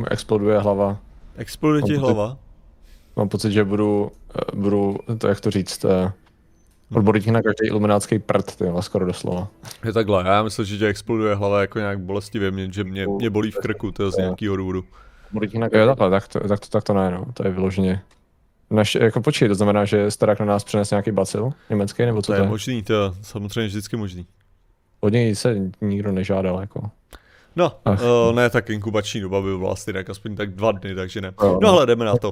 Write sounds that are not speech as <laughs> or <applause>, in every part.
mi exploduje hlava. Exploduje ti hlava? Mám pocit, že budu, eh, budu to jak to říct, eh, odborník na každý iluminátský prd, ty vole, skoro doslova. Je takhle, já myslím, že tě exploduje hlava jako nějak bolestivě, mě, že mě, mě bolí v krku, to je z nějakého důvodu. Odborník na jo, takhle, tak to, tak to, tak to ne, no, to je vyloženě. Naš, jako počkej, to znamená, že Starák na nás přines nějaký bacil německý, nebo co To to je je? možný, to je samozřejmě vždycky možný. Od něj se nikdo nežádal, jako. No, Ach. uh, ne, tak inkubační doba by byla asi tak aspoň tak dva dny, takže ne. No ale jdeme na to.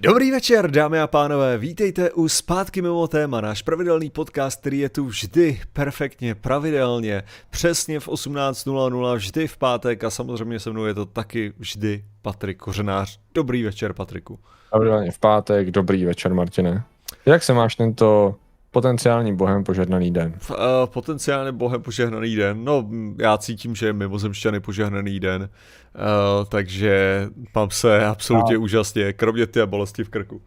Dobrý večer, dámy a pánové, vítejte u Zpátky mimo téma, náš pravidelný podcast, který je tu vždy perfektně, pravidelně, přesně v 18.00, vždy v pátek a samozřejmě se mnou je to taky vždy Patrik Kořenář. Dobrý večer, Patriku. Pravidelně v pátek, dobrý večer, Martine. Jak se máš tento potenciálním bohem požehnaný den? Uh, potenciálně bohem požehnaný den, no já cítím, že je mimozemšťany požehnaný den, uh, takže mám se absolutně úžasně, kromě té bolesti v krku.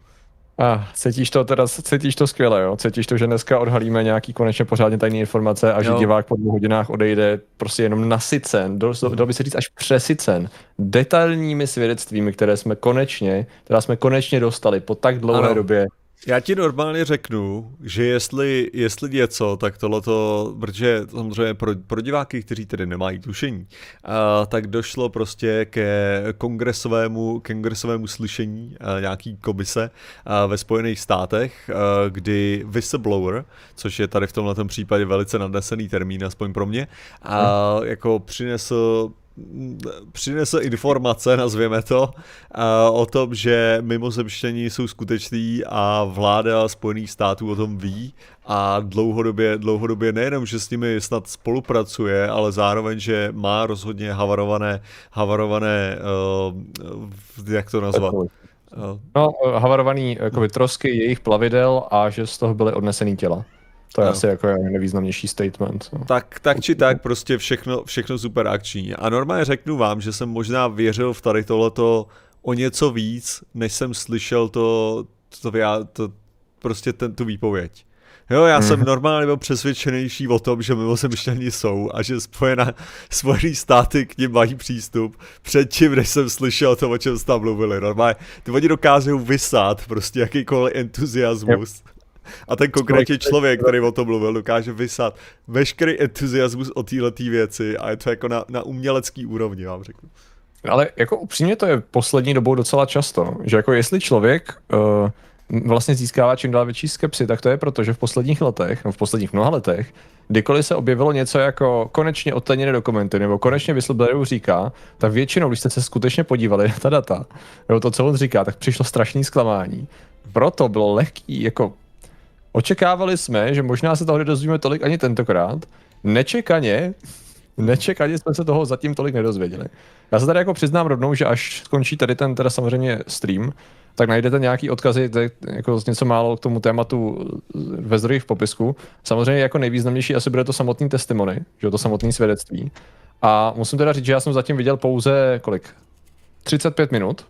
A cítíš to teda, cítíš to skvěle, jo? Cítíš to, že dneska odhalíme nějaký konečně pořádně tajné informace a že Jo. divák po dvou hodinách odejde prostě jenom nasycen, dal, dal by se říct až přesycen, detailními svědectvími, které jsme konečně, která jsme konečně dostali po tak dlouhé Ano. době. Já ti normálně řeknu, že jestli, jestli něco, tak tohleto, protože samozřejmě pro, pro diváky, kteří tedy nemají tušení, a, tak došlo prostě ke kongresovému, kongresovému slyšení a, nějaký komise a, ve Spojených státech, a, kdy whistleblower, což je tady v tomhle případě velice nadnesený termín, aspoň pro mě, a jako přinesl přinesl informace, nazvěme to, o tom, že mimozemštění jsou skuteční a vláda Spojených států o tom ví a dlouhodobě, dlouhodobě nejenom, že s nimi snad spolupracuje, ale zároveň, že má rozhodně havarované, havarované, uh, jak to nazvat? Uh, No, eh, havarovaný jakoby, trosky jejich plavidel a že z toho byly odnesený těla. To je Jo. asi jako nejvýznamnější statement. No. tak, tak či tak, prostě všechno, všechno super akční. A normálně řeknu vám, že jsem možná věřil v tady tohleto o něco víc, než jsem slyšel to, to, to, to prostě ten, tu výpověď. Jo, já jsem normálně byl přesvědčenější o tom, že mimozemšťani jsou a že spojená, Spojený státy k ním mají přístup předtím, než jsem slyšel to, o čem jste tam mluvili. Normálně, ty oni dokážou vysát prostě jakýkoliv entuziasmus. A ten konkrétní člověk, který o tom mluvil, dokáže vysát veškerý entuziasmus o této věci a je to jako na, na umělecký úrovni, vám řeknu. Ale jako upřímně to je poslední dobou docela často, že jako jestli člověk uh, vlastně získává čím dál větší skepsy, tak to je proto, že v posledních letech, no v posledních mnoha letech, kdykoliv se objevilo něco jako konečně odtajněné dokumenty, nebo konečně whistleblower říká, tak většinou, když jste se skutečně podívali na ta data, nebo to, co on říká, tak přišlo strašný zklamání. Proto bylo lehký, jako očekávali jsme, že možná se toho nedozvíme tolik ani tentokrát, nečekaně Nečekaně jsme se toho zatím tolik nedozvěděli. Já se tady jako přiznám rovnou, že až skončí tady ten teda samozřejmě stream, tak najdete nějaký odkazy, jako něco málo k tomu tématu ve zdrojích v popisku. Samozřejmě jako nejvýznamnější asi bude to samotný testimony, že to samotné svědectví. A musím teda říct, že já jsem zatím viděl pouze kolik? 35 minut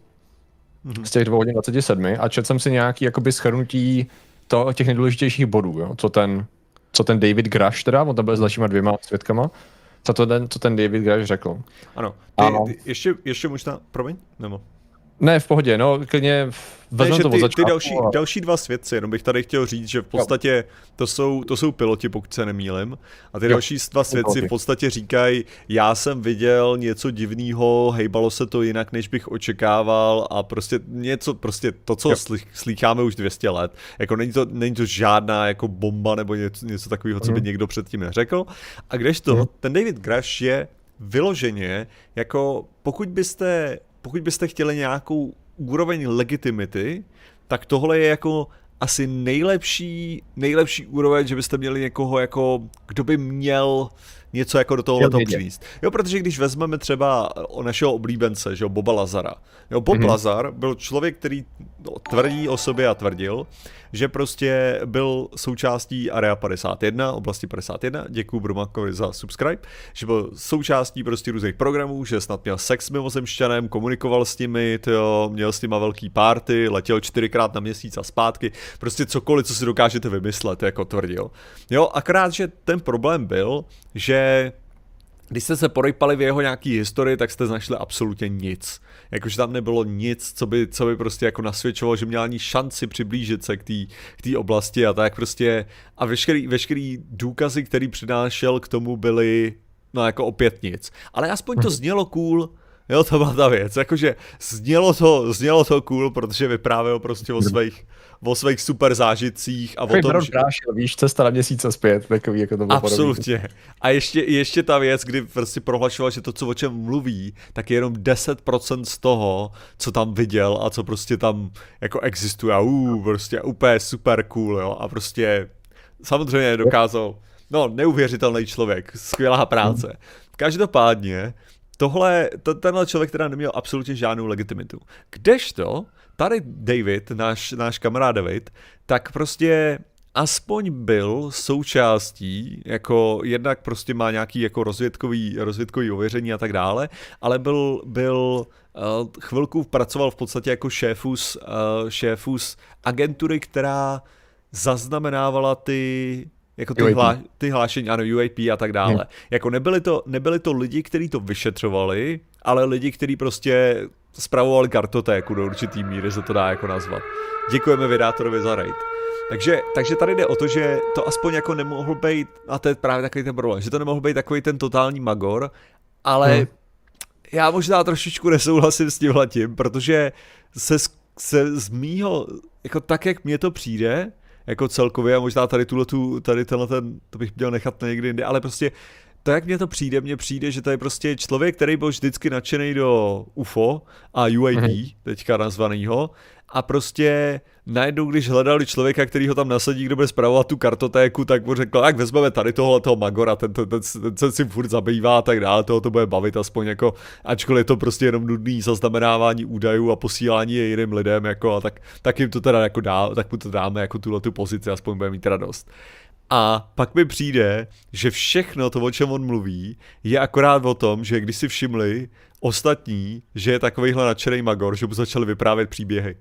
z těch 2 hodin 27 a četl jsem si nějaký jakoby schrnutí to, těch nejdůležitějších bodů, jo, co ten, co ten David Grush teda, on tam byl s dalšíma dvěma svědkama, co, to ten, co ten David Grush řekl. Ano, Ano. ty, ty ještě, ještě možná, promiň, nebo? Ne, v pohodě, no, klidně vezmu že to ty, ty začátku. další, a- další dva svědci, jenom bych tady chtěl říct, že v podstatě to jsou, to jsou piloti, pokud se nemýlim, a ty Jo, další dva svědci v podstatě říkají, já jsem viděl něco divného, hejbalo se to jinak, než bych očekával a prostě něco, prostě to, co slýcháme už 200 let, jako není to, není to žádná jako bomba nebo něco, něco takového, co by Mhm. někdo předtím neřekl, a kdežto Mhm. ten David Grush je vyloženě, jako pokud byste, pokud byste chtěli nějakou úroveň legitimity, tak tohle je jako asi nejlepší, nejlepší úroveň, že byste měli někoho jako, kdo by měl něco jako do tohohle toho vědět. přinést. Jo, protože když vezmeme třeba o našeho oblíbence, že jo, Boba Lazara. Jo, Bob Mhm. mm-hmm. Lazar byl člověk, který no, tvrdí o sobě a tvrdil, že prostě byl součástí Area 51, oblasti 51, děkuji Brumakovi za subscribe, že byl součástí prostě různých programů, že snad měl sex s mimozemšťanem, komunikoval s nimi, tyjo, měl s nima velký party, letěl čtyřikrát na měsíc a zpátky, prostě cokoliv, co si dokážete vymyslet, jako tvrdil. Jo, akorát, že ten problém byl, že když jste se porejpali v jeho nějaký historii, tak jste našli absolutně nic. Jakože tam nebylo nic, co by, co by prostě jako nasvědčovalo, že měl ani šanci přiblížit se k té k oblasti a tak prostě a veškerý, veškerý důkazy, který přinášel k tomu byly no jako opět nic. Ale aspoň to hm. znělo cool, Jo, to byla ta věc. Jakože znělo to, znělo to cool, protože vyprávěl prostě o svých, o svých super zážitcích a o tom, že... Prášil, víš, cesta na měsíc a zpět, takový, jako to bylo Absolutně. Podobný. A ještě, ještě ta věc, kdy prostě prohlašoval, že to, co o čem mluví, tak je jenom 10% z toho, co tam viděl a co prostě tam jako existuje. A uh, prostě úplně super cool, jo. A prostě samozřejmě dokázal, no, neuvěřitelný člověk, skvělá práce. Každopádně, tohle, to, tenhle člověk teda neměl absolutně žádnou legitimitu. Kdežto, tady David, náš, náš kamarád David, tak prostě aspoň byl součástí, jako jednak prostě má nějaký jako rozvědkový, rozvědkový ověření a tak dále, ale byl, byl uh, chvilku pracoval v podstatě jako šéfus, uh, šéfus agentury, která zaznamenávala ty jako ty, hlá, ty hlášení, ano, UAP a tak dále. Hmm. Jako nebyli to, nebyli to lidi, kteří to vyšetřovali, ale lidi, kteří prostě spravovali kartotéku do určitý míry, se to dá jako nazvat. Děkujeme vydátorovi za raid. Takže, takže tady jde o to, že to aspoň jako nemohl být, a to je právě takový ten problém, že to nemohl být takový ten totální magor, ale hmm. já možná trošičku nesouhlasím s tím, protože se, se z mýho, jako tak, jak mně to přijde, jako celkově a možná tady tuhle tu, tady tenhle ten, to bych měl nechat na někdy jinde, ale prostě to, jak mně to přijde, mně přijde, že to je prostě člověk, který byl vždycky nadšený do UFO a UAP, mm-hmm. teďka nazvanýho, a prostě najednou, když hledali člověka, který ho tam nasadí, kdo bude zpravovat tu kartotéku, tak mu řekl, tak vezmeme tady tohle toho Magora, ten, ten, ten, ten, ten si furt zabývá a tak dále, toho to bude bavit aspoň jako, ačkoliv je to prostě jenom nudný zaznamenávání údajů a posílání je jiným lidem, jako, a tak, tak jim to teda jako dá, tak mu to dáme jako tuhle tu pozici, aspoň bude mít radost. A pak mi přijde, že všechno to, o čem on mluví, je akorát o tom, že když si všimli ostatní, že je takovýhle nadšený magor, že mu začali vyprávět příběhy.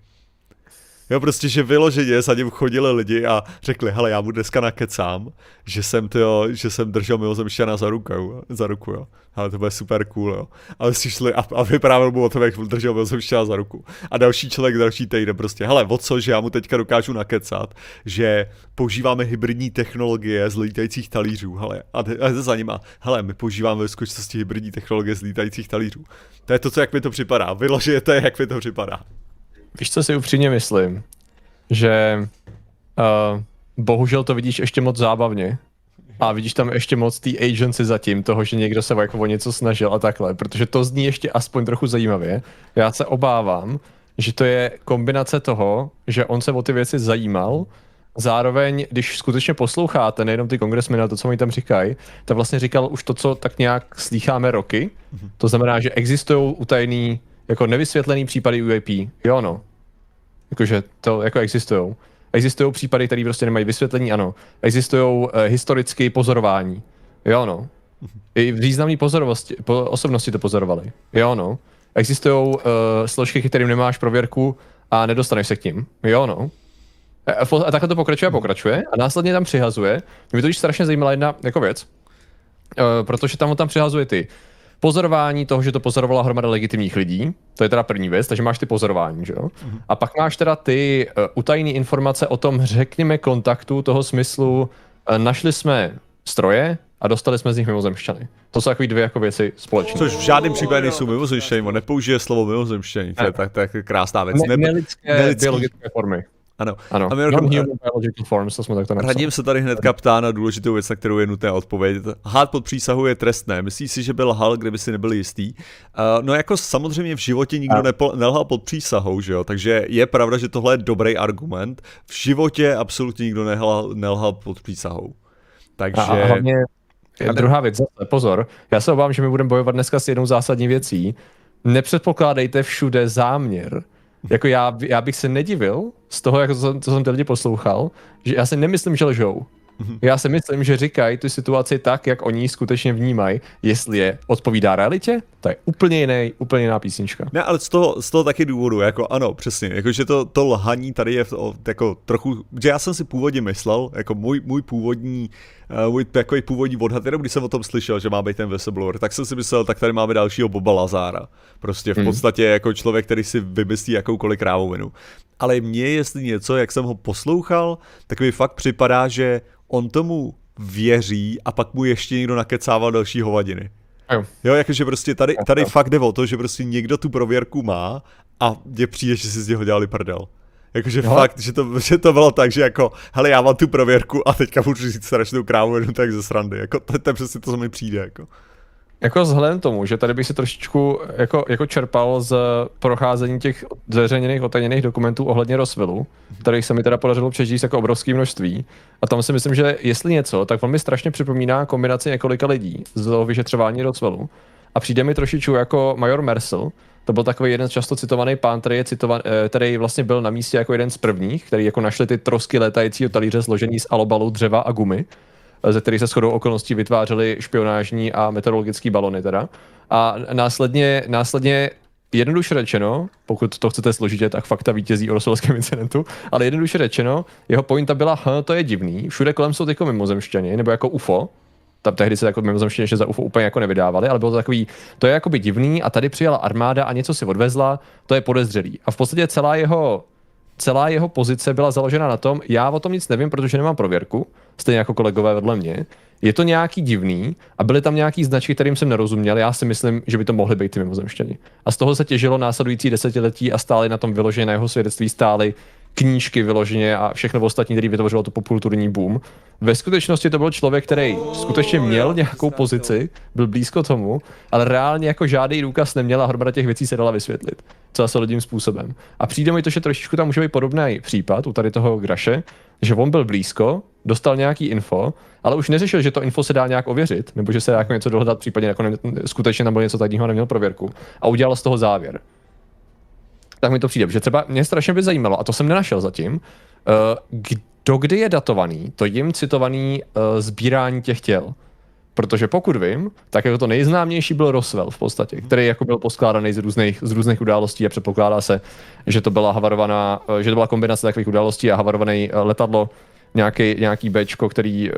Jo, prostě, že vyloženě za ním chodili lidi a řekli, hele, já mu dneska nakecám, že jsem, tyjo, že jsem držel mimozemšťana za ruku, za ruku, jo. Ale to bude super cool, jo. A šli a, a vyprávěl mu o tom, jak držel mimozemšťana za ruku. A další člověk, další týden prostě, hele, o co, že já mu teďka dokážu nakecat, že používáme hybridní technologie z lítajících talířů, hele, a, a za nima, hele, my používáme ve skutečnosti hybridní technologie z lítajících talířů. To je to, co jak mi to připadá. Je, jak mi to připadá. Víš, co si upřímně myslím? Že uh, bohužel to vidíš ještě moc zábavně. A vidíš tam ještě moc té agency zatím, toho, že někdo se jako o něco snažil a takhle, protože to zní ještě aspoň trochu zajímavě. Já se obávám, že to je kombinace toho, že on se o ty věci zajímal, zároveň, když skutečně posloucháte nejenom ty kongresmeny a to, co mi tam říkají, tak vlastně říkal už to, co tak nějak slýcháme roky. To znamená, že existují utajený jako nevysvětlený případy UAP, jo no. Jakože to jako existují. Existují případy, které prostě nemají vysvětlení, ano. Existují uh, historické pozorování, jo no. I významné pozorovosti, po, osobnosti to pozorovali, jo no. Existují uh, složky, kterým nemáš prověrku a nedostaneš se k tím, jo no. A takhle to pokračuje a pokračuje a následně tam přihazuje. Mě to už strašně zajímala jedna jako věc, uh, protože tam tam přihazuje ty pozorování toho, že to pozorovala hromada legitimních lidí, to je teda první věc, takže máš ty pozorování, že jo? Mm-hmm. A pak máš teda ty uh, utajené informace o tom, řekněme, kontaktu toho smyslu, uh, našli jsme stroje a dostali jsme z nich mimozemšťany. To jsou takové dvě jako věci společné. Což v žádném případě nejsou mimozemšťany, on nepoužije slovo mimozemšťany, to je tak, tak krásná věc. Ne, nelidské, nelidské biologické formy. Ano. ano. A non biological forms, to jsme takto napsali. Radím se tady hnedka ptá na důležitou věc, na kterou je nutné odpovědět. Hád pod přísahu je trestné. Myslíš si, že byl lhal, kdyby si nebyl jistý? Uh, no jako samozřejmě v životě nikdo nepo, nelhal pod přísahou, že jo? Takže je pravda, že tohle je dobrý argument. V životě absolutně nikdo nelhal, nelhal pod přísahou. Takže... A, hlavně a druhá věc, pozor, já se obávám, že my budeme bojovat dneska s jednou zásadní věcí. Nepředpokládejte všude záměr jako já, já bych se nedivil z toho, jak to, co jsem ty lidi poslouchal, že já si nemyslím, že lžou. Mhm. Já si myslím, že říkají tu situaci tak, jak oni ji skutečně vnímají. Jestli je odpovídá realitě, to je úplně jiný, úplně jiná písnička. Ne, ale z toho, z toho taky důvodu, jako ano, přesně, jako že to, to lhaní tady je jako trochu, že já jsem si původně myslel, jako můj, můj původní uh, můj takový původní odhad, jenom když jsem o tom slyšel, že má být ten whistleblower, tak jsem si myslel, tak tady máme dalšího Boba Lazára. Prostě v hmm. podstatě jako člověk, který si vymyslí jakoukoliv krávovinu. Ale mně, jestli něco, jak jsem ho poslouchal, tak mi fakt připadá, že on tomu věří a pak mu ještě někdo nakecával další hovadiny. Jo. jo, jakože prostě tady, tady fakt jde o to, že prostě někdo tu prověrku má a mně přijde, že si z něho dělali prdel. Jakože no. fakt, že to, že to bylo tak, že jako, hele, já mám tu prověrku a teďka můžu říct strašnou krávu jenom tak ze srandy. Jako, to, to je přesně to, co mi přijde. Jako. Jako vzhledem tomu, že tady bych si trošičku jako, jako čerpal z procházení těch zveřejněných otajněných dokumentů ohledně Roswellu, kterých se mi teda podařilo přečíst jako obrovské množství. A tam si myslím, že jestli něco, tak on mi strašně připomíná kombinaci několika lidí z toho vyšetřování Roswellu. A přijde mi trošičku jako major Mersel, to byl takový jeden z často citovaný pán, který, je citovan, eh, který vlastně byl na místě jako jeden z prvních, který jako našli ty trosky létajícího talíře složení z alobalu, dřeva a gumy ze kterých se shodou okolností vytvářely špionážní a meteorologické balony teda. A následně, následně jednoduše řečeno, pokud to chcete složitě, tak fakta vítězí o roswellském incidentu, ale jednoduše řečeno, jeho pointa byla, hm, to je divný, všude kolem jsou jako mimozemšťani, nebo jako UFO, tam tehdy se jako mimozemštění ještě za UFO úplně jako nevydávali, ale bylo to takový, to je jakoby divný a tady přijela armáda a něco si odvezla, to je podezřelý. A v podstatě celá jeho celá jeho pozice byla založena na tom, já o tom nic nevím, protože nemám prověrku, stejně jako kolegové vedle mě. Je to nějaký divný a byly tam nějaký značky, kterým jsem nerozuměl. Já si myslím, že by to mohly být ty mimozemštěni. A z toho se těžilo následující desetiletí a stály na tom vyložené jeho svědectví stály knížky vyloženě a všechno ostatní, který vytvořilo to populturní boom. Ve skutečnosti to byl člověk, který skutečně měl nějakou pozici, byl blízko tomu, ale reálně jako žádný důkaz neměl a hromada těch věcí se dala vysvětlit. Co solidním způsobem. A přijde mi to, že trošičku tam může být podobný případ u tady toho Graše, že on byl blízko, dostal nějaký info, ale už neřešil, že to info se dá nějak ověřit, nebo že se dá jako něco dohledat, případně jako ne, skutečně tam bylo něco takového, neměl prověrku. A udělal z toho závěr tak mi to přijde, že třeba mě strašně by zajímalo, a to jsem nenašel zatím, uh, kdo kdy je datovaný, to jim citovaný uh, sbírání těch těl. Protože pokud vím, tak jako to nejznámější byl Roswell v podstatě, který jako byl poskládaný z různých, z různých událostí a předpokládá se, že to byla havarovaná, eh, že to byla kombinace takových událostí a havarované letadlo, nějaký, nějaký bečko, který uh,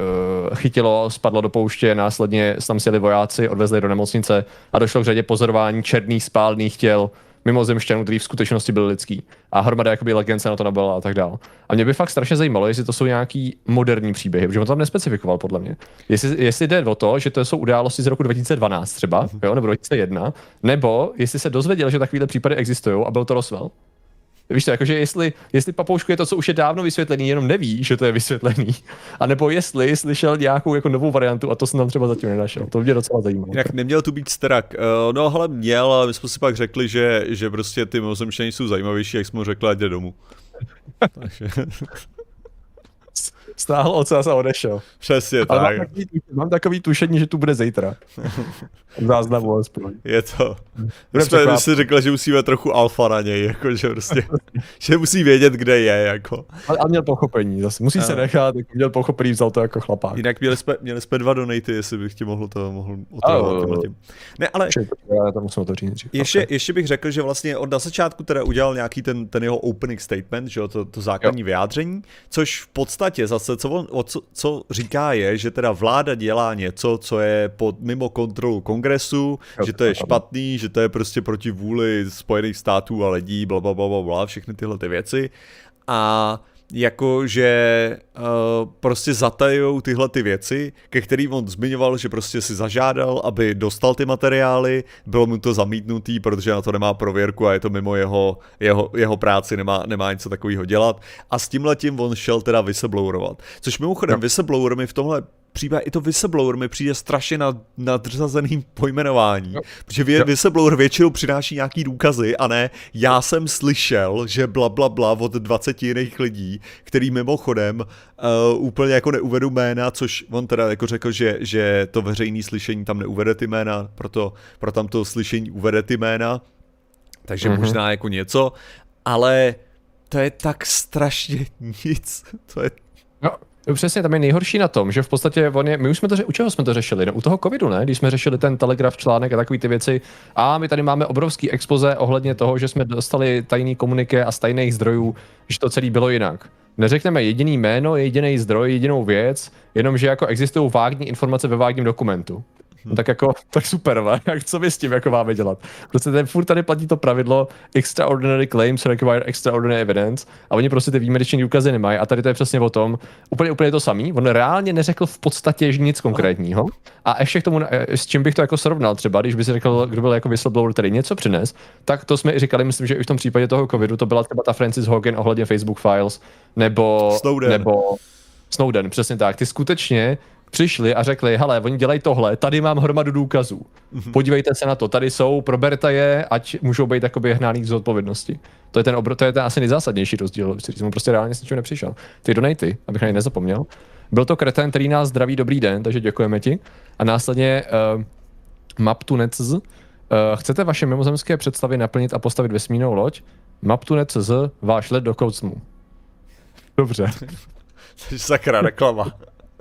chytilo, spadlo do pouště, následně tam sjeli vojáci, odvezli do nemocnice a došlo k řadě pozorování černých spálných těl mimozemšťanů, který v skutečnosti byl lidský. A hromada jakoby legend se na to nabyla a tak dál. A mě by fakt strašně zajímalo, jestli to jsou nějaký moderní příběhy, protože on to tam nespecifikoval podle mě. Jestli, jestli jde o to, že to jsou události z roku 2012 třeba, mm-hmm. jo, nebo 2001, nebo jestli se dozvěděl, že takovéhle případy existují a byl to Roswell. Víš to, jakože jestli, jestli papoušku je to, co už je dávno vysvětlený, jenom neví, že to je vysvětlený, <laughs> a nebo jestli slyšel nějakou jako novou variantu a to jsem tam třeba zatím nenašel. To mě docela zajímá. Jak neměl tu být strak. Uh, no ale měl, ale my jsme si pak řekli, že, že prostě ty mimozemštění jsou zajímavější, jak jsme mu řekli, ať jde domů. <laughs> Takže stáhl ocas a odešel. Přesně Ale tak. Mám takový, mám takový tušení, že tu bude zítra. Záznamu aspoň. Je to. My jsme si řekli, že musíme trochu alfa na něj, jako, že prostě, <laughs> že musí vědět, kde je, jako. Ale, ale měl pochopení, zase musí a. se nechat, jako měl pochopení, vzal to jako chlapák. Jinak měli jsme, měli jsme dva donaty, jestli bych ti mohl to mohl otravovat tím. Ne, ale já to musím otevřít ještě, okay. ještě bych řekl, že vlastně od na začátku teda udělal nějaký ten, ten jeho opening statement, že jo, to, to základní jo. vyjádření, což v podstatě zase zase, co, on, o co, co říká je, že teda vláda dělá něco, co je pod, mimo kontrolu kongresu, že to je špatný, že to je prostě proti vůli Spojených států a lidí, bla, bla, bla, bla, bla všechny tyhle ty věci. A jako že uh, prostě zatajou tyhle ty věci, ke kterým on zmiňoval, že prostě si zažádal, aby dostal ty materiály, bylo mu to zamítnutý, protože na to nemá prověrku a je to mimo jeho, jeho, jeho práci, nemá, nemá něco takového dělat. A s tímhletím on šel teda whistleblowerovat. Což mimochodem no. whistleblower mi v tomhle příběh, i to whistleblower mi přijde strašně nad, nadřazeným pojmenování, no. protože vě, no. whistleblower většinou přináší nějaký důkazy a ne já jsem slyšel, že bla bla bla od 20 jiných lidí, který mimochodem uh, úplně jako neuvedu jména, což on teda jako řekl, že, že to veřejné slyšení tam neuvede ty jména, proto pro tamto slyšení uvede ty jména, takže mm-hmm. možná jako něco, ale to je tak strašně <laughs> nic, to je No, Přesně, tam je nejhorší na tom, že v podstatě on je, my už jsme to, u čeho jsme to řešili? No, u toho covidu, ne? Když jsme řešili ten telegraf článek a takové ty věci. A my tady máme obrovský expoze ohledně toho, že jsme dostali tajný komuniké a z tajných zdrojů, že to celé bylo jinak. Neřekneme jediný jméno, jediný zdroj, jedinou věc, jenom že jako existují vágní informace ve vágním dokumentu. No tak jako, <laughs> tak super, ne? Jak co my s tím jako máme dělat? Prostě ten furt tady platí to pravidlo extraordinary claims require extraordinary evidence a oni prostě ty výjimečné důkazy nemají a tady to je přesně o tom, úplně, úplně to samý, on reálně neřekl v podstatě nic konkrétního a ještě k tomu, eh, s čím bych to jako srovnal třeba, když by si řekl, kdo byl jako whistleblower, který něco přines, tak to jsme i říkali, myslím, že i v tom případě toho covidu to byla třeba ta Francis Hogan ohledně Facebook Files, nebo Snowden. nebo Snowden, přesně tak. Ty skutečně přišli a řekli, hele, oni dělají tohle, tady mám hromadu důkazů. Mm-hmm. Podívejte se na to, tady jsou, proberte je, ať můžou být jakoby hnáný z odpovědnosti. To je ten, obro, to je ten asi nejzásadnější rozdíl, který jsem prostě reálně s ničím nepřišel. Ty donaty, abych na ně nezapomněl. Byl to kreten, který nás zdraví dobrý den, takže děkujeme ti. A následně uh, map to NetZ. Uh, chcete vaše mimozemské představy naplnit a postavit vesmírnou loď? Map NetZ, váš let do koucmu. Dobře. <laughs> Sakra reklama.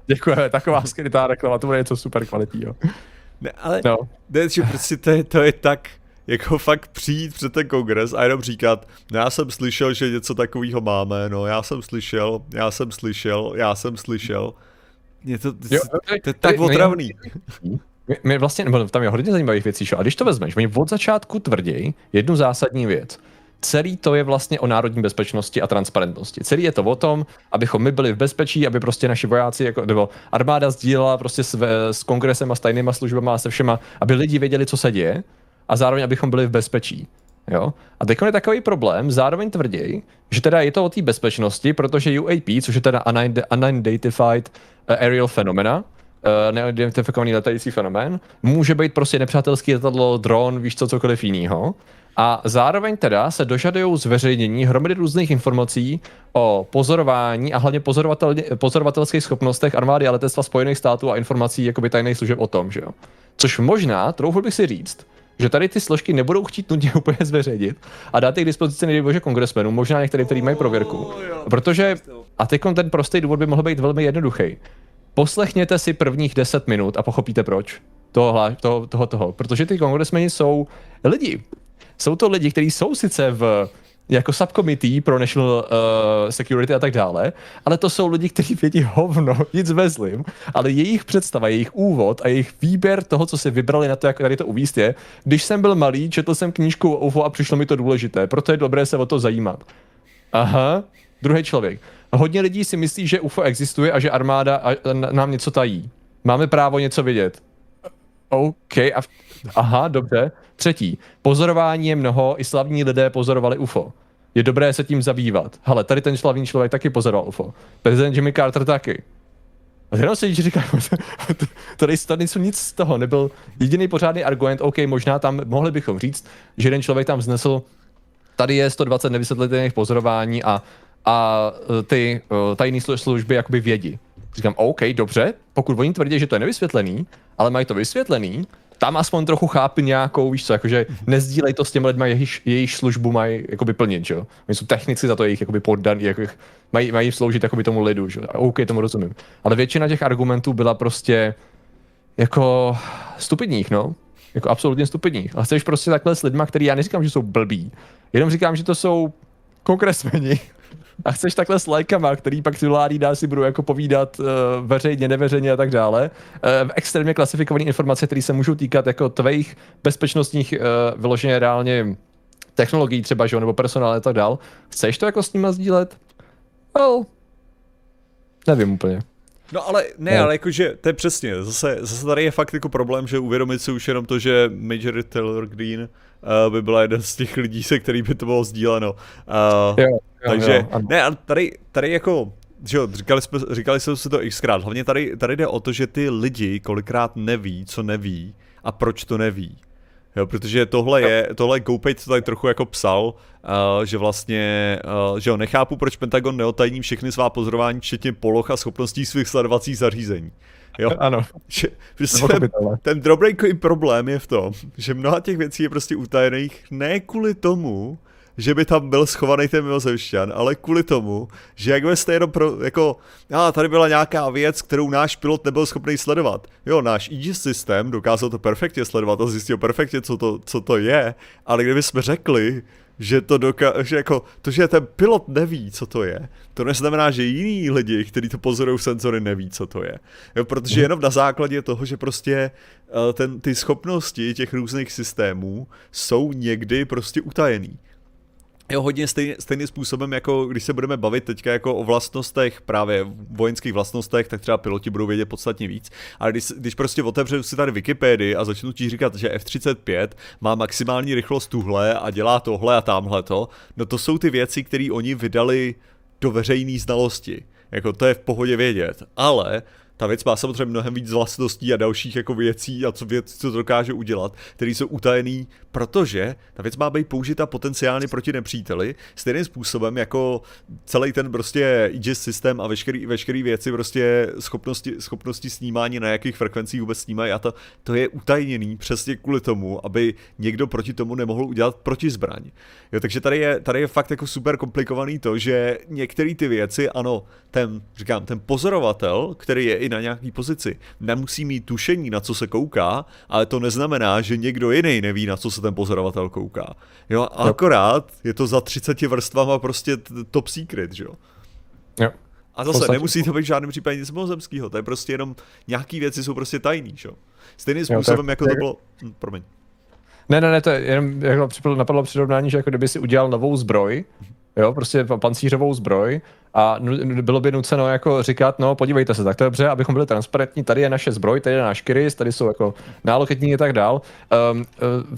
Děkujeme, taková skrytá reklama, to bude něco super kvalitního. Ne, ale no. ne, že prostě to je, to je tak, jako fakt přijít před ten kongres a jenom říkat, no já jsem slyšel, že něco takového máme, no já jsem slyšel, já jsem slyšel, já jsem slyšel. Je to, jo, to, je tak otravný. My, my vlastně, nebo tam je hodně zajímavých věcí, a když to vezmeš, oni od začátku tvrdí jednu zásadní věc – celý to je vlastně o národní bezpečnosti a transparentnosti. Celý je to o tom, abychom my byli v bezpečí, aby prostě naši vojáci, jako, nebo armáda sdílela prostě s, s kongresem a s tajnýma službama a se všema, aby lidi věděli, co se děje a zároveň, abychom byli v bezpečí. Jo? A teď je takový problém, zároveň tvrdí, že teda je to o té bezpečnosti, protože UAP, což je teda Unidentified Aerial Phenomena, uh, neidentifikovaný letající fenomén, může být prostě nepřátelský letadlo, dron, víš co, cokoliv jiného. A zároveň teda se dožadují zveřejnění hromady různých informací o pozorování a hlavně pozorovatel, pozorovatelských schopnostech armády a letectva Spojených států a informací jakoby tajných služeb o tom, že jo. Což možná, trochu bych si říct, že tady ty složky nebudou chtít nutně <laughs> úplně zveřejnit a dát je k dispozici nejbože kongresmenům, možná některým, kteří mají prověrku. Protože, a teď ten prostý důvod by mohl být velmi jednoduchý. Poslechněte si prvních 10 minut a pochopíte proč. Toho, toho, toho, toho. Protože ty kongresmeni jsou lidi jsou to lidi, kteří jsou sice v jako subcommittee pro national uh, security a tak dále, ale to jsou lidi, kteří vědí hovno, <laughs> nic vezlim, ale jejich představa, jejich úvod a jejich výběr toho, co si vybrali na to, jak tady to uvíst je, když jsem byl malý, četl jsem knížku o UFO a přišlo mi to důležité, proto je dobré se o to zajímat. Aha, druhý člověk. Hodně lidí si myslí, že UFO existuje a že armáda nám něco tají. Máme právo něco vědět. OK, a aha, dobře. Třetí, pozorování je mnoho, i slavní lidé pozorovali UFO. Je dobré se tím zabývat. Hele, tady ten slavný člověk taky pozoroval UFO. Prezident Jimmy Carter taky. A jenom se říká, tady, tady nejsou nic z toho, nebyl jediný pořádný argument, OK, možná tam mohli bychom říct, že jeden člověk tam vznesl, tady je 120 nevysvětlitelných pozorování a, a e, ty uh, tajné služby jakoby vědí. Říkám, OK, dobře, pokud oni tvrdí, že to je nevysvětlený, ale mají to vysvětlený, tam aspoň trochu chápi nějakou, víš co, jakože nezdílej to s těmi lidmi, jejich, jejich službu mají jakoby plnit, že jo. Oni jsou technici za to jejich jakoby poddaný, jako, mají, mají sloužit jakoby tomu lidu, že jo. OK, tomu rozumím. Ale většina těch argumentů byla prostě jako stupidních, no. Jako absolutně stupidních. A chceš prostě takhle s lidma, který já neříkám, že jsou blbí, jenom říkám, že to jsou kongresmeni, a chceš takhle s lajkama, který pak titulární dá si budou jako povídat uh, veřejně, neveřejně a tak dále, uh, extrémně klasifikované informace, které se můžou týkat jako tvých bezpečnostních uh, vyloženě reálně technologií třeba, že, nebo personálu a tak dál. Chceš to jako s nima sdílet? Well, nevím úplně. No ale ne, no. ale jakože to je přesně, zase, zase tady je fakt jako problém, že uvědomit si už jenom to, že Major Taylor Green uh, by byla jeden z těch lidí, se který by to bylo sdíleno. Uh, jo, jo, takže, jo, ne, a tady, tady jako, že jo, říkali jsme, říkali jsme si to xkrát, hlavně tady, tady jde o to, že ty lidi kolikrát neví, co neví a proč to neví. Jo, protože tohle je, tohle GoPay to tady trochu jako psal, uh, že vlastně, uh, že jo, nechápu, proč Pentagon neotajní všechny svá pozorování, včetně poloh a schopností svých sledovacích zařízení. Jo? <laughs> Ano. Že, prostě ten, ten drobný problém je v tom, že mnoha těch věcí je prostě utajených ne kvůli tomu, že by tam byl schovaný ten mimozemšťan, ale kvůli tomu, že jak byste jenom pro, jako, a tady byla nějaká věc, kterou náš pilot nebyl schopný sledovat. Jo, náš Aegis systém dokázal to perfektně sledovat a zjistil perfektně, co to, co to je, ale kdyby jsme řekli, že to dokáže, jako, to, že ten pilot neví, co to je, to neznamená, že jiní lidi, kteří to pozorují senzory, neví, co to je. Jo, protože mhm. jenom na základě toho, že prostě eh, ten, ty schopnosti těch různých systémů jsou někdy prostě utajený. Jo, hodně stejný, stejným způsobem, jako když se budeme bavit teďka jako o vlastnostech, právě vojenských vlastnostech, tak třeba piloti budou vědět podstatně víc. Ale když, když prostě otevřu si tady Wikipedii a začnu ti říkat, že F-35 má maximální rychlost tuhle a dělá tohle a tamhle to, no to jsou ty věci, které oni vydali do veřejné znalosti. Jako to je v pohodě vědět. Ale ta věc má samozřejmě mnohem víc vlastností a dalších jako věcí a co věc, co to dokáže udělat, které jsou utajený, protože ta věc má být použita potenciálně proti nepříteli, stejným způsobem jako celý ten prostě Aegis systém a veškerý, veškerý věci, prostě schopnosti, schopnosti snímání, na jakých frekvencích vůbec snímají a to, to je utajněný přesně kvůli tomu, aby někdo proti tomu nemohl udělat protizbraň. Jo, takže tady je, tady je fakt jako super komplikovaný to, že některé ty věci, ano, ten, říkám, ten pozorovatel, který je i na nějaký pozici, nemusí mít tušení, na co se kouká, ale to neznamená, že někdo jiný neví, na co se ten pozorovatel kouká. Jo, akorát je to za 30 vrstvama prostě top secret, že jo. Jo. A zase nemusí to být v žádném případě nic mimozemského, to je prostě jenom nějaký věci jsou prostě tajný, že jo. Stejným způsobem, jo, jako to bylo, hm, promiň. Ne, ne, ne, to je jenom jako napadlo přirovnání, že jako kdyby si udělal novou zbroj, jo, prostě pancířovou zbroj a bylo by nuceno jako říkat, no podívejte se, tak to je dobře, abychom byli transparentní, tady je naše zbroj, tady je náš Kyris, tady jsou jako náloketní a tak dál. Um,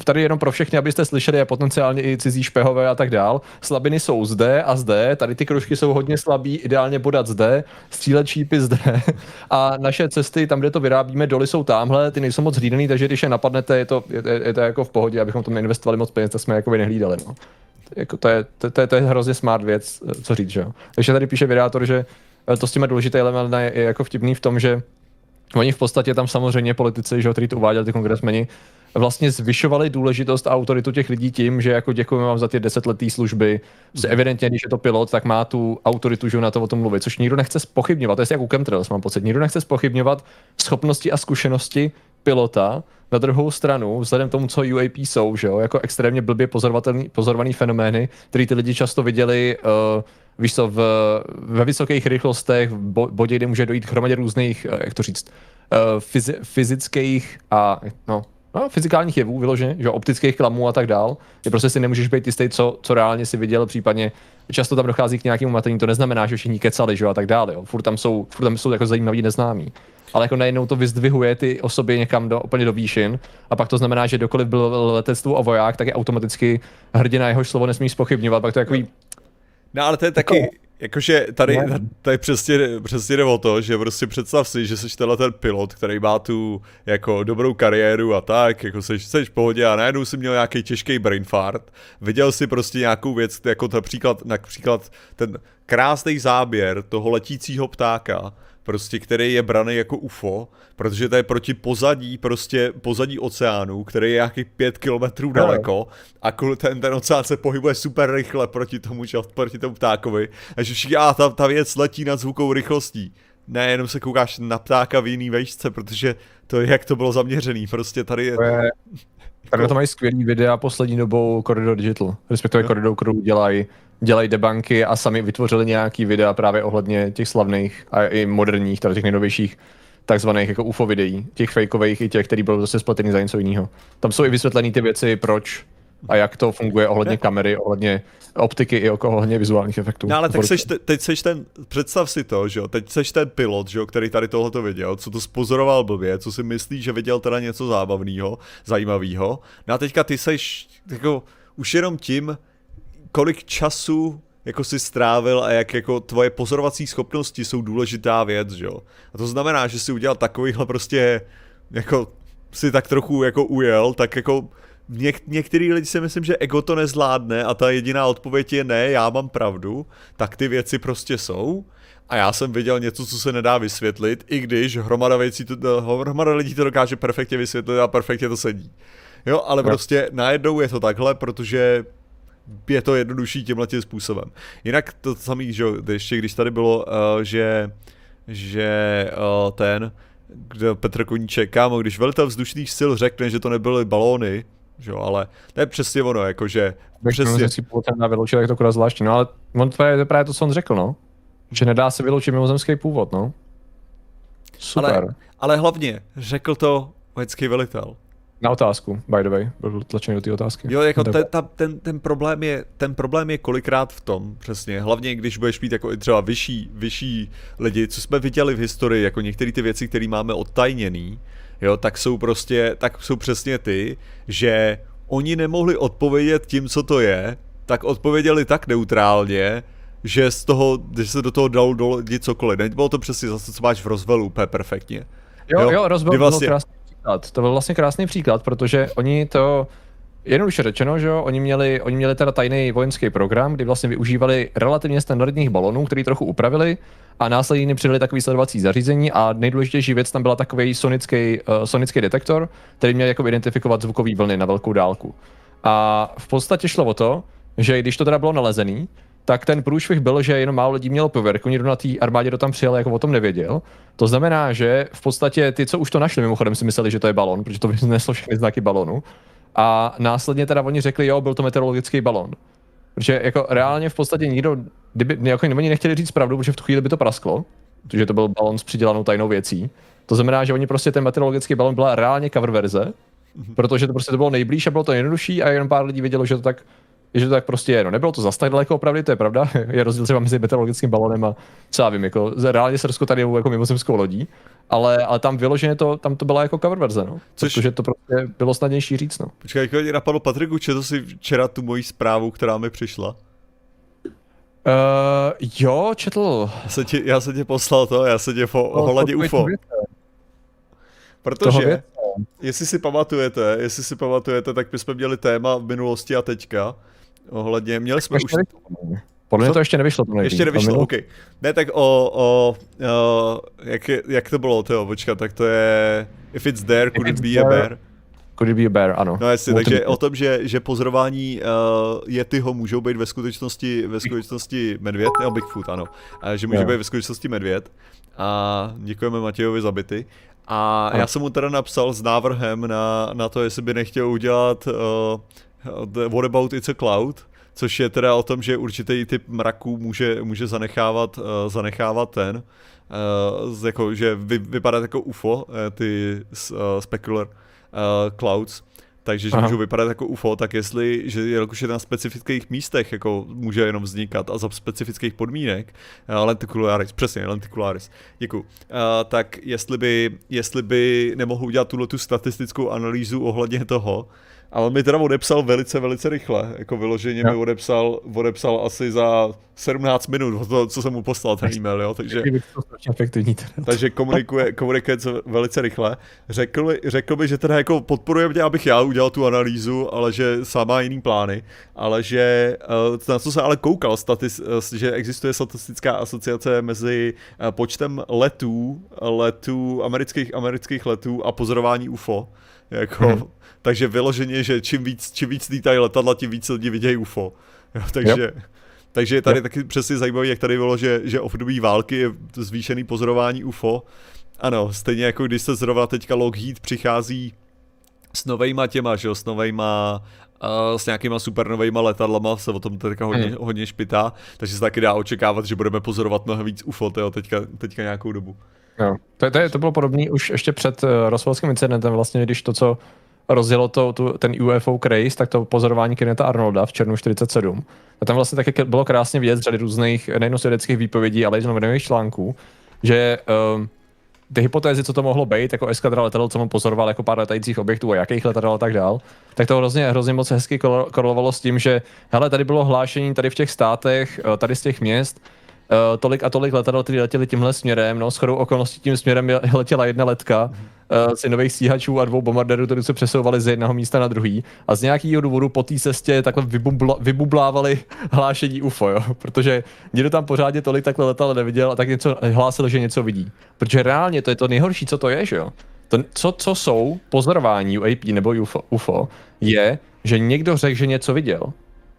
tady jenom pro všechny, abyste slyšeli, a potenciálně i cizí špehové a tak dál. Slabiny jsou zde a zde, tady ty kružky jsou hodně slabý, ideálně bodat zde, střílet šípy zde <laughs> a naše cesty tam, kde to vyrábíme, doly jsou tamhle, ty nejsou moc hlídaný, takže když je napadnete, je to, je, je to jako v pohodě, abychom tam neinvestovali moc peněz, tak jsme jako by nehlídali. No jako to, je, to, to, je, to je hrozně smart věc, co říct, že jo. Takže tady píše vydátor, že eh, to s těma důležitý element je, je jako vtipný v tom, že oni v podstatě tam samozřejmě politici, že jo, kteří to uváděli, ty kongresmeni, vlastně zvyšovali důležitost a autoritu těch lidí tím, že jako děkujeme vám za ty desetletý služby. Prostě evidentně, když je to pilot, tak má tu autoritu, že na to o tom mluvit, což nikdo nechce spochybňovat. To je jak u chemtrails, mám pocit. Nikdo nechce spochybňovat schopnosti a zkušenosti pilota, na druhou stranu, vzhledem k tomu, co UAP jsou, že jo, jako extrémně blbě pozorovaný fenomény, který ty lidi často viděli, uh, víš co, v, ve vysokých rychlostech, v bodě, kde může dojít k hromadě různých, uh, jak to říct, uh, fyzi- fyzických a, no, no, fyzikálních jevů vyloženě, že optických klamů a tak dál, je prostě si nemůžeš být jistý, co, co reálně si viděl, případně často tam dochází k nějakému matení, to neznamená, že všichni kecali, že a tak dále, jo. Furt tam jsou, furt tam jsou jako zajímaví neznámí ale jako najednou to vyzdvihuje ty osoby někam do, úplně do výšin. A pak to znamená, že dokoliv byl letectvo a voják, tak je automaticky hrdina jeho slovo nesmí spochybňovat, pak to je takový... No ale to je taky, jako, jakože tady, tady přesně, přesně jde o to, že prostě představ si, že jsi tenhle ten pilot, který má tu jako dobrou kariéru a tak, jako jsi, jsi v pohodě a najednou si měl nějaký těžký brain fart, viděl si prostě nějakou věc, jako například, například ten krásný záběr toho letícího ptáka, prostě který je braný jako UFO, protože to je proti pozadí, prostě pozadí oceánu, který je nějakých pět kilometrů daleko a ten, ten oceán se pohybuje super rychle proti tomu, proti tomu ptákovi a že všichni, a ta, ta věc letí nad zvukou rychlostí. Ne, jenom se koukáš na ptáka v jiný vejšce, protože to je, jak to bylo zaměřený, prostě tady je... <laughs> Tady to mají skvělý videa poslední dobou Corridor Digital, respektive no. Corridor Crew dělají dělají debanky a sami vytvořili nějaký videa právě ohledně těch slavných a i moderních, tady těch nejnovějších takzvaných jako UFO videí, těch fakeových i těch, který byl zase spletený za něco jiného. Tam jsou i vysvětlené ty věci, proč a jak to funguje ohledně kamery, ohledně optiky i ohledně vizuálních efektů. No ale tak seš, te, teď seš ten, představ si to, že jo, teď seš ten pilot, že jo, který tady tohoto viděl, co to spozoroval blbě, co si myslí, že viděl teda něco zábavného, zajímavého. No a teďka ty seš, jako, už jenom tím, kolik času jako si strávil a jak jako tvoje pozorovací schopnosti jsou důležitá věc, že jo. A to znamená, že si udělal takovýhle prostě jako si tak trochu jako ujel, tak jako něk- některý lidi si myslím, že ego to nezvládne a ta jediná odpověď je ne, já mám pravdu, tak ty věci prostě jsou. A já jsem viděl něco, co se nedá vysvětlit, i když hromada, věcí to, hromada lidí to dokáže perfektně vysvětlit a perfektně to sedí. Jo, ale no. prostě najednou je to takhle, protože je to jednodušší tímhle tím způsobem. Jinak to samý, že ještě když tady bylo, uh, že, že uh, ten, kde Petr Koníček, kámo, když velitel vzdušných sil řekne, že to nebyly balóny, že jo, ale to je přesně ono, jakože přesně. si na vyloučit, jak to kurva zvláštní, no ale on to je, to je právě to, co on řekl, no. Že nedá se vyloučit mimozemský původ, no. Super. Ale, ale hlavně řekl to vojenský velitel. Na otázku, by the way, byl tlačený do té otázky. Jo, jako ten, ta, ten, ten, problém je, ten problém je kolikrát v tom, přesně, hlavně když budeš mít jako i třeba vyšší, vyšší lidi, co jsme viděli v historii, jako některé ty věci, které máme odtajněný, jo, tak jsou prostě, tak jsou přesně ty, že oni nemohli odpovědět tím, co to je, tak odpověděli tak neutrálně, že z toho, když se do toho dalo do cokoliv. Nebylo to přesně zase, co máš v rozvelu úplně perfektně. Jo, jo, jo rozvel vlastně... byl krásný příklad. To byl vlastně krásný příklad, protože oni to, jednoduše řečeno, že jo, oni měli, oni měli teda tajný vojenský program, kdy vlastně využívali relativně standardních balonů, který trochu upravili a následně přidali takový sledovací zařízení a nejdůležitější věc tam byla takový sonický, uh, sonický detektor, který měl jako identifikovat zvukové vlny na velkou dálku. A v podstatě šlo o to, že když to teda bylo nalezený, tak ten průšvih byl, že jenom málo lidí mělo pověrku, nikdo na té armádě do tam přijel, jako o tom nevěděl. To znamená, že v podstatě ty, co už to našli, mimochodem si mysleli, že to je balon, protože to <laughs> vyneslo všechny znaky balonu. A následně teda oni řekli, jo, byl to meteorologický balon. Protože jako reálně v podstatě nikdo, kdyby, jako oni nechtěli říct pravdu, protože v tu chvíli by to prasklo, protože to byl balon s přidělanou tajnou věcí. To znamená, že oni prostě ten meteorologický balon byla reálně cover verze, mhm. protože to prostě to bylo nejblíž a bylo to jednodušší a jenom pár lidí vědělo, že to tak že to tak prostě je. No nebylo to zas tak daleko opravdu, to je pravda. <laughs> je rozdíl třeba mezi meteorologickým balonem a co já vím, jako reálně se tady jako mimozemskou lodí, ale, ale tam vyloženě to, tam to byla jako cover verze, no. Což... Protože to prostě bylo snadnější říct, no. Počkej, jak mě napadlo, Patriku, četl jsi včera tu moji zprávu, která mi přišla? Uh, jo, četl. Já jsem, ti, já jsem ti poslal to, já jsem tě po, no, ohledně UFO. Protože, jestli si pamatujete, jestli si pamatujete, tak my jsme měli téma v minulosti a teďka, ohledně, měli jsme už... Podle mě to ještě nevyšlo. To ještě nevyšlo, OK. Ne, tak o, o, o jak, jak to bylo, tyjo, počkat, tak to je If it's there, could it be a bear? Could it be a bear, ano. No jasně, takže o tom, že, že pozorování uh, Yetiho můžou být ve skutečnosti, ve skutečnosti medvěd, nebo Bigfoot, ano, uh, že může yeah. být ve skutečnosti medvěd. A děkujeme Matějovi za byty. A ano. já jsem mu teda napsal s návrhem na, na to, jestli by nechtěl udělat uh, What about it's a cloud, což je teda o tom, že určitý typ mraků může, může zanechávat, uh, zanechávat ten, uh, jako, že vy, vypadat jako UFO, uh, ty uh, specular uh, clouds, takže že můžou vypadat jako UFO, tak jestli, že jelikož je na specifických místech jako může jenom vznikat a za specifických podmínek, uh, lenticularis, přesně, lenticularis, děkuji, uh, tak jestli by, jestli by nemohl udělat tuhle tu statistickou analýzu ohledně toho, ale mi teda odepsal velice, velice rychle. Jako vyloženě no. mi odepsal, odepsal asi za 17 minut od toho, co jsem mu poslal ten e-mail, jo, takže, takže komunikuje, komunikuje velice rychle. Řekl, řekl by, že teda jako podporuje mě, abych já udělal tu analýzu, ale že sám má jiný plány, ale že eh, na co se ale koukal, statis, eh, že existuje statistická asociace mezi eh, počtem letů, letů, amerických, amerických letů a pozorování UFO. Jako, hmm. Takže vyloženě, že čím víc, čím víc lítají letadla, tím víc lidí vidějí UFO. Jo, takže, yep. takže je tady yep. taky přesně zajímavé, jak tady bylo, že, že období války je zvýšený pozorování UFO. Ano, stejně jako když se zrovna teďka Lockheed přichází s novejma těma, že jo, s novejma Uh, s nějakýma supernovejma letadlama se o tom teďka hodně, hmm. hodně špitá, takže se taky dá očekávat, že budeme pozorovat mnohem víc UFO teďka, teďka nějakou dobu. Jo. To, to, to bylo podobné už ještě před uh, Roswellským incidentem, vlastně, když to, co rozjelo to, tu, ten UFO craze, tak to pozorování Kenneta Arnolda v červnu 47. A tam vlastně taky bylo krásně vidět z řady různých nejen svědeckých výpovědí, ale i z novinových článků, že um, ty hypotézy, co to mohlo být, jako eskadra letadel, co on pozoroval jako pár letajících objektů a jakých letadel a tak dál, tak to hrozně, hrozně moc hezky korelovalo s tím, že hele, tady bylo hlášení tady v těch státech, eh, tady z těch měst, uh, tolik a tolik letadel, které letěly tímhle směrem, no, shodou okolností tím směrem letěla jedna letka uh, z nových stíhačů a dvou bombardérů, které se přesouvali z jednoho místa na druhý a z nějakého důvodu po té cestě takhle vybubla, vybublávali hlášení UFO, jo? protože nikdo tam pořádně tolik takhle letal neviděl a tak něco hlásil, že něco vidí. Protože reálně to je to nejhorší, co to je, že jo? To, co, co jsou pozorování UAP nebo UFO, UFO, je, že někdo řekl, že něco viděl.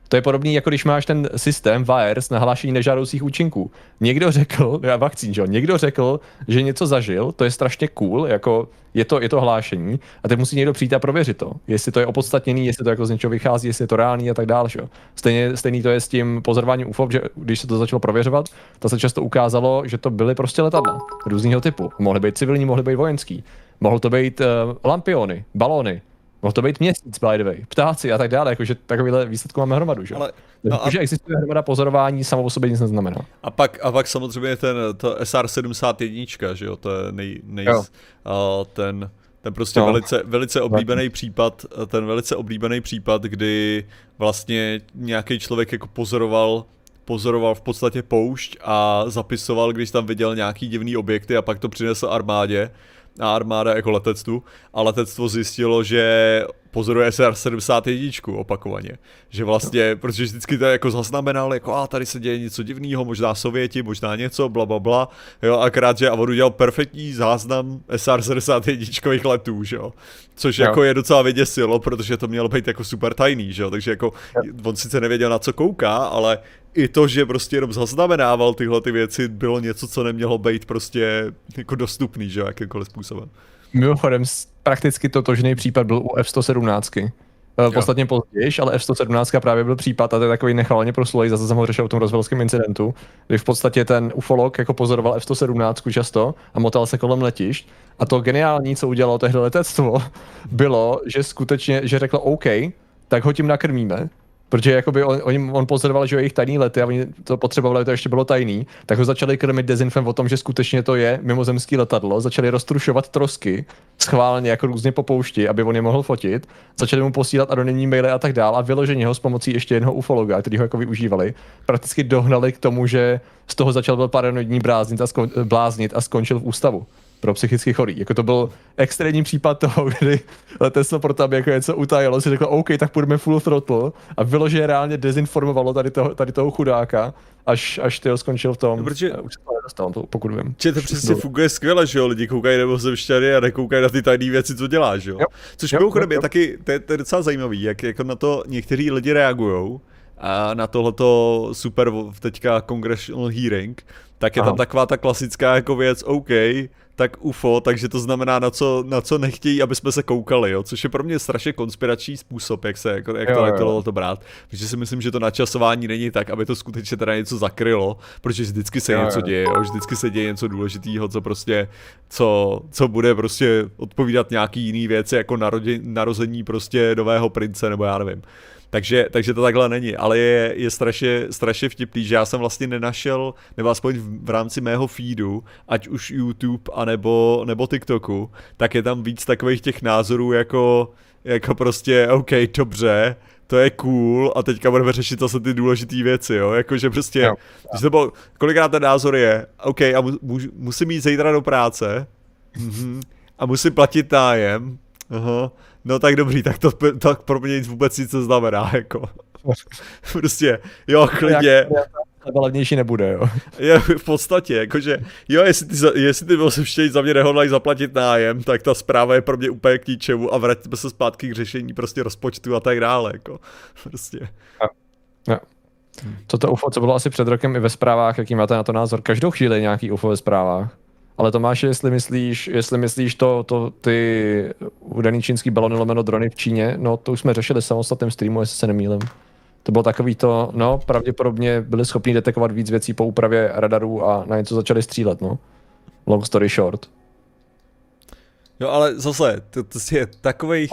To je podobný, jako když máš ten systém VAERS na hlášení nežádoucích účinků. Někdo řekl, já vakcín, že jo, někdo řekl, že něco zažil, to je strašně cool, jako je to, je to hlášení, a teď musí někdo přijít a prověřit to, jestli to je opodstatněný, jestli to jako z něčeho vychází, jestli je to reálný a tak dále. Že? Stejně, stejný to je s tím pozorováním UFO, že když se to začalo prověřovat, tak se často ukázalo, že to byly prostě letadla různého typu. Mohly být civilní, mohly být vojenský. Mohl to být uh, lampiony, balony, Mohl to být měsíc, by the way, ptáci a tak dále, jakože takovýhle výsledku máme hromadu, že? Ale, no a... Že existuje hromada pozorování, samo o sobě nic neznamená. A pak, a pak samozřejmě ten to SR-71, že jo, to je nej, nej, jo. Uh, ten, ten prostě no. velice, velice oblíbený případ, ten velice oblíbený případ, kdy vlastně nějaký člověk jako pozoroval pozoroval v podstatě poušť a zapisoval, když tam viděl nějaký divný objekty a pak to přinesl armádě a armáda jako letectvu. A letectvo zjistilo, že pozoruje SR-71 opakovaně. Že vlastně, protože vždycky to jako zaznamenal, jako a tady se děje něco divného, možná Sověti, možná něco, bla, bla, bla. Jo, akrát, že Avodu dělal perfektní záznam SR-71 letů, že jo. Což jo. jako je docela vyděsilo, protože to mělo být jako super tajný, že jo. Takže jako jo. on sice nevěděl na co kouká, ale i to, že prostě jenom zaznamenával tyhle ty věci, bylo něco, co nemělo být prostě jako dostupný, že jo, jakýmkoliv způsobem. Mimochodem, prakticky totožný případ byl u F-117. Eh, podstatně později, ale F-117 právě byl případ a to je takový nechvalně proslulý, zase jsem ho řešil v tom rozvelském incidentu, kdy v podstatě ten ufolog jako pozoroval F-117 často a motal se kolem letišť. A to geniální, co udělalo tehdy letectvo, <laughs> bylo, že skutečně, že řeklo OK, tak ho tím nakrmíme, Protože jakoby on, on, on pozoroval, že jejich tajný lety a oni to potřebovali, to ještě bylo tajný, tak ho začali krmit dezinfem o tom, že skutečně to je mimozemský letadlo, začali roztrušovat trosky schválně jako různě po poušti, aby on je mohl fotit, začali mu posílat anonymní maily a tak dál a vyložení ho s pomocí ještě jednoho ufologa, který ho jako využívali, prakticky dohnali k tomu, že z toho začal byl paranoidní bláznit a, bláznit a skončil v ústavu pro psychicky chorý. Jako to byl extrémní případ toho, <laughs> kdy letectvo pro aby jako něco utajilo, si řeklo, OK, tak půjdeme full throttle a vyloženě reálně dezinformovalo tady toho, tady toho chudáka, až, až ty skončil v tom. No, protože už se to nedostal, to, pokud vím. Že to přesně funguje skvěle, že jo, lidi koukají nebo zemšťany a nekoukají na ty tajné věci, co děláš, že jo. jo. Což mimochodem je taky, to je, to je docela zajímavý, jak jako na to někteří lidi reagují, a na tohleto super teďka congressional hearing, tak je Aha. tam taková ta klasická jako věc, OK, tak UFO, takže to znamená, na co, na co nechtějí, aby jsme se koukali, jo? což je pro mě strašně konspirační způsob, jak, se, jak, jak jo, to, jo. to brát. Protože si myslím, že to načasování není tak, aby to skutečně teda něco zakrylo, protože vždycky se jo, něco jo. děje, jo? vždycky se děje něco důležitého, co prostě, co, co bude prostě odpovídat nějaký jiný věci, jako narodě, narození prostě nového prince, nebo já nevím. Takže, takže to takhle není, ale je, je strašně, strašně vtipný, že já jsem vlastně nenašel, nebo aspoň v, v rámci mého feedu, ať už YouTube, anebo, nebo TikToku, tak je tam víc takových těch názorů jako, jako prostě, OK, dobře, to je cool a teďka budeme řešit zase ty důležité věci, jo, jakože prostě, jo. když to bylo, kolikrát ten názor je, OK, a mu, mu, musím jít zítra do práce, mm-hmm, a musím platit nájem, aha, no tak dobrý, tak to tak pro mě nic vůbec nic neznamená, jako. <laughs> prostě, jo, klidně. To levnější nebude, jo. Je v podstatě, jakože, jo, jestli ty, jestli ty ještě za mě nehodlají zaplatit nájem, tak ta zpráva je pro mě úplně k ničemu a vrátíme se zpátky k řešení prostě rozpočtu a tak dále, jako. <laughs> Prostě. Ja. Ja. Toto UFO, co bylo asi před rokem i ve zprávách, jaký máte na to názor? Každou chvíli nějaký UFO ve zprávách. Ale Tomáš, jestli myslíš, jestli myslíš to, to ty údaný čínský balony lomeno drony v Číně, no to už jsme řešili v samostatném streamu, jestli se nemýlím. To bylo takový to, no, pravděpodobně byli schopni detekovat víc věcí po úpravě radarů a na něco začali střílet, no. Long story short. Jo, ale zase, to, to je takový.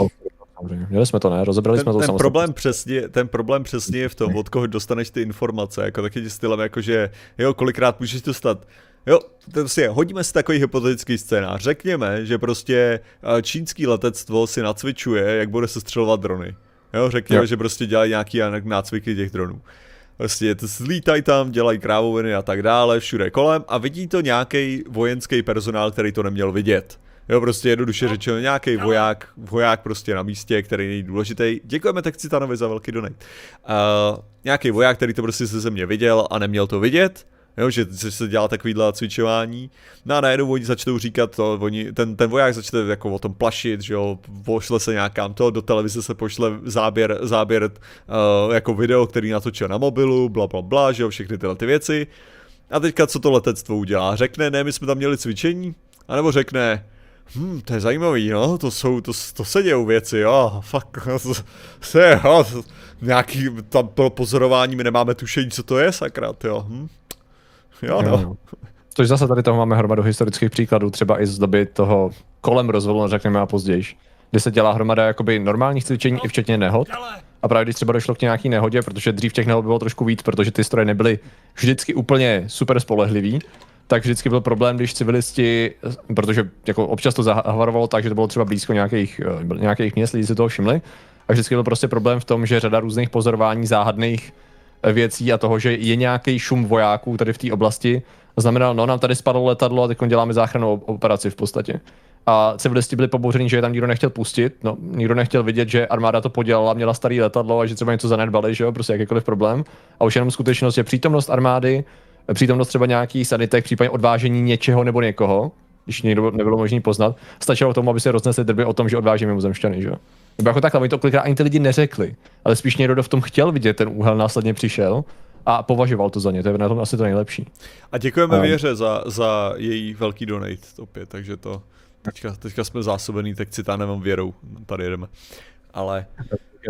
Měli jsme to, ne? Rozebrali ten, jsme to ten problém, přesně, ten problém přesně je v tom, od koho dostaneš ty informace, jako taky stylem, jako že jo, kolikrát můžeš dostat Jo, to prostě hodíme si takový hypotetický scénář. Řekněme, že prostě eh, čínský letectvo si nacvičuje, jak bude se střelovat drony. Jo, řekněme, jo. že prostě dělají nějaký nácviky těch dronů. Prostě to zlítají tam, dělají krávoviny a tak dále, všude kolem a vidí to nějaký vojenský personál, který to neměl vidět. Jo, prostě jednoduše řečeno, nějaký voják, voják prostě na místě, který není důležitý. Děkujeme tak Citanovi za velký donate. Uh, nějaký voják, který to prostě ze země viděl a neměl to vidět, jo, že se dělá takovýhle cvičování. No a najednou oni začnou říkat to, oni, ten, ten voják začne jako o tom plašit, že jo, pošle se nějakám to, do televize se pošle záběr, záběr uh, jako video, který natočil na mobilu, bla, bla, bla, že jo, všechny tyhle ty věci. A teďka co to letectvo udělá? Řekne, ne, my jsme tam měli cvičení? A nebo řekne, hm, to je zajímavý, no, to jsou, to, to se dějou věci, jo, fakt, <laughs> je, jo, nějaký, tam pro pozorování my nemáme tušení, co to je, sakra, jo, hm. Jo, no. Což zase tady toho máme hromadu historických příkladů, třeba i z doby toho kolem rozvolu, řekněme a později, kdy se dělá hromada jakoby normálních cvičení i včetně nehod. A právě když třeba došlo k nějaký nehodě, protože dřív těch nehod bylo trošku víc, protože ty stroje nebyly vždycky úplně super spolehlivý, tak vždycky byl problém, když civilisti, protože jako občas to zahavarovalo tak, že to bylo třeba blízko nějakých, eh, nějakých měst, lidi si toho všimli, a vždycky byl prostě problém v tom, že řada různých pozorování záhadných věcí a toho, že je nějaký šum vojáků tady v té oblasti, znamenal, no nám tady spadlo letadlo a teď děláme záchrannou operaci v podstatě. A civilisti byli pobouření, že je tam nikdo nechtěl pustit, no nikdo nechtěl vidět, že armáda to podělala, měla starý letadlo a že třeba něco zanedbali, že jo, prostě jakýkoliv problém. A už jenom skutečnost, že přítomnost armády přítomnost třeba nějaký sanitek, případně odvážení něčeho nebo někoho, když někdo nebylo možné poznat, stačilo tomu, aby se roznesly drby o tom, že odvážíme mimozemšťany, že jo. Nebo jako takhle, oni to kolikrát ani ty lidi neřekli, ale spíš někdo, kdo v tom chtěl vidět ten úhel, následně přišel a považoval to za ně, to je na tom asi to nejlepší. A děkujeme um, Věře za, za její velký donate opět, takže to teďka, teďka jsme zásobený tak citánem věrou, tady jedeme. Ale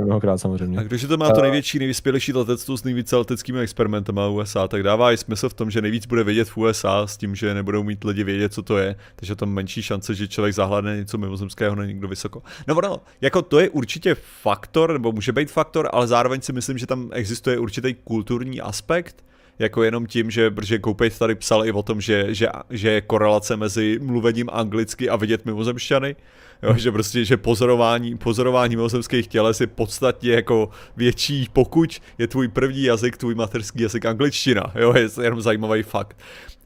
mnohokrát samozřejmě. A když to má to největší, nejvyspělejší letectvo s nejvíce leteckými experimentem a USA, tak dává i smysl v tom, že nejvíc bude vědět v USA s tím, že nebudou mít lidi vědět, co to je, takže tam menší šance, že člověk zahledne něco mimozemského na někdo vysoko. No, no, jako to je určitě faktor, nebo může být faktor, ale zároveň si myslím, že tam existuje určitý kulturní aspekt, jako jenom tím, že, protože Koupejt tady psal i o tom, že, že, že je korelace mezi mluvením anglicky a vidět mimozemšťany, Jo, že prostě, že pozorování, pozorování mimozemských těles je podstatně jako větší, pokud je tvůj první jazyk, tvůj materský jazyk angličtina, jo, je jenom zajímavý fakt.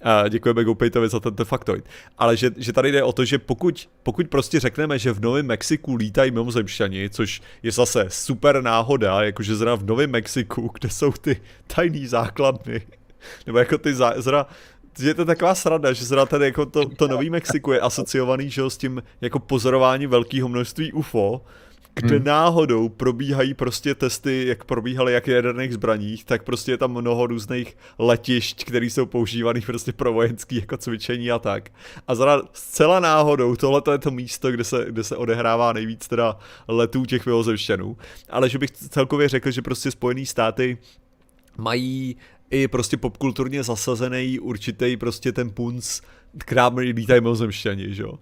A děkujeme GoPaytovi za tento faktoid. Ale že, že tady jde o to, že pokud, pokud prostě řekneme, že v Novém Mexiku lítají mimozemšťani, což je zase super náhoda, jakože zra v Novém Mexiku, kde jsou ty tajný základny, nebo jako ty zra, je to taková sranda, že zrovna tady jako to, to nový Mexiko je asociovaný že, s tím jako pozorování velkého množství UFO, kde hmm. náhodou probíhají prostě testy, jak probíhaly jak jaderných zbraních, tak prostě je tam mnoho různých letišť, které jsou používané prostě pro vojenský jako cvičení a tak. A zra zcela náhodou tohle je to místo, kde se, kde se odehrává nejvíc teda letů těch vyhozevštěnů. Ale že bych celkově řekl, že prostě Spojené státy mají i prostě popkulturně zasazený určitý prostě ten punc, která lítají mimozemšťani, že jo.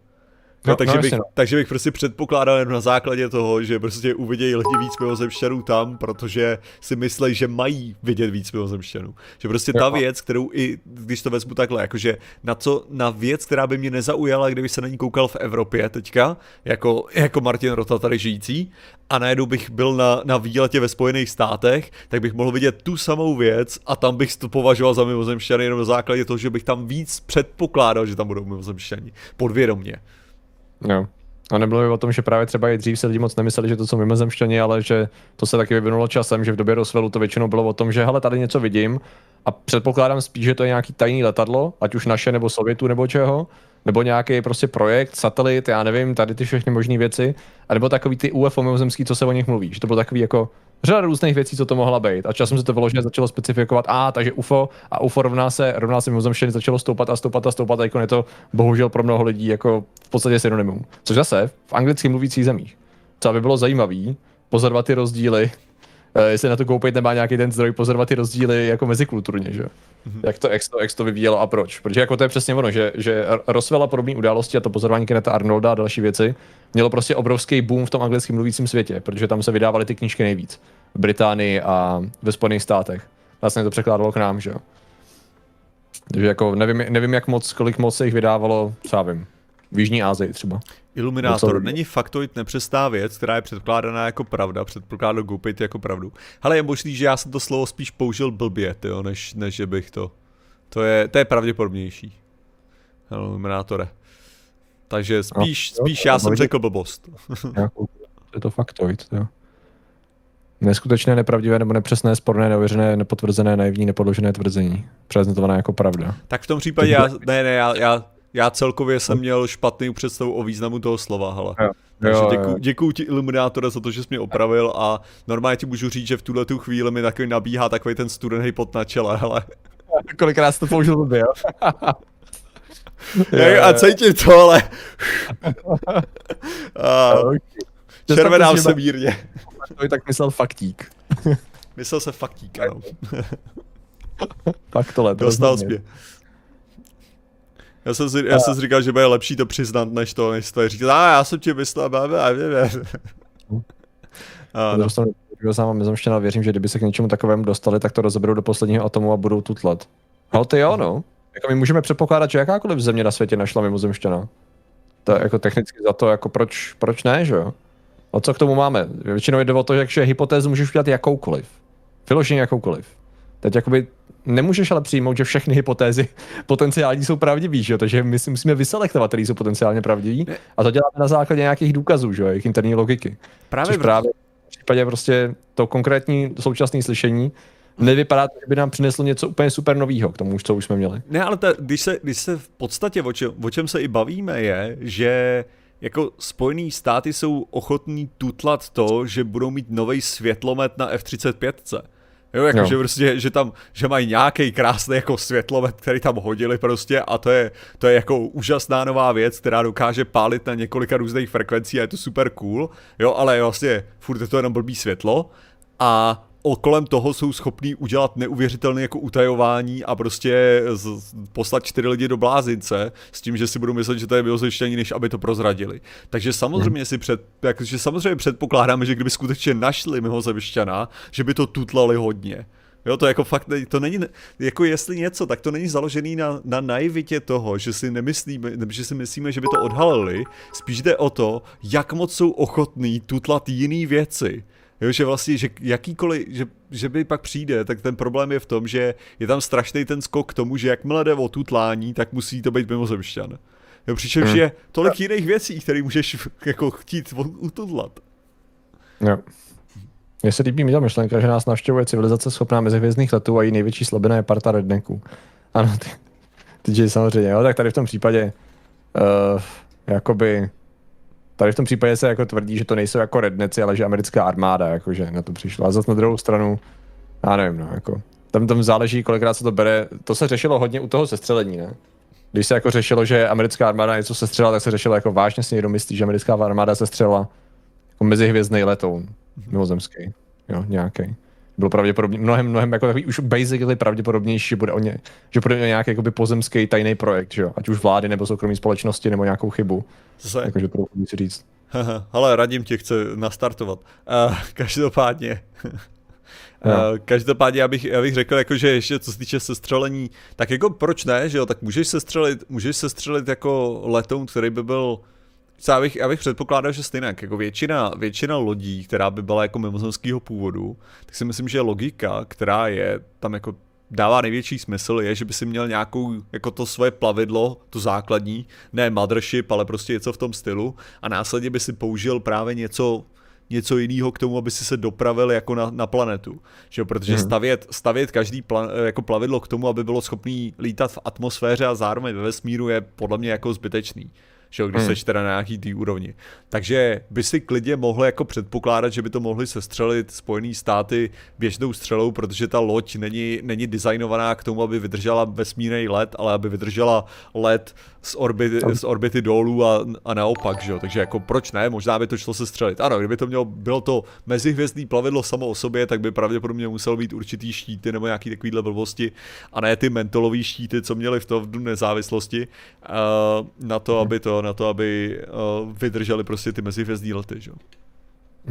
No, no, takže, no, bych, no. takže bych prostě předpokládal jen na základě toho, že prostě uvidějí lidi víc mimozemšťanů tam, protože si myslí, že mají vidět víc mimozemšťanů. Že prostě ta věc, kterou i, když to vezmu takhle, jakože na co, na věc, která by mě nezaujala, kdyby se na ní koukal v Evropě teďka, jako, jako Martin Rota tady žijící, a najednou bych byl na, na výletě ve Spojených státech, tak bych mohl vidět tu samou věc a tam bych to považoval za mimozemšťany jenom na základě toho, že bych tam víc předpokládal, že tam budou mimozemšťani. Podvědomně. Jo. A nebylo by o tom, že právě třeba i dřív se lidi moc nemysleli, že to jsou mimozemšťani, ale že to se taky vyvinulo časem, že v době Roswellu to většinou bylo o tom, že hele, tady něco vidím a předpokládám spíš, že to je nějaký tajný letadlo, ať už naše nebo Sovětu nebo čeho, nebo nějaký prostě projekt, satelit, já nevím, tady ty všechny možné věci, a nebo takový ty UFO mimozemský, co se o nich mluví, že to bylo takový jako řada různých věcí, co to mohla být. A časem se to vyloženě začalo specifikovat, a takže UFO a UFO rovná se, rovná se mimozemštění začalo stoupat a stoupat a stoupat, a jako je to bohužel pro mnoho lidí jako v podstatě synonymum. Což zase v anglicky mluvících zemích. Co by bylo zajímavé, pozorovat ty rozdíly jestli na to koupit nemá nějaký ten zdroj pozorovat ty rozdíly jako mezikulturně, že? Mm-hmm. Jak, to, jak, to, jak to vyvíjelo a proč. Protože jako to je přesně ono, že, že Roswell a podobné události a to pozorování Keneta Arnolda a další věci mělo prostě obrovský boom v tom anglickém mluvícím světě, protože tam se vydávaly ty knížky nejvíc. V Británii a ve Spojených státech. Vlastně to překládalo k nám, že jo. Takže jako nevím, nevím, jak moc, kolik moc se jich vydávalo, já vím. V Jižní Asii třeba. Iluminátor není faktoid nepřestá věc, která je předkládaná jako pravda, předpokládá GoPit jako pravdu. Ale je možný, že já jsem to slovo spíš použil blbě, tyjo, než, než že bych to. To je, to je pravděpodobnější. Iluminátore. Takže spíš, no, spíš já jsem řekl blbost. je to faktoid, jo. Neskutečné, nepravdivé nebo nepřesné, sporné, neověřené, nepotvrzené, naivní, nepodložené tvrzení. Prezentované jako pravda. Tak v tom případě já, ne, ne, já, já, já celkově jsem měl špatný představu o významu toho slova, hele. Jo. Takže Jo, děkuji, jo. děkuji ti Illuminátore za to, že jsi mě opravil a normálně ti můžu říct, že v tuhle tu chvíli mi takový nabíhá takový ten studený pot na čele, hele. Kolikrát jsi to použil blbě, jo? <laughs> Já, a cítím to, ale... <laughs> a, červenám se mírně. To tak myslel faktík. Myslel se faktík, ano. Fakt tohle. to Dostal zpět. Já jsem, si, já jsem si říkal, že bude lepší to přiznat, než to, než to říct. A já jsem ti myslel, bla, bla, bla, bla. <laughs> Druhou stranu, já sám mezomštěna věřím, že kdyby se k něčemu takovému dostali, tak to rozeberou do posledního atomu a budou tutlat. Ale ty jo, no. Jako my můžeme předpokládat, že jakákoliv země na světě našla mimozemšťana. To je jako technicky za to, jako proč, proč ne, že jo? A co k tomu máme? Většinou jde o to, že hypotézu můžeš udělat jakoukoliv. Vyloženě jakoukoliv. Teď jakoby nemůžeš ale přijmout, že všechny hypotézy <laughs> potenciální jsou pravdivý, že jo? Takže my si musíme vyselektovat, které jsou potenciálně pravdivý. A to děláme na základě nějakých důkazů, že jo? Jejich interní logiky. Právě, Což v- právě v případě prostě to konkrétní současné slyšení nevypadá, že by nám přineslo něco úplně super nového k tomu, co už jsme měli. Ne, ale ta, když, se, když se v podstatě o čem, o čem se i bavíme je, že jako Spojený státy jsou ochotní tutlat to, že budou mít nový světlomet na F-35. Jo, jako, Jo. že prostě, že tam, že mají nějaký krásný jako světlomet, který tam hodili prostě a to je, to je jako úžasná nová věc, která dokáže pálit na několika různých frekvencích a je to super cool, jo, ale vlastně furt je to jenom blbý světlo a kolem toho jsou schopní udělat neuvěřitelné jako utajování a prostě z, poslat čtyři lidi do blázince s tím, že si budou myslet, že to je mimozemštění, než aby to prozradili. Takže samozřejmě si před, takže samozřejmě předpokládáme, že kdyby skutečně našli mimozemšťana, že by to tutlali hodně. Jo, to jako fakt, to není, jako jestli něco, tak to není založený na, na naivitě toho, že si nemyslíme, že si myslíme, že by to odhalili, spíš jde o to, jak moc jsou ochotní tutlat jiný věci. Jo, že vlastně, že jakýkoliv, že, že by pak přijde, tak ten problém je v tom, že je tam strašný ten skok k tomu, že jakmile jde o tutlání, tak musí to být mimozemšťan. Jo, přičemž Hmm. je tolik jiných věcí, které můžeš jako chtít ututlat. Jo. Mně se líbí mi ta myšlenka, že nás navštěvuje civilizace schopná mezihvězdných letů a její největší slabina je parta rednecků. Ano, ty, ty samozřejmě, jo, tak tady v tom případě, uh, jakoby, tady v tom případě se jako tvrdí, že to nejsou jako redneci, ale že americká armáda, jakože na to přišla. A zase na druhou stranu, já nevím, no, jako, tam, tam záleží, kolikrát se to bere, to se řešilo hodně u toho sestřelení, ne? Když se jako řešilo, že americká armáda něco sestřela, tak se řešilo jako vážně si někdo myslí, že americká armáda sestřela jako mezihvězdný letoun mimozemský, jo, nějaký. Bylo pravděpodobně mnohem, mnohem jako takový už basically pravděpodobnější, že bude o ně, že bude o nějaký jakoby pozemský tajný projekt, že jo, ať už vlády nebo soukromí společnosti nebo nějakou chybu, Zase, jakože to si říct. Ale radím tě chce nastartovat. Uh, každopádně. Uh, každopádně já bych, já bych řekl, jako, že ještě co se týče sestřelení, tak jako proč ne, že jo, tak můžeš sestřelit, můžeš sestřelit jako letoun, který by byl co já bych, já bych předpokládal, že stejně jako většina, většina lodí, která by byla jako mimozemského původu, tak si myslím, že logika, která je tam jako dává největší smysl, je, že by si měl nějakou, jako to svoje plavidlo, to základní, ne mothership, ale prostě něco v tom stylu a následně by si použil právě něco, něco jiného k tomu, aby si se dopravil jako na, na planetu. Že? Protože Mhm. stavět, stavět každý pla, jako plavidlo k tomu, aby bylo schopný lítat v atmosféře a zároveň ve vesmíru je podle mě jako zbytečný že jo, když Hmm. seš teda na nějaký té úrovni. Takže by si klidně mohli jako předpokládat, že by to mohli sestřelit Spojený státy běžnou střelou, protože ta loď není, není designovaná k tomu, aby vydržela vesmírný let, ale aby vydržela let z orbity, z orbity dolů a, a naopak, že jo. Takže jako proč ne, možná by to šlo sestřelit. Ano, kdyby to mělo, bylo to mezihvězdný plavidlo samo o sobě, tak by pravděpodobně muselo být určitý štíty nebo nějaký takovýhle blbosti a ne ty mentolový štíty, co měli v to v Dnu nezávislosti, uh, na to, aby to, na to, aby uh, vydrželi prostě ty mezihvězdní lety, jo.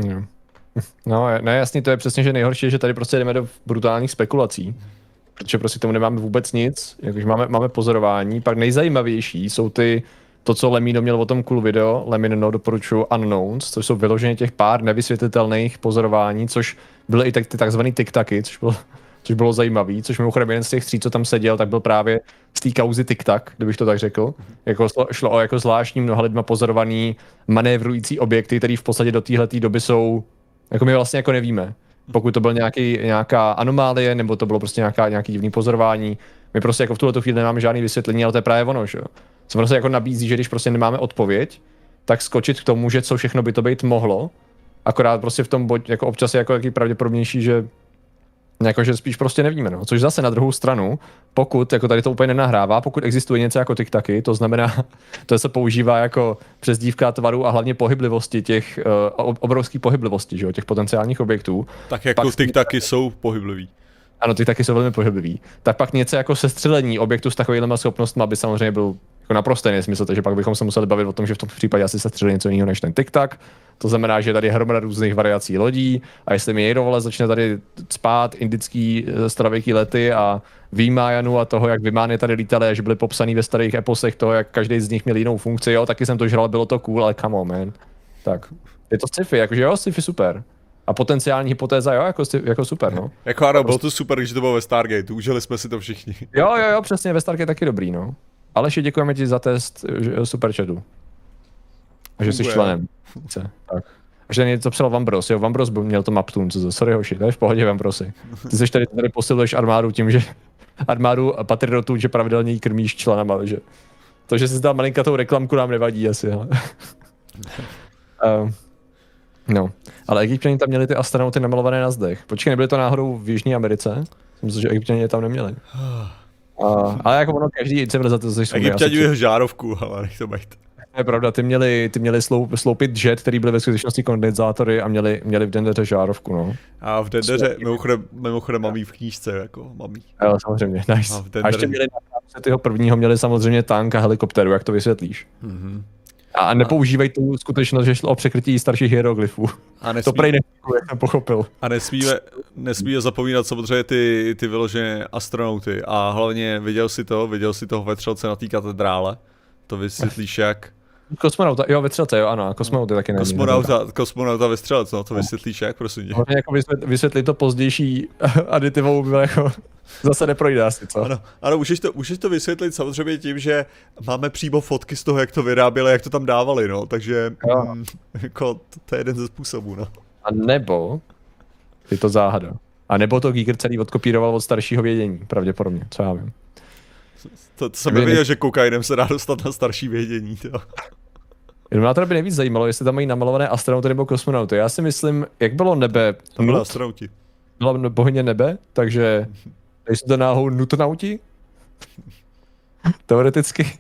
Jo. <laughs> No, ne, jasný, to je přesně, že nejhorší je, že tady prostě jdeme do brutálních spekulací, protože prostě tomu nemáme vůbec nic, jakože máme, máme pozorování, pak nejzajímavější jsou ty, to, co Lemino měl o tom cool video, Lemino doporučuju Unknowns, což jsou vyloženě těch pár nevysvětlitelných pozorování, což byly i tak, ty takzvaný tiktaky, což bylo, což bylo zajímavý, což mimochodem jeden z těch tří, co tam seděl, tak byl právě z té kauzy TikTok, kdybych to tak řekl. Jako šlo- o jako zvláštní mnoha lidma pozorovaný manévrující objekty, které v podstatě do téhle doby jsou, jako my vlastně jako nevíme. Pokud to byl nějaký, nějaká anomálie, nebo to bylo prostě nějaká, nějaký divný pozorování, my prostě jako v tuhle chvíli nemáme žádný vysvětlení, ale to je právě ono, že jo. Se prostě jako nabízí, že když prostě nemáme odpověď, tak skočit k tomu, že co všechno by to být mohlo, akorát prostě v tom bod, jako občas je jako jaký pravděpodobnější, že jako, že spíš prostě nevíme, no. Což zase na druhou stranu, pokud, jako tady to úplně nenahrává, pokud existuje něco jako TikToky, to znamená, <laughs> to se používá jako přezdívka tvaru a hlavně pohyblivosti těch, uh, obrovský pohyblivosti, že jo, těch potenciálních objektů. Tak jako TikToky jsou pohyblivý. Ano, ty taky jsou velmi pohyblivý. Tak pak něco jako sestřelení objektu s takovými schopnostmi, aby samozřejmě byl jako naprosto nesmysl, takže pak bychom se museli bavit o tom, že v tom případě asi se něco jiného než ten TikTok. To znamená, že tady je hromada různých variací lodí a jestli mi někdo vole začne tady spát indický eh, starověký lety a výmájanu a toho, jak vymány tady lítali, že byly popsaný ve starých eposech toho, jak každý z nich měl jinou funkci, jo, taky jsem to žral, bylo to cool, ale come on, man. Tak, je to sci-fi, jakože jo, sci-fi super. A potenciální hypotéza, jo, jako, jako super, no. Jako ano, bylo to super, když to bylo ve Stargate, užili jsme si to všichni. Jo, jo, jo, přesně, ve Stargate taky dobrý, no. Aleši, děkujeme ti za test super chatu. A že jsi členem. Tak. A že něco psal Vambros, jo, Vambros byl, měl to Maptun, co sorry hoši, to je v pohodě Vambrosy. Ty jsi tady, tady posiluješ armádu tím, že armádu patriotů, že pravidelně jí krmíš členama, ale že to, že jsi dal malinkatou reklamku nám nevadí asi, ale. uh, <laughs> no, ale egyptěni tam měli ty astronauty namalované na zdech. Počkej, nebyly to náhodou v Jižní Americe? Myslím, že egyptěni je tam neměli. Uh, ale jako ono, každý civilizace se svůj. Egyptěni je žárovku, ale nech to být. To je pravda, ty měli, ty měli sloup, sloupit jet, který byly ve skutečnosti kondenzátory a měli, měli v Dendeře žárovku, no. A v Dendeře, mimochodem, mimochodem mám v knížce, jako mamí. Jo, samozřejmě, nice. A, a ještě měli na toho prvního měli samozřejmě tank a helikopteru, jak to vysvětlíš? Mm-hmm. A nepoužívají tu skutečnost, že šlo o překrytí starších hieroglyfů. A nesmí... To prej nefunguje, jak jsem pochopil. A nesmíme, nesmíme zapomínat samozřejmě ty, ty vyložené astronauty. A hlavně viděl si to, viděl si toho vetřelce na té katedrále. To vysvětlíš jak? Kosmonauta, jo, ve střelce, jo, ano, kosmonauty taky nevím. Kosmonauta, kosmonauta ve střelce, no to vysvětlíš jak, prosím tě. jako vysvětlit to pozdější <laughs> aditivou bylo jako <laughs> zase neprojde asi, co? Ano, ano můžeš, to, můžeš to vysvětlit samozřejmě tím, že máme přímo fotky z toho, jak to vyráběli, jak to tam dávali, no, takže mm, <laughs> jako, to, to je jeden ze způsobů, no. A nebo je to záhada. A nebo to Giger celý odkopíroval od staršího vědění, pravděpodobně, co já vím. To, to jsem nevěděl, že kokainem se dá dostat na starší vědění. To. Jenom to by nejvíc zajímalo, jestli tam mají namalované astronauty nebo kosmonauty. Já si myslím, jak bylo nebe. To byly astronauti. Byla bohyně nebe, takže nejsou to náhodou nutnauti? Teoreticky.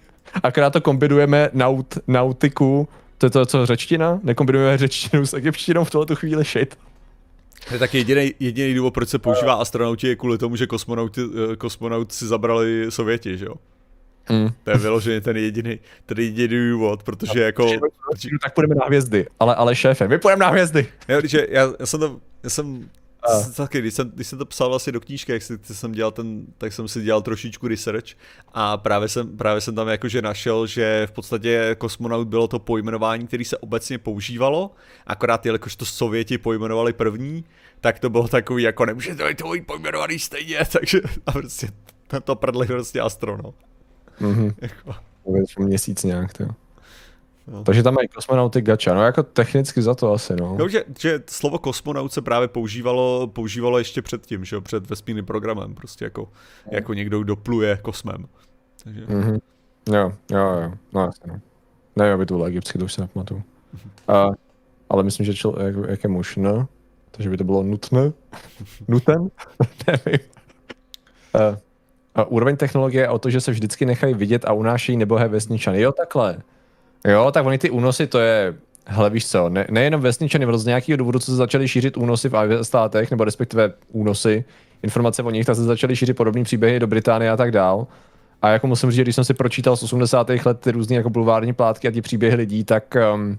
Akorát to kombinujeme naut, nautiku, to je to, co řečtina? Nekombinujeme řečtinu s egyptštinou v tuhle chvíli shit. Je tak jediný, jediný důvod, proč se používá astronauti, je kvůli tomu, že kosmonauti, eh, kosmonauti si zabrali Sověti, že jo? Hmm. To je vyloženě ten jediný, ten jediný důvod, protože jako... Tak půjdeme na hvězdy, ale, ale šéfe, my půjdeme na hvězdy. Jo, že já, já jsem to, já jsem a. Taky, když jsem, když jsem to psal asi do knížky, jak jsem dělal ten, tak jsem si dělal trošičku research a právě jsem, právě jsem tam jakože našel, že v podstatě kosmonaut bylo to pojmenování, které se obecně používalo, akorát jelikož to Sověti pojmenovali první, tak to bylo takový, jako nemůže to být pojmenovaný stejně, <laughs> takže a prostě to prdli prostě astrono. Mhm. <laughs> jako. Měsíc nějak, to. No. Takže tam mají kosmonauty gacha, no jako technicky za to asi, no. no že, že slovo kosmonaut se právě používalo, používalo ještě předtím, že jo, před vesmírným programem, prostě jako, no. jako někdo dopluje kosmem. Takže... Mm-hmm. Jo, jo, jo, no asi no. Nevím, aby to bylo egyptsky, to už se nepamatuju. Mm-hmm. Uh, ale myslím, že čel, jak, jak je muž, no? Takže by to bylo nutné. <laughs> Nuten? <laughs> Nevím. Uh, a úroveň technologie a o to, že se vždycky nechají vidět a unášejí nebohé vesničany. Jo, takhle. Jo, tak oni ty únosy, to je, hele víš co, ne, nejenom vesničany, z nějakého důvodu, co se začaly šířit únosy v státech, nebo respektive únosy, informace o nich, tak se začaly šířit podobné příběhy do Británie a tak dál. A jako musím říct, že když jsem si pročítal z 80. let ty různé jako bulvární plátky a ty příběhy lidí, tak um,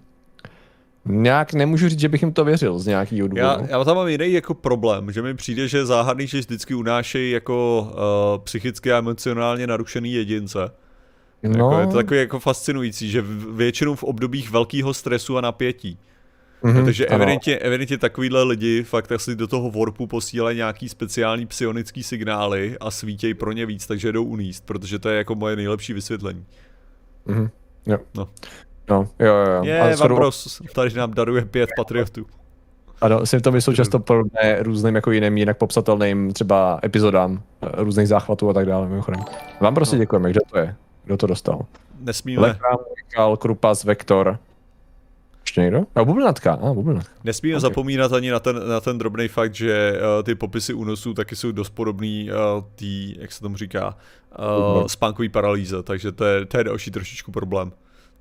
nějak nemůžu říct, že bych jim to věřil z nějakého důvodu. Já, já tam mám jiný jako problém, že mi přijde, že záhadný, že vždycky unášejí jako uh, psychicky a emocionálně narušený jedince. No. Jako je to takový jako fascinující, že většinou v obdobích velkého stresu a napětí. Mm-hmm, Takže evidentně, evidentně takovýhle lidi fakt asi do toho warpu posílají nějaký speciální psionický signály a svítějí pro ně víc, takže jdou uníst, protože to je jako moje nejlepší vysvětlení. Mm-hmm. Jo. No. No, jo, jo, jo. Je, Vambros, tady nám daruje pět patriotů. Ano, symptomy jsou často podobné různým jako jiným, jinak popsatelným třeba epizodám eh, různých záchvatů a tak dále, mimochodem. Vám prostě no. děkujeme, kdo to je? Kdo to dostal? Nesmíme. Lekrám, Mikal, Krupas, Vektor. Ještě někdo? A bubelnatka, a bubelnatka. Nesmíme okay. zapomínat ani na ten, na ten drobný fakt, že uh, ty popisy únosů taky jsou dost podobný uh, tý, jak se tomu říká, uh, spánkový paralýze, takže to je, to je další trošičku problém.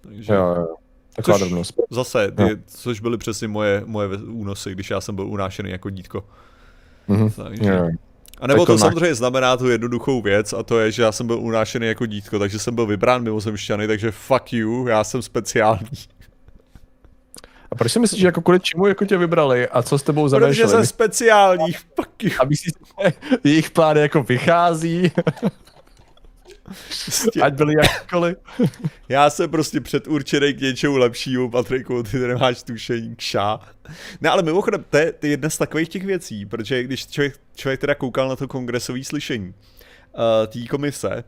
Takže... Jo, jo. Taková což, drobnost. Zase, ty, no. což byly přesně moje, moje únosy, když já jsem byl unášený jako dítko. Mm-hmm. Takže... Jo. A nebo to samozřejmě znamená tu jednoduchou věc a to je, že já jsem byl unášený jako dítko, takže jsem byl vybrán mimozemšťany, takže fuck you, já jsem speciální. A proč si myslíš, že jako kvůli čemu jako tě vybrali a co s tebou zamýšleli? Protože jsem speciální, fuck you. A myslíš, že jejich plán jako vychází? Prostě. Ať byli jakkoliv. <laughs> Já jsem prostě předurčený k něčemu lepšímu, Patriku, ty nemáš tušení, kša. Ne, ale mimochodem, to je, to je jedna z takových těch věcí, protože když člověk, člověk teda koukal na to kongresové slyšení uh, té komise,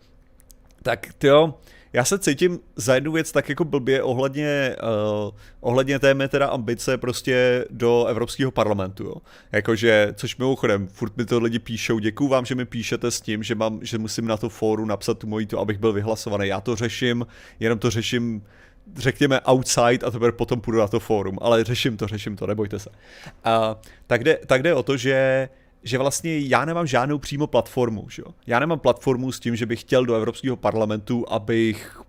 tak jo, já se cítím za jednu věc tak jako blbě ohledně, uh, ohledně té mé teda ambice prostě do Evropského parlamentu, jo. Jakože, což mimochodem, furt mi to lidi píšou, děkuju vám, že mi píšete s tím, že, mám, že musím na to fóru napsat tu moji to, abych byl vyhlasovaný. Já to řeším, jenom to řeším řekněme outside a teprve potom půjdu na to fórum, ale řeším to, řeším to, nebojte se. Uh, tak, jde, tak jde o to, že že vlastně já nemám žádnou přímo platformu. Že jo? Já nemám platformu s tím, že bych chtěl do Evropského parlamentu, abych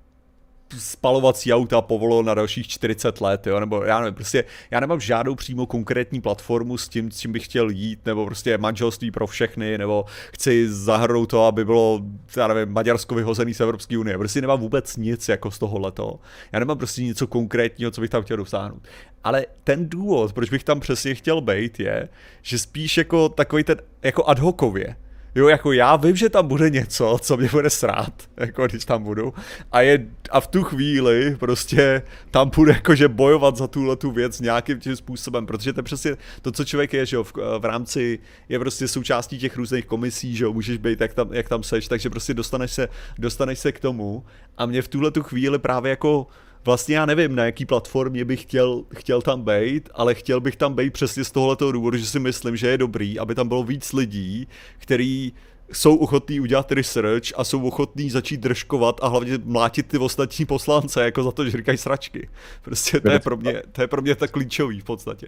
spalovací auta povolil na dalších 40 let, jo? nebo já nevím, prostě já nemám žádnou přímo konkrétní platformu s tím, s čím bych chtěl jít, nebo prostě manželství pro všechny, nebo chci zahrnout to, aby bylo, já nevím, Maďarsko vyhozený z Evropské unie. Prostě nemám vůbec nic jako z toho leto. Já nemám prostě něco konkrétního, co bych tam chtěl dosáhnout. Ale ten důvod, proč bych tam přesně chtěl být, je, že spíš jako takový ten, jako ad hocově, jo, jako já vím, že tam bude něco, co mě bude srát, jako když tam budu. A, je, a v tu chvíli prostě tam bude jakože bojovat za tuhle tu věc nějakým tím způsobem, protože to je přesně to, co člověk je, že jo, v, v rámci, je prostě součástí těch různých komisí, že jo, můžeš být, jak tam, jak tam seš, takže prostě dostaneš se, dostaneš se k tomu a mě v tuhle tu chvíli právě jako vlastně já nevím, na jaký platformě bych chtěl, chtěl tam být, ale chtěl bych tam být přesně z tohoto důvodu, že si myslím, že je dobrý, aby tam bylo víc lidí, který jsou ochotní udělat research a jsou ochotní začít držkovat a hlavně mlátit ty ostatní poslance, jako za to, že říkají sračky. Prostě to je pro mě, to je pro mě tak klíčový v podstatě.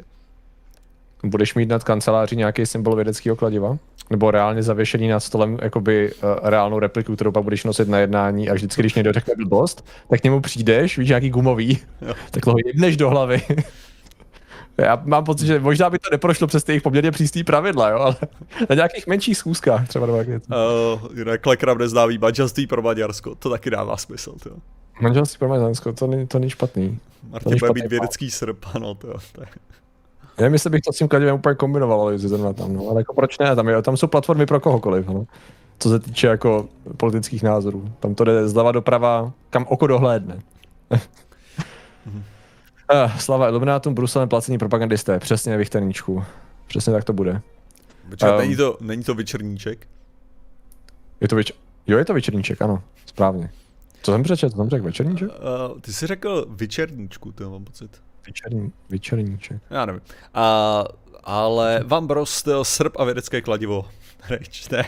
Budeš mít nad kanceláří nějaký symbol vědeckého kladiva? Nebo reálně zavěšený nad stolem jakoby uh, reálnou repliku, kterou pak budeš nosit na jednání a vždycky, když někdo řekne blbost, tak k němu přijdeš, víš, nějaký gumový, jo. <laughs> tak ho jebneš do hlavy. <laughs> Já mám pocit, že možná by to neprošlo přes těch poměrně přístý pravidla, jo, ale <laughs> na nějakých menších schůzkách třeba nebo jak Uh, Klekram neznámý manželství pro Maďarsko, to taky dává smysl, jo. Manželství pro Maďarsko, to není, to není špatný. Martin bude mít vědecký srp, ano, to, to je. Nevím, jestli bych to s tím kladivem úplně kombinoval, ale zrovna tam, no. ale jako proč ne, tam, je, tam jsou platformy pro kohokoliv, no. co se týče jako politických názorů. Tam to jde zleva doprava, kam oko dohlédne. uh, slava Illuminátům, Bruselem placení propagandisté, přesně Vichterníčku. Přesně tak to bude. Počkej, um, není, to, není to vyčerníček? Je to vyč... Jo, je to vyčerníček, ano, správně. Co jsem přečetl, jsem řekl, večerníček? Uh, ty jsi řekl vyčerníčku, to mám pocit. Vyčerní, vyčerníček. Já nevím. A, ale vám brostil srp a vědecké kladivo. <laughs> Reč, ne.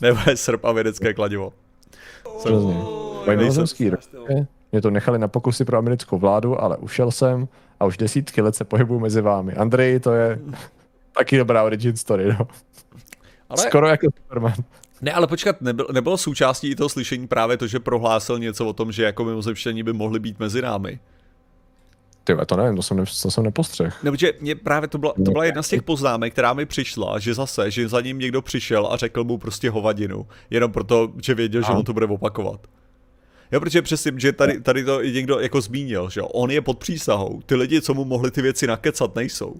Nebo je srp a vědecké kladivo. Přesně. Vojnovozemský mě to nechali na pokusy pro americkou vládu, ale ušel jsem a už desítky let se pohybuju mezi vámi. Andrej, to je <laughs> taky dobrá origin story, no. Ale... Skoro jako Superman. Ne, ale počkat, nebylo, nebylo součástí toho slyšení právě to, že prohlásil něco o tom, že jako mimozemštění by mohli být mezi námi. Ty to nevím, to jsem, ne, to jsem nepostřeh. Nebo že mě právě to byla, to byla jedna z těch poznámek, která mi přišla, že zase, že za ním někdo přišel a řekl mu prostě hovadinu, jenom proto, že věděl, že on to bude opakovat. Jo, protože přesně, že tady, tady to někdo jako zmínil, že on je pod přísahou, ty lidi, co mu mohli ty věci nakecat, nejsou.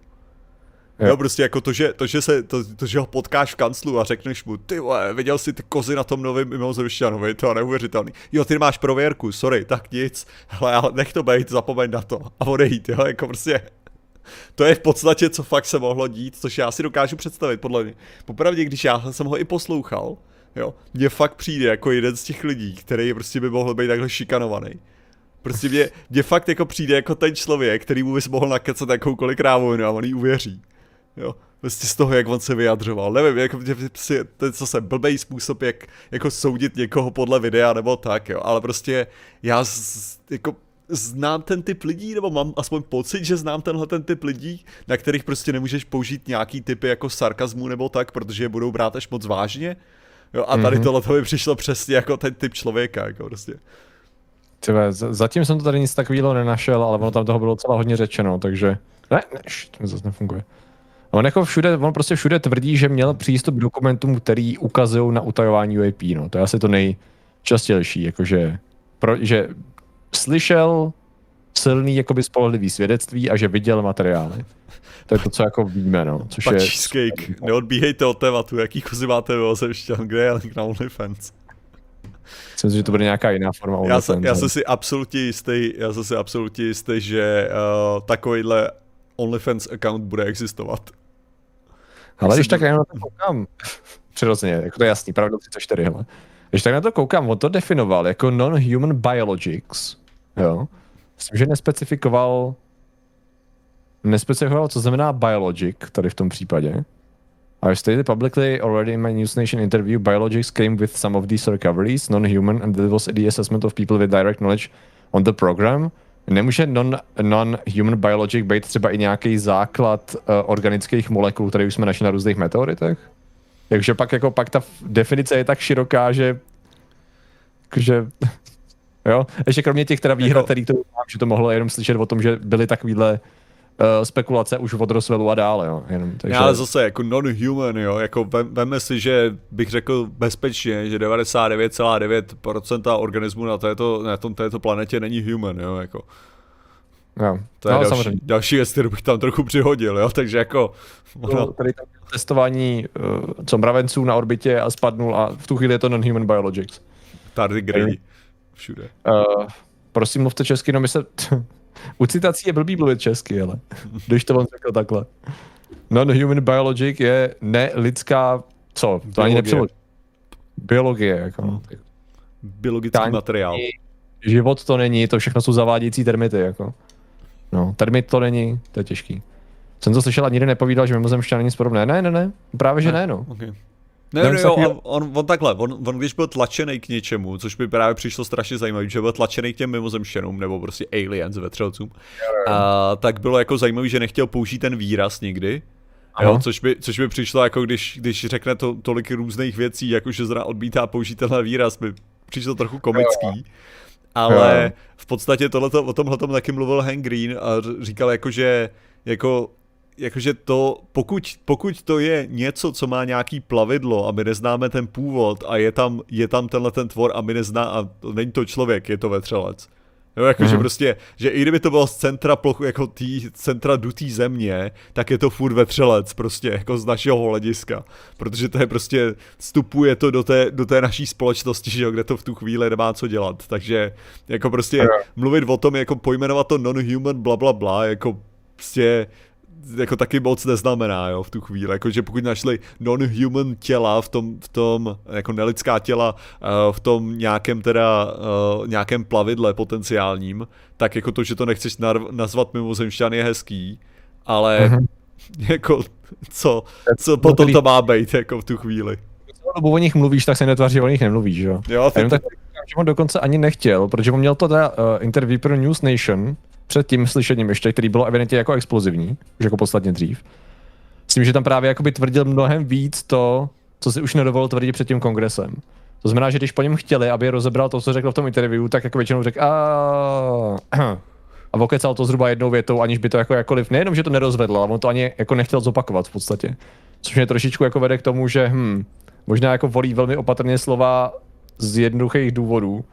Jo, prostě jako to, že, to, že, se, to, to, že ho potkáš v kanclu a řekneš mu, ty vole, viděl jsi ty kozy na tom novém mimozemšťanovi, to je neuvěřitelný. Jo, ty máš prověrku, sorry, tak nic, hele, ale nech to být, zapomeň na to a odejít, jo, jako prostě to je v podstatě, co fakt se mohlo dít, což já si dokážu představit, podle mě. Popravdě, když já jsem ho i poslouchal, jo, mně fakt přijde jako jeden z těch lidí, který prostě by mohl být takhle šikanovaný. Prostě mě, mě fakt jako přijde jako ten člověk, který mu bys mohl nakecat jakoukoliv krávovinu a on jí uvěří. Jo. Prostě z toho, jak on se vyjadřoval. Nevím, jako prostě, to je zase blbej způsob, jak jako soudit někoho podle videa nebo tak, jo. Ale prostě já z, jako znám ten typ lidí, nebo mám aspoň pocit, že znám tenhle ten typ lidí, na kterých prostě nemůžeš použít nějaký typy jako sarkazmu nebo tak, protože je budou brát až moc vážně. Jo, a tady mm-hmm. tohle to by přišlo přesně jako ten typ člověka, jako prostě. Tyve, zatím jsem to tady nic takového nenašel, ale ono tam toho bylo docela hodně řečeno, takže... Ne, ne, to zase nefunguje. On jako všude, on prostě všude tvrdí, že měl přístup k dokumentům, který ukazují na utajování UAP, no. To je asi to nejčastější, jakože, pro, že slyšel silný jakoby spolehlivý svědectví a že viděl materiály. To je to, co jako víme, no. Což je... cheesecake, neodbíhejte od tématu, jaký kozy máte ve ozemšťan, kde je link na OnlyFans? Myslím, že to bude nějaká jiná forma já, se, já jsem si absolutně jistý, já jsem si absolutně jistý, že uh, takovýhle OnlyFans account bude existovat. Ale když tak jenom na to koukám, <laughs> přirozeně, jako to je jasný, pravda 34, hele. Když tak na to koukám, on to definoval jako non-human biologics, jo. Myslím, že nespecifikoval, nespecifikoval, co znamená biologic tady v tom případě. I stated publicly already in my News Nation interview, biologics came with some of these recoveries, non-human, and that was the assessment of people with direct knowledge on the program. Nemůže non, non-human biologic být třeba i nějaký základ uh, organických molekul, které už jsme našli na různých meteoritech? Takže pak jako pak ta definice je tak široká, že že <laughs> jo, ještě kromě těch teda výhrad, jako... který to mám, že to mohlo jenom slyšet o tom, že byly takovýhle uh, spekulace už od Roswellu a dále, jo. Jenom, takže... Já, ale zase jako non-human, jo, jako vem, veme si, že bych řekl bezpečně, že 99,9% organismu na této, na tom, této planetě není human, jo, jako. Jo. To je no, další, samozřejmě. další věc, kterou bych tam trochu přihodil, jo, takže jako... No, tady tam testování uh, co mravenců na orbitě a spadnul a v tu chvíli je to non-human biologics. Tardigrady. Všude. Uh, prosím, mluvte česky, no my se... <laughs> U citací je blbý mluvit česky, ale když to on řekl takhle. Non-human biologic je nelidská, co? To Biologie. ani nepřeloží. Biologie, jako. Hmm. Biologický Tání, materiál. Život to není, to všechno jsou zavádějící termity, jako. No, termit to není, to je těžký. Jsem to slyšel a nikdy nepovídal, že mimozemšťan není nic podobné. Ne, ne, ne, právě že ne, no. Okay. Ne, ne, jo, on, on, on, takhle, on, on když byl tlačený k něčemu, což by právě přišlo strašně zajímavé, že byl tlačený k těm mimozemštěnům, nebo prostě aliens vetřelcům, a, tak bylo jako zajímavé, že nechtěl použít ten výraz nikdy, Jo, což, by, což by přišlo jako když, když řekne to tolik různých věcí, jako že zra odmítá použít tenhle výraz, by přišlo trochu komický. Ale v podstatě tohleto, o tomhle taky mluvil Hank Green a říkal jako, že jako jakože to, pokud, pokud to je něco, co má nějaký plavidlo a my neznáme ten původ a je tam, je tam tenhle ten tvor a my nezná, a to není to člověk, je to vetřelec. Jo, jakože mm. prostě, že i kdyby to bylo z centra plochu, jako tý, centra dutý země, tak je to furt vetřelec, prostě, jako z našeho hlediska. Protože to je prostě, vstupuje to do té, do té naší společnosti, že jo, kde to v tu chvíli nemá co dělat. Takže, jako prostě, mluvit o tom, jako pojmenovat to non-human, bla, bla, bla, jako prostě jako taky moc neznamená, jo, v tu chvíli, jakože pokud našli non-human těla v tom, v tom, jako nelidská těla uh, v tom nějakém teda, uh, nějakém plavidle potenciálním, tak jako to, že to nechceš nazvat mimozemšťan je hezký, ale mm-hmm. <laughs> jako co, co potom to má být, jako v tu chvíli. Dobu o nich mluvíš, tak se netváří, že o nich nemluvíš, jo? Jo, ty, tak, že on dokonce ani nechtěl, protože on měl to teda uh, interview pro News Nation, před tím slyšením ještě, který bylo evidentně jako explozivní, už jako podstatně dřív. Myslím, že tam právě jakoby tvrdil mnohem víc to, co si už nedovolil tvrdit před tím kongresem. To znamená, že když po něm chtěli, aby rozebral to, co řekl v tom interview, tak jako většinou řekl a a vokecal to zhruba jednou větou, aniž by to jako jakoliv, nejenom, že to nerozvedl, ale on to ani jako nechtěl zopakovat v podstatě. Což mě trošičku jako vede k tomu, že hm, možná jako volí velmi opatrně slova z jednoduchých důvodů,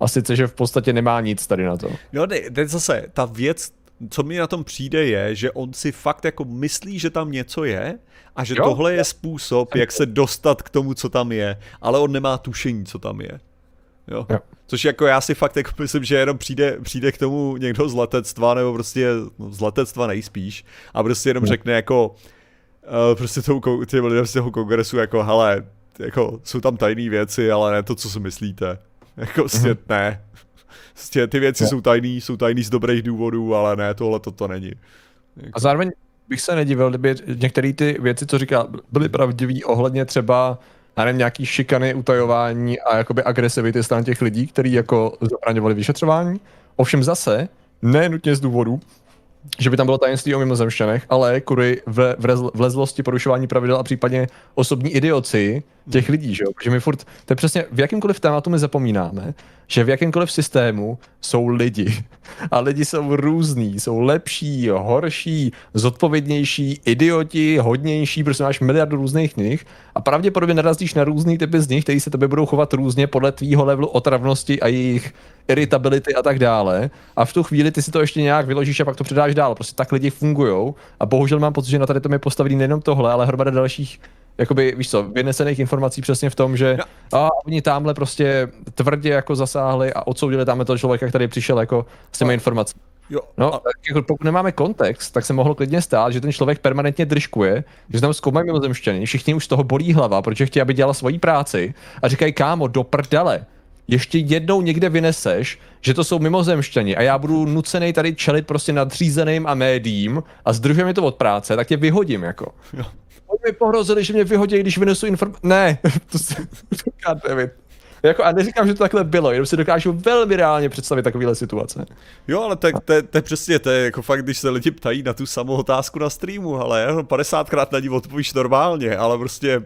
a sice, že v podstatě nemá nic tady na to. No, teď zase, ta věc, co mi na tom přijde, je, že on si fakt jako myslí, že tam něco je a že jo? tohle je způsob, jak se dostat k tomu, co tam je, ale on nemá tušení, co tam je. Jo. jo. Což jako já si fakt jako myslím, že jenom přijde, přijde k tomu někdo z letectva, nebo prostě no, z letectva nejspíš, a prostě jenom jo. řekne jako uh, prostě tomu, těm lidem z toho kongresu jako, hele, jako jsou tam tajné věci, ale ne to, co si myslíte. <laughs> Jako mm-hmm. ne. Prostě ty věci no. jsou tajný, jsou tajný z dobrých důvodů, ale ne, tohle to, to není. A zároveň bych se nedivil, kdyby některé ty věci, co říká, byly pravdivé ohledně třeba já nevím, nějaký šikany, utajování a jakoby agresivity stran těch lidí, kteří jako zabraňovali vyšetřování. Ovšem zase, ne nutně z důvodu, že by tam bylo tajemství o mimozemšťanech, ale kvůli v, vlezlosti, porušování pravidel a případně osobní idioci těch lidí, že jo? Protože my furt, to je přesně, v jakýmkoliv tématu my zapomínáme, že v jakýmkoliv systému jsou lidi. <laughs> A lidi jsou různý, jsou lepší, horší, zodpovědnější, idioti, hodnější, prostě máš miliardu různých nich a pravděpodobně narazíš na různý typy z nich, kteří se tebe budou chovat různě podle tvýho levelu otravnosti a jejich irritability a tak dále. A v tu chvíli ty si to ještě nějak vyložíš a pak to předáš dál. Prostě tak lidi fungují. A bohužel mám pocit, že na tady to je postavený nejenom tohle, ale hromada dalších jakoby, víš co, vynesených informací přesně v tom, že a oni tamhle prostě tvrdě jako zasáhli a odsoudili tamhle toho člověka, který přišel jako s těmi informacemi. Jo. No, a... jako pokud nemáme kontext, tak se mohlo klidně stát, že ten člověk permanentně držkuje, že tam zkoumají mimozemštění, všichni už z toho bolí hlava, protože chtějí, aby dělal svoji práci a říkají, kámo, do prdele, ještě jednou někde vyneseš, že to jsou mimozemštění a já budu nucený tady čelit prostě nadřízeným a médiím a zdržuje mi to od práce, tak tě vyhodím jako. Jo. Mi pohrozili, že mě vyhodí, když vynesu informace. Ne, <laughs> to se <laughs> David. Jako, a neříkám, že to takhle bylo, jenom si dokážu velmi reálně představit takovéhle situace. Jo, ale tak to, to je přesně, to je jako fakt, když se lidi ptají na tu samou otázku na streamu, ale 50krát na ní odpovíš normálně, ale prostě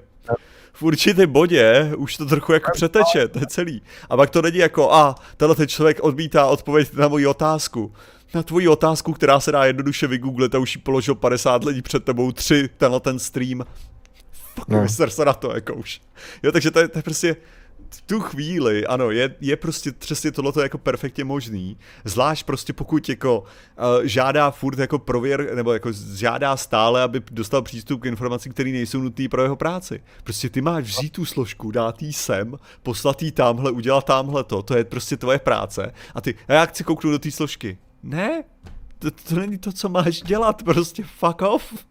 v určitém bodě už to trochu jako přeteče, to je celý. A pak to není jako, a tenhle ten člověk odmítá odpověď na moji otázku na tvoji otázku, která se dá jednoduše vygooglit a už ji položil 50 lidí před tebou, tři, tenhle ten stream. Fuck, no. se na to, jako už. Jo, takže to je, to je prostě, v tu chvíli, ano, je, je prostě přesně tohleto jako perfektně možný, zvlášť prostě pokud jako uh, žádá furt jako prověr, nebo jako žádá stále, aby dostal přístup k informacím, které nejsou nutné pro jeho práci. Prostě ty máš vzít tu složku, dát jí sem, poslat jí tamhle, udělat tamhle to, to je prostě tvoje práce a ty, a já chci kouknout do té složky. Ne, to, to není to, co máš dělat, prostě fuck off. <laughs>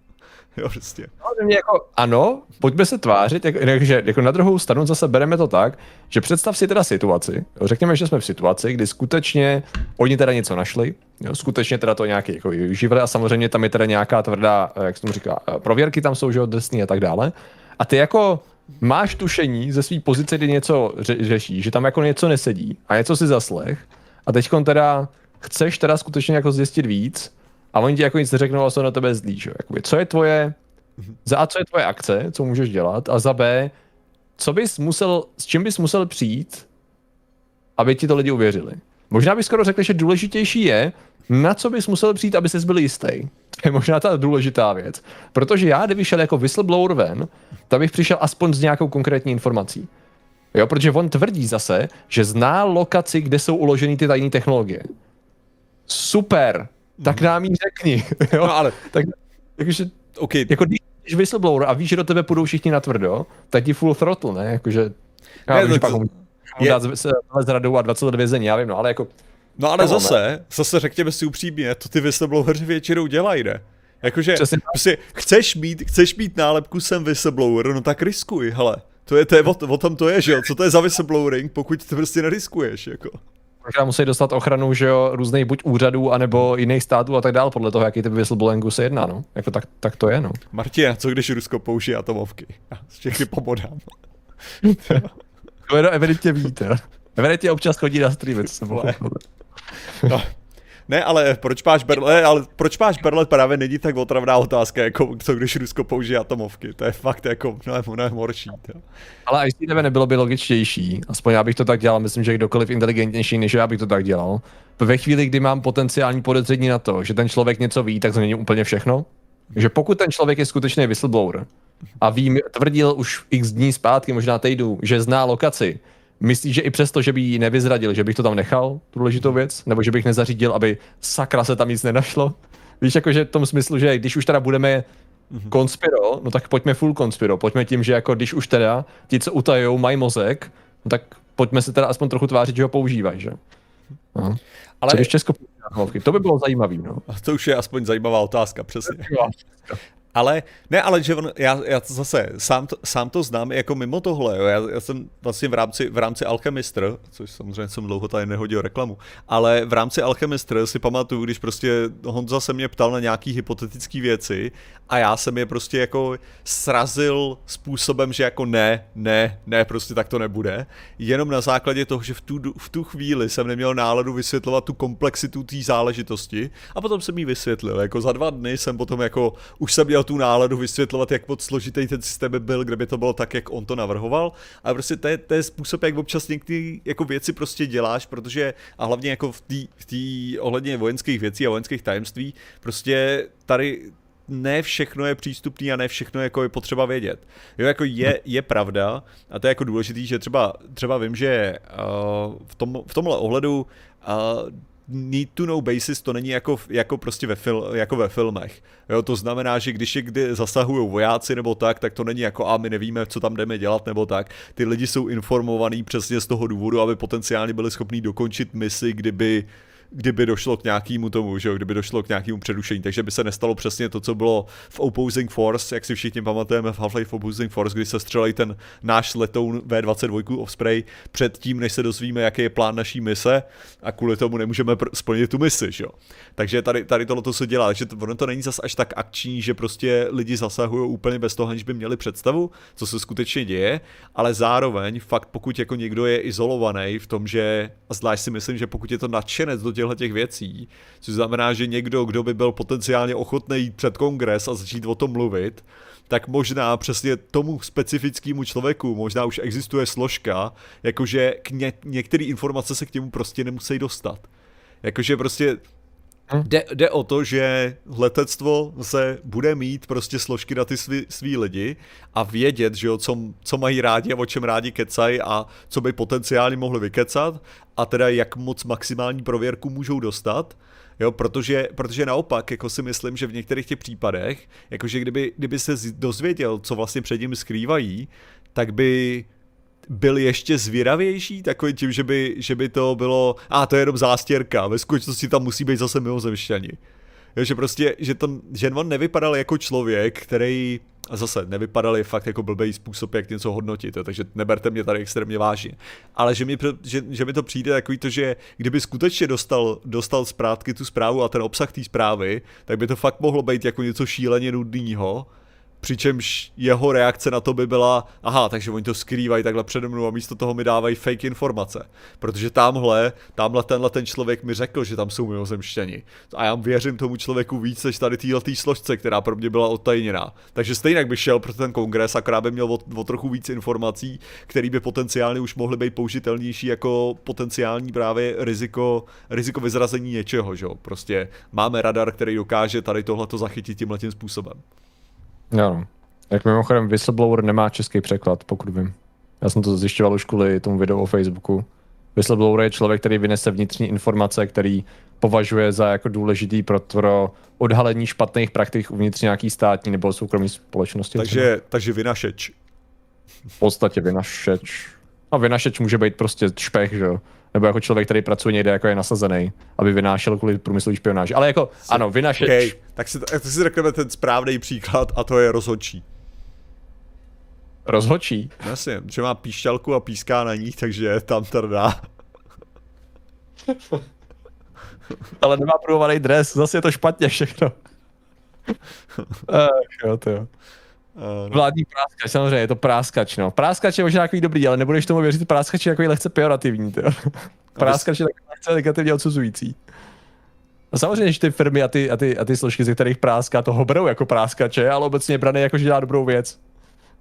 Jo, prostě. No, jako, ano, pojďme se tvářit, jak, že jako na druhou stranu zase bereme to tak, že představ si teda situaci, jo, řekněme, že jsme v situaci, kdy skutečně oni teda něco našli, jo, skutečně teda to nějaký jako živili a samozřejmě tam je teda nějaká tvrdá, jak se tomu říká, prověrky tam jsou, že drsný a tak dále. A ty jako máš tušení ze své pozice, kdy něco ře- řeší, že tam jako něco nesedí a něco si zaslech a teď teda chceš teda skutečně jako zjistit víc a oni ti jako nic neřeknou a jsou na tebe zlí, že? Jakoby, co je tvoje, za A, co je tvoje akce, co můžeš dělat a za B, co bys musel, s čím bys musel přijít, aby ti to lidi uvěřili. Možná bych skoro řekl, že důležitější je, na co bys musel přijít, aby ses byl jistý. To je možná ta důležitá věc. Protože já, kdybych šel jako whistleblower ven, tak bych přišel aspoň s nějakou konkrétní informací. Jo, protože on tvrdí zase, že zná lokaci, kde jsou uloženy ty tajné technologie super, tak nám ji řekni. <laughs> Jo? No ale... Tak, jakože, okay. jako když jsi whistleblower a víš, že do tebe půjdou všichni na tvrdo, tak ti full throttle, ne? Jakože, já ne, vím, že pak mu je... dát z radu a 20 let vězení, já vím, no, ale jako... No ale zase, ne? zase řekněme si upřímně, to ty whistlebloweri většinou dělají, ne? Jakože, prostě, chceš mít, chceš mít nálepku jsem whistleblower, no tak riskuj, hele. To je, to je, o, o tom to je, že jo? Co to je za whistleblowering, pokud to prostě neriskuješ, jako možná musí dostat ochranu, že jo, různých buď úřadů, anebo jiných států a tak dále, podle toho, jaký typ whistleblowingu se jedná, no. Jako tak, tak to je, no. Martina, co když Rusko použije atomovky? Já všechny pobodám. to je evidentně víte. Evidentně občas chodí na streamy, co se no, ne, ale proč máš Berle, ale proč máš Berle právě není tak otravná otázka, jako co když Rusko použije atomovky. To je fakt jako mnohem, mnohem horší. To. Ale i tebe nebylo by logičtější, aspoň já bych to tak dělal, myslím, že kdokoliv inteligentnější než já bych to tak dělal. Ve chvíli, kdy mám potenciální podezření na to, že ten člověk něco ví, tak změním úplně všechno. Že pokud ten člověk je skutečný whistleblower a ví, tvrdil už x dní zpátky, možná týdnu, že zná lokaci, Myslíš, že i přesto, že by ji nevyzradil, že bych to tam nechal, tu důležitou věc? Nebo že bych nezařídil, aby sakra se tam nic nenašlo? Víš, jakože v tom smyslu, že když už teda budeme mhm. konspiro, no tak pojďme full konspiro. Pojďme tím, že jako když už teda ti, co utajou, mají mozek, no tak pojďme se teda aspoň trochu tvářit, že ho používají, že? No. Ale... Co když Česko to by bylo zajímavé, no. To už je aspoň zajímavá otázka, přesně. Ale, ne, ale že on, já, já zase sám to, sám to znám jako mimo tohle, jo. Já, já jsem vlastně v rámci, v rámci Alchemistr, což samozřejmě jsem dlouho tady nehodil reklamu, ale v rámci Alchemistr si pamatuju, když prostě Honza se mě ptal na nějaký hypotetické věci a já jsem je prostě jako srazil způsobem, že jako ne, ne, ne, prostě tak to nebude. Jenom na základě toho, že v tu, v tu chvíli jsem neměl náladu vysvětlovat tu komplexitu té záležitosti a potom jsem ji vysvětlil. Jako za dva dny jsem potom jako, už jsem měl tu náladu vysvětlovat, jak moc složitý ten systém by byl, kdyby to bylo tak, jak on to navrhoval. A prostě to je, to je způsob, jak občas některé jako věci prostě děláš, protože a hlavně jako v té ohledně vojenských věcí a vojenských tajemství, prostě tady ne všechno je přístupný a ne všechno jako je potřeba vědět. Jo, jako je, je pravda, a to je jako důležitý, že třeba, třeba vím, že uh, v, tom, v tomhle ohledu uh, need to know basis to není jako, jako prostě ve, fil, jako ve filmech. Jo, to znamená, že když je kdy zasahují vojáci nebo tak, tak to není jako a my nevíme, co tam jdeme dělat nebo tak. Ty lidi jsou informovaní přesně z toho důvodu, aby potenciálně byli schopní dokončit misi, kdyby uh, kdyby došlo k nějakému tomu, že jo, kdyby došlo k nějakému předušení, takže by se nestalo přesně to, co bylo v Opposing Force, jak si všichni pamatujeme v Half-Life Opposing Force, kdy se střelí ten náš letoun V22 Offspray před tím, než se dozvíme, jaký je plán naší mise a kvůli tomu nemůžeme pr- splnit tu misi, že jo. Takže tady, tady tohle se dělá, takže to, ono to není zas až tak akční, že prostě lidi zasahují úplně bez toho, aniž by měli představu, co se skutečně děje, ale zároveň fakt pokud jako někdo je izolovaný v tom, že, a zvlášť si myslím, že pokud je to nadšenec do těchto těch věcí, což znamená, že někdo, kdo by byl potenciálně ochotný jít před kongres a začít o tom mluvit, tak možná přesně tomu specifickému člověku možná už existuje složka, jakože k ně, některé informace se k němu prostě nemusí dostat. Jakože prostě? Jde, jde o to, že letectvo se bude mít prostě složky na ty svý, svý lidi a vědět, že jo, co, co mají rádi a o čem rádi kecají a co by potenciálně mohli vykecat a teda jak moc maximální prověrku můžou dostat. Jo, protože, protože naopak, jako si myslím, že v některých těch případech, jakože kdyby, kdyby se dozvěděl, co vlastně před ním skrývají, tak by byl ještě zvědavější, takový tím, že by, že by to bylo, a ah, to je jenom zástěrka, ve skutečnosti tam musí být zase mimozemšťani. Jo, že prostě, že, to, že on nevypadal jako člověk, který a zase nevypadal je fakt jako blbý způsob, jak něco hodnotit, jo, takže neberte mě tady extrémně vážně. Ale že mi, že, že mi to přijde takový to, že kdyby skutečně dostal, dostal zprátky tu zprávu a ten obsah té zprávy, tak by to fakt mohlo být jako něco šíleně nudného Přičemž jeho reakce na to by byla, aha, takže oni to skrývají takhle přede mnou a místo toho mi dávají fake informace. Protože tamhle, tamhle tenhle ten člověk mi řekl, že tam jsou mimozemštěni. A já věřím tomu člověku víc, než tady téhle složce, která pro mě byla odtajněná. Takže stejně by šel pro ten kongres, akorát by měl o, o trochu víc informací, které by potenciálně už mohly být použitelnější jako potenciální právě riziko, riziko vyzrazení něčeho, že jo. Prostě máme radar, který dokáže tady tohle zachytit tímhle tím způsobem. Jo. Jak mimochodem Whistleblower nemá český překlad, pokud vím. Já jsem to zjišťoval už kvůli tomu videu o Facebooku. Whistleblower je člověk, který vynese vnitřní informace, který považuje za jako důležitý pro, pro odhalení špatných praktik uvnitř nějaký státní nebo soukromé společnosti. Takže, takže vynašeč. V podstatě vynašeč. A vynašeč může být prostě špech, že jo? Nebo jako člověk, který pracuje někde, jako je nasazený, aby vynášel kvůli průmyslový špionáži. Ale jako, si, ano, vynašeč. Okay. Tak si, tak si řekneme ten správný příklad a to je rozhodčí. Rozhodčí? Jasně, že má píšťalku a píská na ní, takže tam trdá. <laughs> Ale nemá průhovaný dres, zase je to špatně všechno. Ach, <laughs> jo, to jo. Uh, Vládní práskač, samozřejmě, je to práskač, no. Práskač je možná takový dobrý, ale nebudeš tomu věřit, práskač je takový lehce pejorativní, tyjo. <laughs> Práskač je takový lehce negativně odsuzující. A samozřejmě, že ty firmy a ty, a ty, a ty složky, ze kterých práská, toho berou jako práskače, ale obecně je braný jako, že dělá dobrou věc.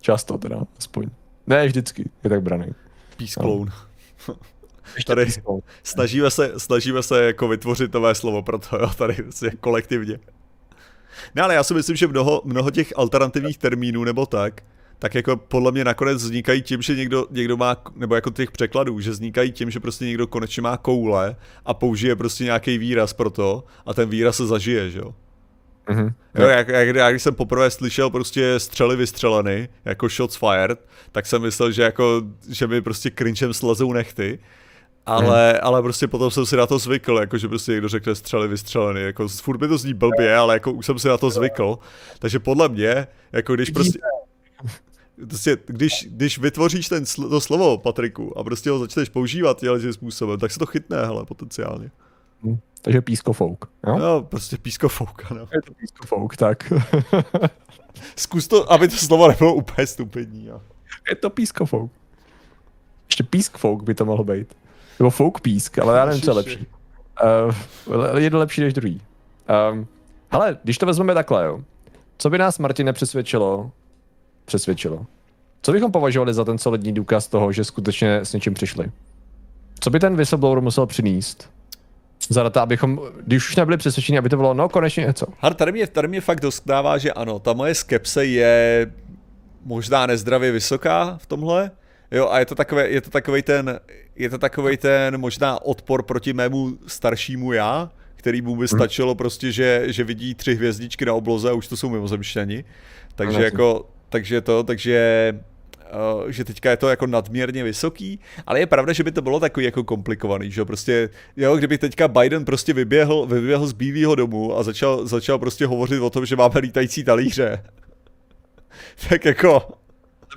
Často teda, aspoň. Ne vždycky, je tak braný. Peace clone. No. tady snažíme se, snažíme se jako vytvořit nové slovo pro to, jo, tady kolektivně. Ne, ale já si myslím, že mnoho, mnoho těch alternativních termínů nebo tak, tak jako podle mě nakonec vznikají tím, že někdo, někdo má, nebo jako těch překladů, že vznikají tím, že prostě někdo konečně má koule a použije prostě nějaký výraz pro to a ten výraz se zažije, že jo. Mm-hmm. Jo, jak, jak, jak, když jsem poprvé slyšel prostě střely vystřeleny, jako shots fired, tak jsem myslel, že jako, že mi prostě cringem slezou nechty ale, hmm. ale prostě potom jsem si na to zvykl, jako že prostě někdo řekne střely vystřelený, jako furt mi to zní blbě, ale jako už jsem si na to zvykl, takže podle mě, jako když prostě, prostě když, když vytvoříš ten, to slovo, Patriku, a prostě ho začneš používat těmhle způsobem, tak se to chytne, hele, potenciálně. Hmm. Takže pískofouk, jo? No, prostě pískofouk, ano. Je to pískofouk, tak. <laughs> Zkus to, aby to slovo nebylo úplně stupidní, jo. Je to pískofouk. Ještě pískfouk by to mohlo být. Nebo folk písk, ale já nevím, co je lepší. Uh, je to lepší než druhý. Um, ale když to vezmeme takhle, jo. Co by nás, Martin, nepřesvědčilo? Přesvědčilo. Co bychom považovali za ten solidní důkaz toho, že skutečně s něčím přišli? Co by ten whistleblower musel přinést? Za data, abychom, když už nebyli přesvědčeni, aby to bylo, no konečně něco. Har, tady mě, tady mě fakt dostává, že ano, ta moje skepse je možná nezdravě vysoká v tomhle, Jo, a je to takový, je to takový ten, je to takový ten možná odpor proti mému staršímu já, který mu by mhm. stačilo prostě, že, že vidí tři hvězdičky na obloze a už to jsou mimozemšťani. Takže jako, takže to, takže Uh, že teďka je to jako nadměrně vysoký, ale je pravda, že by to bylo takový jako komplikovaný, že prostě, jo, kdyby teďka Biden prostě vyběhl, vyběhl z Bílého domu a začal, začal prostě hovořit o tom, že máme lítající talíře, <laughs> tak jako,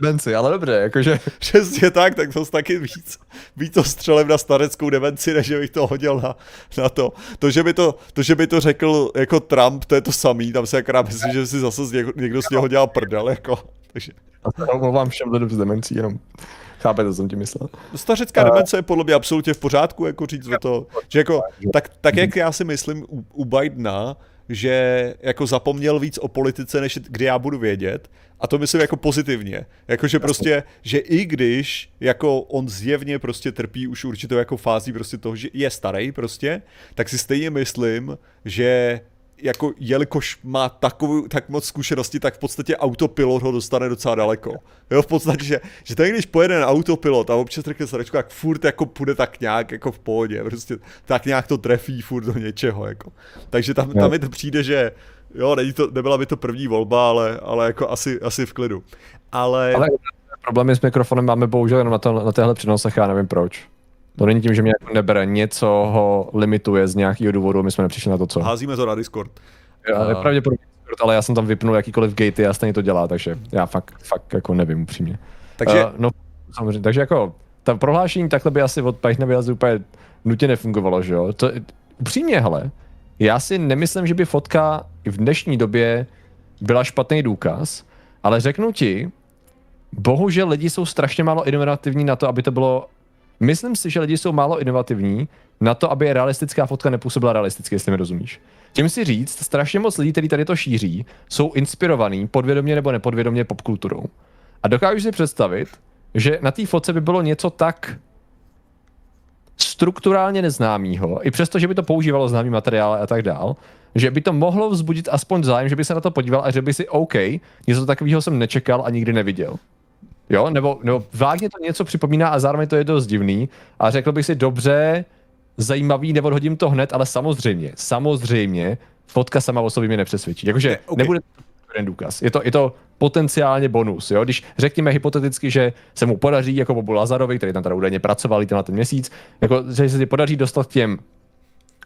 demenci, ale dobře, jakože... <laughs> Přesně tak, tak to taky víc, víc to střelem na stareckou demenci, než bych to hodil na, na to. To že, by to. to, že by to řekl jako Trump, to je to samý, tam se akorát myslím, že si zase z něko, někdo z něho dělal prdel, jako. Takže... A omlouvám všem lidem s demencí, jenom Chápete, co jsem ti myslel. Stařická demence je podle mě absolutně v pořádku, jako říct o to, že jako, tak, tak jak já si myslím u, u Bidena, že jako zapomněl víc o politice, než kdy já budu vědět. A to myslím jako pozitivně. Jakože prostě, že i když jako on zjevně prostě trpí už určitou jako fází prostě toho, že je starý prostě, tak si stejně myslím, že jako jelikož má takovou, tak moc zkušenosti, tak v podstatě autopilot ho dostane docela daleko. Jo, v podstatě, že, že tak když pojede na autopilot a občas řekne sračku, tak furt jako půjde tak nějak jako v pohodě, prostě tak nějak to trefí furt do něčeho, jako. Takže tam, tam mi to přijde, že jo, není to, nebyla by to první volba, ale, ale jako asi, asi v klidu. Ale... ale problémy s mikrofonem máme bohužel jenom na, to, na téhle přenosech, já nevím proč. To není tím, že mě jako nebere, něco ho limituje z nějakého důvodu, my jsme nepřišli na to, co. Házíme to na Discord. Já, a... pravděpodobně Discord, ale já jsem tam vypnul jakýkoliv gatey a stejně to dělá, takže já fakt, fakt jako nevím upřímně. Takže... Uh, no, samozřejmě, takže jako, ta prohlášení takhle by asi od Pythona by úplně nutně nefungovalo, že jo? To, upřímně, hele, já si nemyslím, že by fotka v dnešní době byla špatný důkaz, ale řeknu ti, bohužel lidi jsou strašně málo inovativní na to, aby to bylo Myslím si, že lidi jsou málo inovativní na to, aby realistická fotka nepůsobila realisticky, jestli mi rozumíš. Tím si říct, strašně moc lidí, kteří tady to šíří, jsou inspirovaný podvědomě nebo nepodvědomě popkulturou. A dokážu si představit, že na té fotce by bylo něco tak strukturálně neznámého, i přesto, že by to používalo známý materiál a tak dál, že by to mohlo vzbudit aspoň zájem, že by se na to podíval a že by si OK, něco takového jsem nečekal a nikdy neviděl. Jo, nebo, nebo vágně to něco připomíná a zároveň to je dost divný. A řekl bych si, dobře, zajímavý, neodhodím to hned, ale samozřejmě, samozřejmě, fotka sama o sobě mě nepřesvědčí. Jakože ne, okay. nebude ten důkaz. Je to, je to potenciálně bonus. Jo? Když řekněme hypoteticky, že se mu podaří, jako Bobu Lazarovi, který tam teda údajně pracoval na ten měsíc, jako, že se podaří dostat těm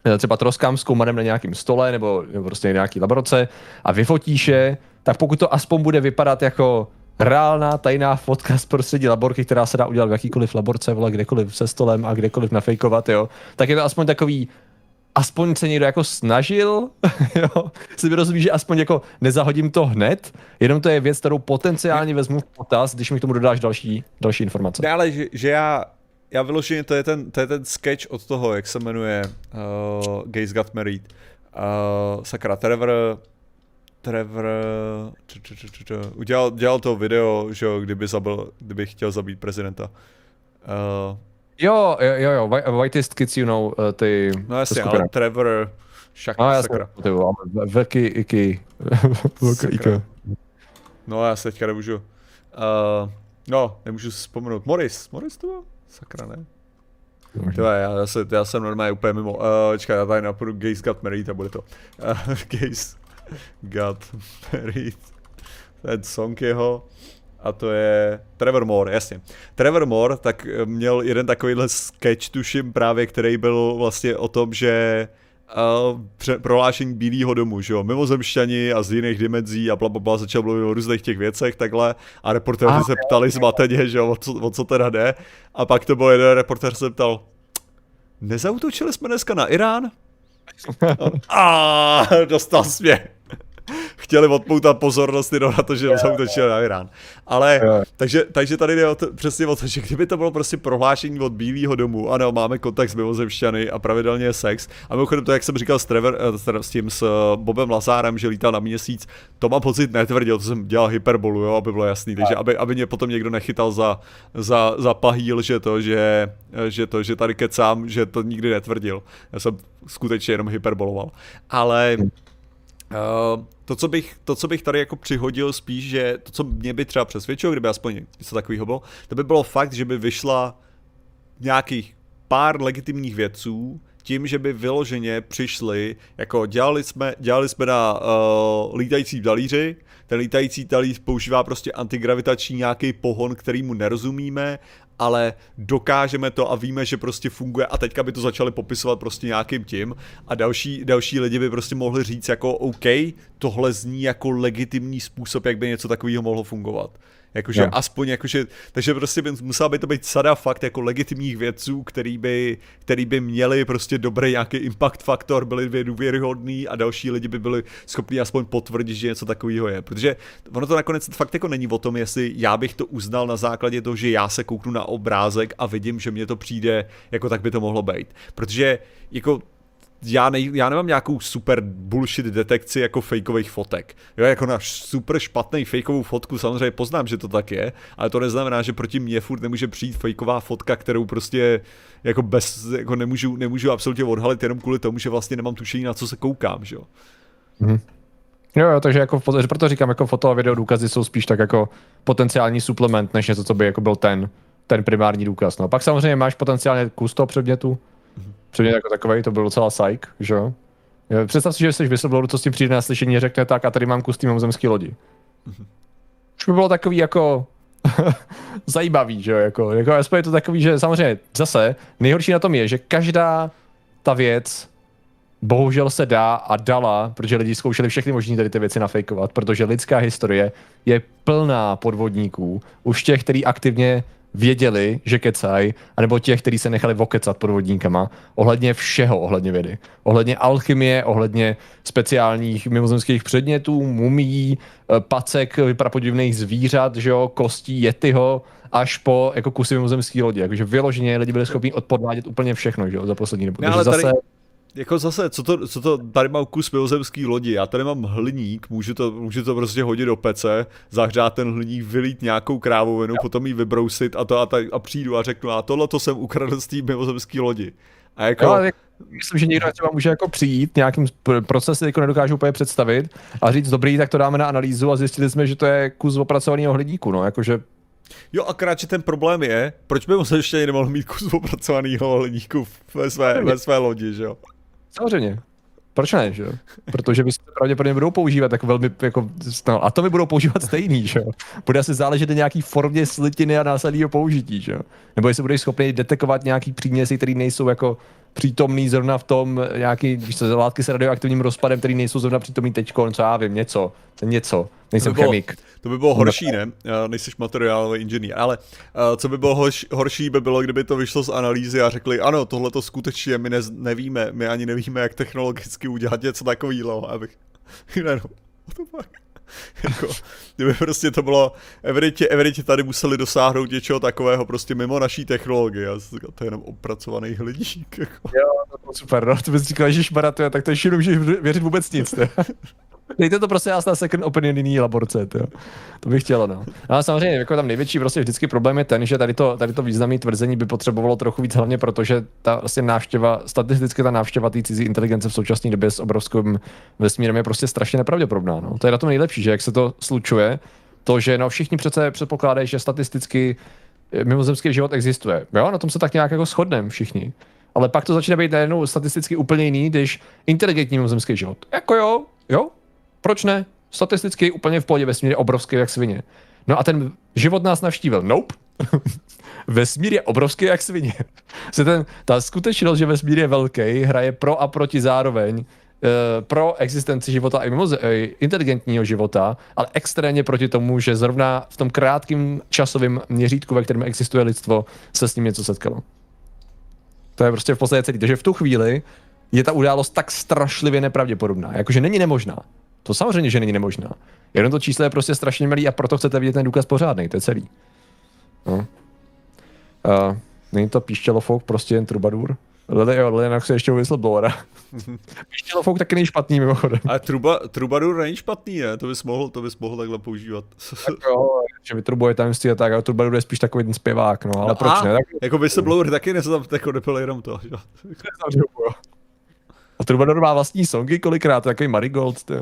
eh, třeba troskám zkoumaném na nějakém stole nebo, nebo prostě nějaký laboratoře a vyfotíš je, tak pokud to aspoň bude vypadat jako reálná tajná fotka z prostředí laborky, která se dá udělat v jakýkoliv laborce, vole, kdekoliv se stolem a kdekoliv nafejkovat, jo, tak je to aspoň takový, aspoň se někdo jako snažil, <laughs> jo, si rozumí, že aspoň jako nezahodím to hned, jenom to je věc, kterou potenciálně vezmu v potaz, když mi k tomu dodáš další, další informace. Ne, ale že, že já, já vyloženě, to je, ten, to je ten sketch od toho, jak se jmenuje uh, Gays Got Married. Uh, sakra, Trevor, Trevor č, č, č, č, č, udělal, dělal to video, že jo, kdyby, zabil, kdyby chtěl zabít prezidenta. Uh, jo, jo, jo, Whitest Kids, you know, uh, ty... No jasně, ale Trevor, šak, no, sakra. Ty velký iky, <laughs> velký iky. No já se teďka nemůžu, uh, no, nemůžu si vzpomenout. Morris, Morris to byl? Sakra, ne? Tyhle, já, já, se, já jsem normálně úplně mimo. Uh, čekaj, já tady napůjdu Gays Got Married a bude to. <laughs> Uh, Gays got married. Ten song jeho. a to je Trevor Moore, jasně. Trevor Moore tak měl jeden takovýhle sketch, tuším právě, který byl vlastně o tom, že uh, prohlášení Bílého domu, že jo, mimozemšťani a z jiných dimenzí a bla, bla, bla začal mluvit o různých těch věcech takhle a reportéři se ptali zmateně, že jo, o co, o co teda jde a pak to byl jeden reportér se ptal, nezautočili jsme dneska na Irán? <laughs> a dostal směch chtěli odpoutat pozornost jenom na to, že yeah. zautočili na Irán. Ale, yeah. takže, takže tady jde o to, přesně o to, že kdyby to bylo prostě prohlášení od Bílého domu, ano, máme kontakt s mimozemšťany a pravidelně je sex. A mimochodem to, jak jsem říkal s, Trevor, eh, s tím s eh, Bobem Lazárem, že lítal na měsíc, to mám pocit netvrdil, to jsem dělal hyperbolu, jo, aby bylo jasný. Takže aby, aby mě potom někdo nechytal za, za, za pahýl, že to, že, že to, že tady kecám, že to nikdy netvrdil. Já jsem skutečně jenom hyperboloval. Ale Uh, to, co bych, to, co bych tady jako přihodil spíš, že to, co mě by třeba přesvědčilo, kdyby aspoň něco takového bylo, to by bylo fakt, že by vyšla nějakých pár legitimních vědců, tím, že by vyloženě přišli, jako dělali jsme, dělali jsme na uh, lítající talíři, ten lítající talíř používá prostě antigravitační nějaký pohon, který mu nerozumíme ale dokážeme to a víme, že prostě funguje a teďka by to začali popisovat prostě nějakým tím a další, další lidi by prostě mohli říct jako OK, tohle zní jako legitimní způsob, jak by něco takového mohlo fungovat. Jakože no. aspoň, jakože, takže prostě by musela by to být sada fakt jako legitimních vědců, který by, který by měli prostě dobrý nějaký impact faktor, byli by důvěryhodný a další lidi by byli schopni aspoň potvrdit, že něco takového je. Protože ono to nakonec fakt jako není o tom, jestli já bych to uznal na základě toho, že já se kouknu na obrázek a vidím, že mně to přijde, jako tak by to mohlo být. Protože jako já, ne, já nemám nějakou super bullshit detekci jako fakeových fotek. Jo, jako na super špatný fakeovou fotku samozřejmě poznám, že to tak je, ale to neznamená, že proti mně furt nemůže přijít fakeová fotka, kterou prostě jako bez, jako nemůžu, nemůžu absolutně odhalit jenom kvůli tomu, že vlastně nemám tušení, na co se koukám, že jo. Mm-hmm. Jo, jo, takže jako, proto říkám, jako foto a video důkazy jsou spíš tak jako potenciální suplement, než něco, co by jako byl ten, ten primární důkaz. No. Pak samozřejmě máš potenciálně kus toho předmětu, předmět jako takový, to byl docela psych, že jo. Představ si, že jsi whistleblower, co s tím přijde na slyšení a řekne tak a tady mám kus té mimozemské lodi. Už by bylo takový jako <laughs> zajímavý, že jo, jako, jako aspoň je to takový, že samozřejmě zase nejhorší na tom je, že každá ta věc bohužel se dá a dala, protože lidi zkoušeli všechny možné tady ty věci nafejkovat, protože lidská historie je plná podvodníků, už těch, který aktivně věděli, že kecaj, anebo těch, kteří se nechali vokecat podvodníkama, ohledně všeho, ohledně vědy. Ohledně alchymie, ohledně speciálních mimozemských předmětů, mumí, eh, pacek prapodivných zvířat, že jo, kostí jetyho, až po jako kusy mimozemské lodi. Jakože vyloženě lidi byli schopni odpodvádět úplně všechno, že jo, za poslední dobu. No, ale zase... tady jako zase, co to, co to, tady mám kus mimozemský lodi, já tady mám hliník, můžu to, můžu to prostě hodit do pece, zahřát ten hliník, vylít nějakou krávovinu, potom ji vybrousit a to a, ta, a přijdu a řeknu, a tohle to jsem ukradl z té mimozemský lodi. A jako... No, myslím, že někdo třeba může jako přijít, nějakým procesem jako nedokážu úplně představit a říct, dobrý, tak to dáme na analýzu a zjistili jsme, že to je kus opracovaného hliníku, no, jakože Jo, akorát, že ten problém je, proč by se ještě nemohl mít kus opracovaného hliníku ve své, ve své lodi, že jo? Samozřejmě. Proč ne, že? Protože by se pravděpodobně budou používat tak velmi, jako, no, a to by budou používat stejný, že? Bude asi záležet na nějaký formě slitiny a následného použití, že? Nebo jestli budeš schopný detekovat nějaký příměsi, které nejsou jako přítomný zrovna v tom nějaký, víš co, látky s radioaktivním rozpadem, který nejsou zrovna přítomný teďko, co já vím, něco, něco, nejsem to by bylo, chemik. To by bylo horší, ne? Nejsi materiálový inženýr, ale uh, co by bylo hoš, horší, by bylo, kdyby to vyšlo z analýzy a řekli, ano, tohle to skutečně my ne, nevíme, my ani nevíme, jak technologicky udělat něco takového, abych, <laughs> ne, no, what the fuck? <laughs> jako, kdyby prostě to bylo, evidentně, evidentně tady museli dosáhnout něčeho takového prostě mimo naší technologie. To je jenom opracovaný hliník. Jako. Jo, to bylo super, no, to bys říkal, že šmaratuje, tak to ještě nemůžeš věřit vůbec nic. Ne? <laughs> Dejte to prostě na second opinion jiný laborce, to, to bych chtělo, no. no. Ale samozřejmě, jako tam největší prostě vždycky problém je ten, že tady to, tady to významné tvrzení by potřebovalo trochu víc, hlavně protože ta vlastně návštěva, statisticky ta návštěva té cizí inteligence v současné době s obrovským vesmírem je prostě strašně nepravděpodobná, no. To je na tom nejlepší, že jak se to slučuje, to, že no všichni přece předpokládají, že statisticky eh, mimozemský život existuje. Jo, na tom se tak nějak jako shodneme všichni. Ale pak to začne být najednou statisticky úplně jiný, když inteligentní mimozemský život. Jako jo, jo, proč ne? Statisticky úplně v pohodě vesmír je obrovský jak svině. No a ten život nás navštívil. Nope. <laughs> vesmír je obrovský jak svině. <laughs> Se ten, ta skutečnost, že vesmír je velký, hraje pro a proti zároveň eh, pro existenci života i mimo inteligentního života, ale extrémně proti tomu, že zrovna v tom krátkém časovém měřítku, ve kterém existuje lidstvo, se s ním něco setkalo. To je prostě v podstatě celý. Takže v tu chvíli je ta událost tak strašlivě nepravděpodobná. Jakože není nemožná. To samozřejmě, že není nemožná. Jenom to číslo je prostě strašně malý a proto chcete vidět ten důkaz pořádný, to je celý. No. Uh, není to píšťelofouk, prostě jen trubadur? Lili, jo, Lili se ještě whistleblowera. <laughs> píšťelofouk taky není špatný mimochodem. A truba, trubadur není špatný, ne? To bys mohl, to bys mohl takhle používat. tak jo, že vytrubuje tajemství a tak, ale trubadur je spíš takový ten zpěvák, no, ale no proč a, ne? Tak... Jako whistleblower taky neznám, jako nebyl jenom to, <laughs> jo. A Troubadour má vlastní songy kolikrát, takový Marigold, ty.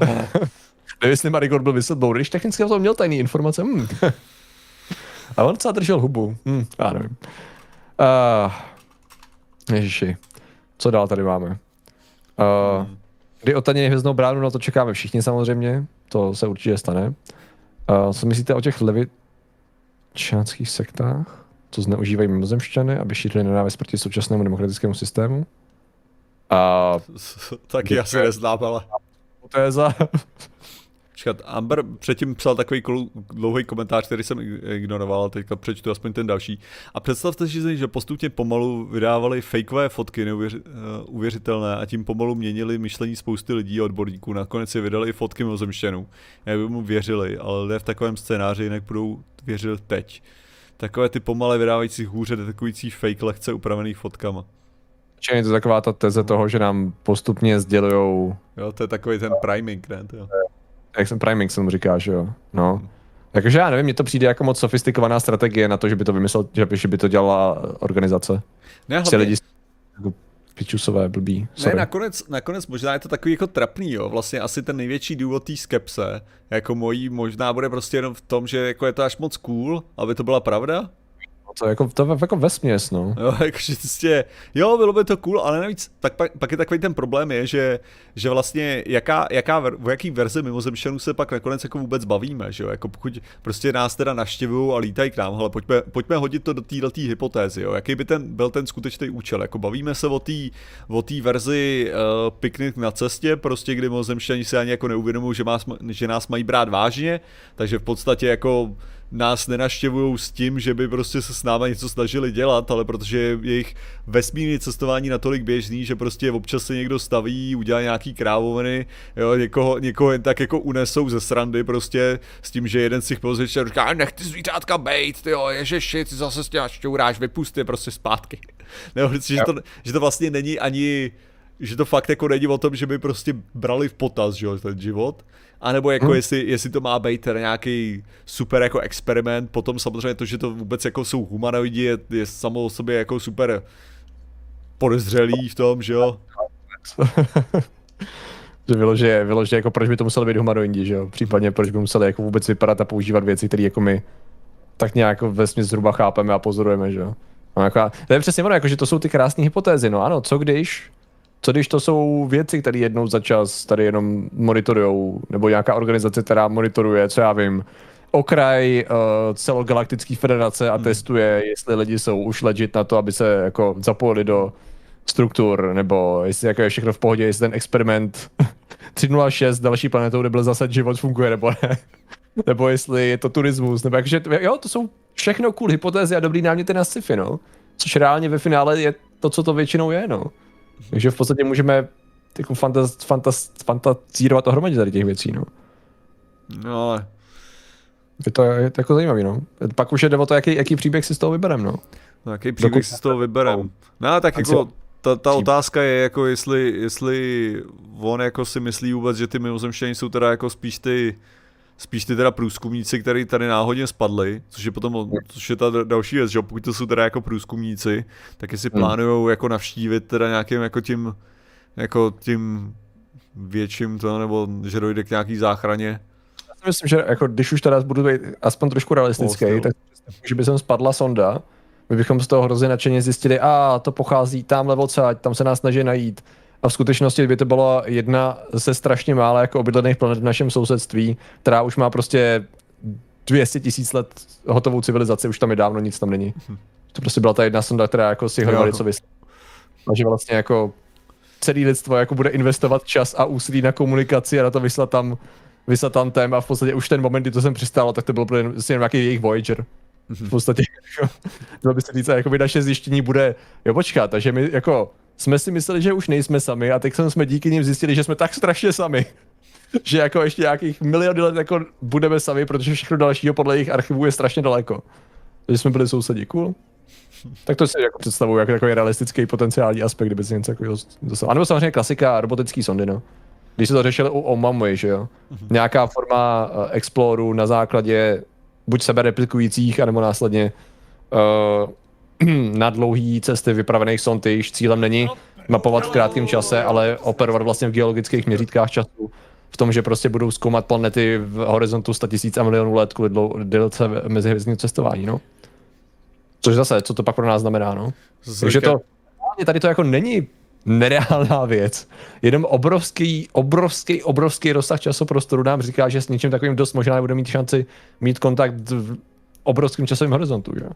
Nevím, jestli Marigold byl whistleblower, když technicky to měl tajný informace. <laughs> Hmm. A on docela držel hubu. Hmm, já nevím. Uh, ježiši. Co dál tady máme? Uh, kdy otaně hvězdnou bránu, no to čekáme všichni samozřejmě. To se určitě stane. Uh, co myslíte o těch levičánských sektách? Co zneužívají mimozemšťany, aby šířili nenávist proti současnému demokratickému systému? Uh, <laughs> Taky asi neznám, ale... Téza. Čekat, Amber předtím psal takový dlouhý komentář, který jsem ignoroval, teďka přečtu aspoň ten další. A představte si, že postupně pomalu vydávali fakeové fotky neuvěřitelné a tím pomalu měnili myšlení spousty lidí a odborníků. Nakonec si vydali i fotky mimozemštěnů. Jak by mu věřili, ale lidé v takovém scénáři jinak budou věřit teď. Takové ty pomalé vydávající hůře detekující fake lehce upravených fotkama. Čili je to taková ta teze toho, že nám postupně sdělujou... Jo, to je takový ten priming, ne? To jo jak jsem priming jsem říká, že jo. No. Takže já nevím, mně to přijde jako moc sofistikovaná strategie na to, že by to vymyslel, že by to dělala organizace. Ne, hlavně... lidi jako pičusové, blbý. Sorry. Ne, nakonec, nakonec možná je to takový jako trapný, jo. Vlastně asi ten největší důvod té skepse, jako mojí, možná bude prostě jenom v tom, že jako je to až moc cool, aby to byla pravda, to jako, to jako vesměs, no. Jo, jakože prostě, jo, bylo by to cool, ale navíc, tak pak, pak je takový ten problém je, že, že vlastně jaká, jaká, o jaký verzi mimozemšťanů se pak nakonec jako vůbec bavíme, že jo, jako pokud prostě nás teda naštěvují a lítají k nám, ale pojďme, pojďme hodit to do této hypotézy, jo, jaký by ten, byl ten skutečný účel, jako bavíme se o té o tý verzi uh, piknik na cestě, prostě kdy mimozemšťani se ani jako neuvědomují, že, že nás mají brát vážně, takže v podstatě jako nás nenaštěvují s tím, že by prostě se s náma něco snažili dělat, ale protože jejich vesmírné cestování natolik běžný, že prostě občas se někdo staví, udělá nějaký krávoviny, jo, někoho, někoho jen tak jako unesou ze srandy prostě s tím, že jeden z těch pozvětšů říká, nech ty zvířátka bejt, jo, ježeši, ty zase s těma šťouráš, vypusty prostě zpátky. <laughs> Nebo že to, že to vlastně není ani že to fakt jako není o tom, že by prostě brali v potaz, že jo, ten život, a nebo jako hmm. jestli, jestli to má být teda nějaký super jako experiment, potom samozřejmě to, že to vůbec jako jsou humanoidi, je, je samo o sobě jako super podezřelý v tom, že jo. <laughs> že vyloží, vyloží, jako proč by to museli být humanoidi, že jo? Případně proč by museli jako vůbec vypadat a používat věci, které jako my tak nějak ve zhruba chápeme a pozorujeme, že jo? No, jako, to je přesně ono, jako, že to jsou ty krásné hypotézy, no ano, co když co když to jsou věci, které jednou za čas tady jenom monitorujou, nebo nějaká organizace, která monitoruje, co já vím, okraj uh, celogalaktické federace a hmm. testuje, jestli lidi jsou už legit na to, aby se jako zapojili do struktur, nebo jestli jako je všechno v pohodě, jestli ten experiment <laughs> 306 další planetou, kde byl zase život, funguje, nebo ne. <laughs> nebo jestli je to turismus, nebo jakože, jo, to jsou všechno cool hypotézy a dobrý náměty na sci-fi, no. Což reálně ve finále je to, co to většinou je, no. Takže v podstatě můžeme jako fantaz, fantaz, fantazírovat ohromadě tady těch věcí, no. No ale... Je to, je to jako zajímavý, no. Pak už jde o to, jaký, jaký příběh si z toho vyberem, no. No, jaký příběh Dokud... si z toho vyberem. No, tak jako ta, ta otázka je jako jestli, jestli on jako si myslí vůbec, že ty mimozemštění jsou teda jako spíš ty spíš ty teda průzkumníci, který tady náhodně spadli, což je potom, což je ta další věc, že pokud to jsou teda jako průzkumníci, tak jestli hmm. plánujou jako navštívit teda nějakým jako tím, jako tím větším to, nebo že dojde k nějaký záchraně. Já si myslím, že jako když už teda budu být aspoň trošku realistický, oh, tak že by sem spadla sonda, my bychom z toho hrozně nadšeně zjistili, a to pochází tamhle odsaď, tam se nás snaží najít a v skutečnosti by to byla jedna ze strašně mála jako obydlených planet v našem sousedství, která už má prostě 200 tisíc let hotovou civilizaci, už tam je dávno, nic tam není. To prostě byla ta jedna sonda, která jako si hledali, co vyslat. A že vlastně jako celý lidstvo jako bude investovat čas a úsilí na komunikaci a na to vyslat tam, vyslat tam téma a v podstatě už ten moment, kdy to jsem přistálo, tak to bylo prostě nějaký jejich Voyager. V podstatě, <laughs> jako, by se říct, jako by naše zjištění bude, jo počkat, takže my jako jsme si mysleli, že už nejsme sami a teď jsme díky nim zjistili, že jsme tak strašně sami, <laughs> že jako ještě nějakých miliony let jako budeme sami, protože všechno dalšího podle jejich archivů je strašně daleko. Takže jsme byli sousedí, cool. Tak to si jako představuju jako takový realistický potenciální aspekt, kdyby si něco takového dostal. A nebo samozřejmě klasika robotický sondy, no. Když se to řešili u Omamui, že jo. Mm-hmm. Nějaká forma uh, exploru na základě buď sebe replikujících, anebo následně uh, <clears throat> na dlouhé cesty vypravených sond, jejichž cílem není mapovat v krátkém čase, ale operovat vlastně v geologických měřítkách času. V tom, že prostě budou zkoumat planety v horizontu 100 000 a milionů let kvůli délce mezihvězdního cestování, no. Což zase, co to pak pro nás znamená, no. Takže to, tady to jako není nereálná věc. Jenom obrovský, obrovský, obrovský rozsah časoprostoru nám říká, že s něčím takovým dost možná nebude mít šanci mít kontakt v obrovském časovém horizontu, že?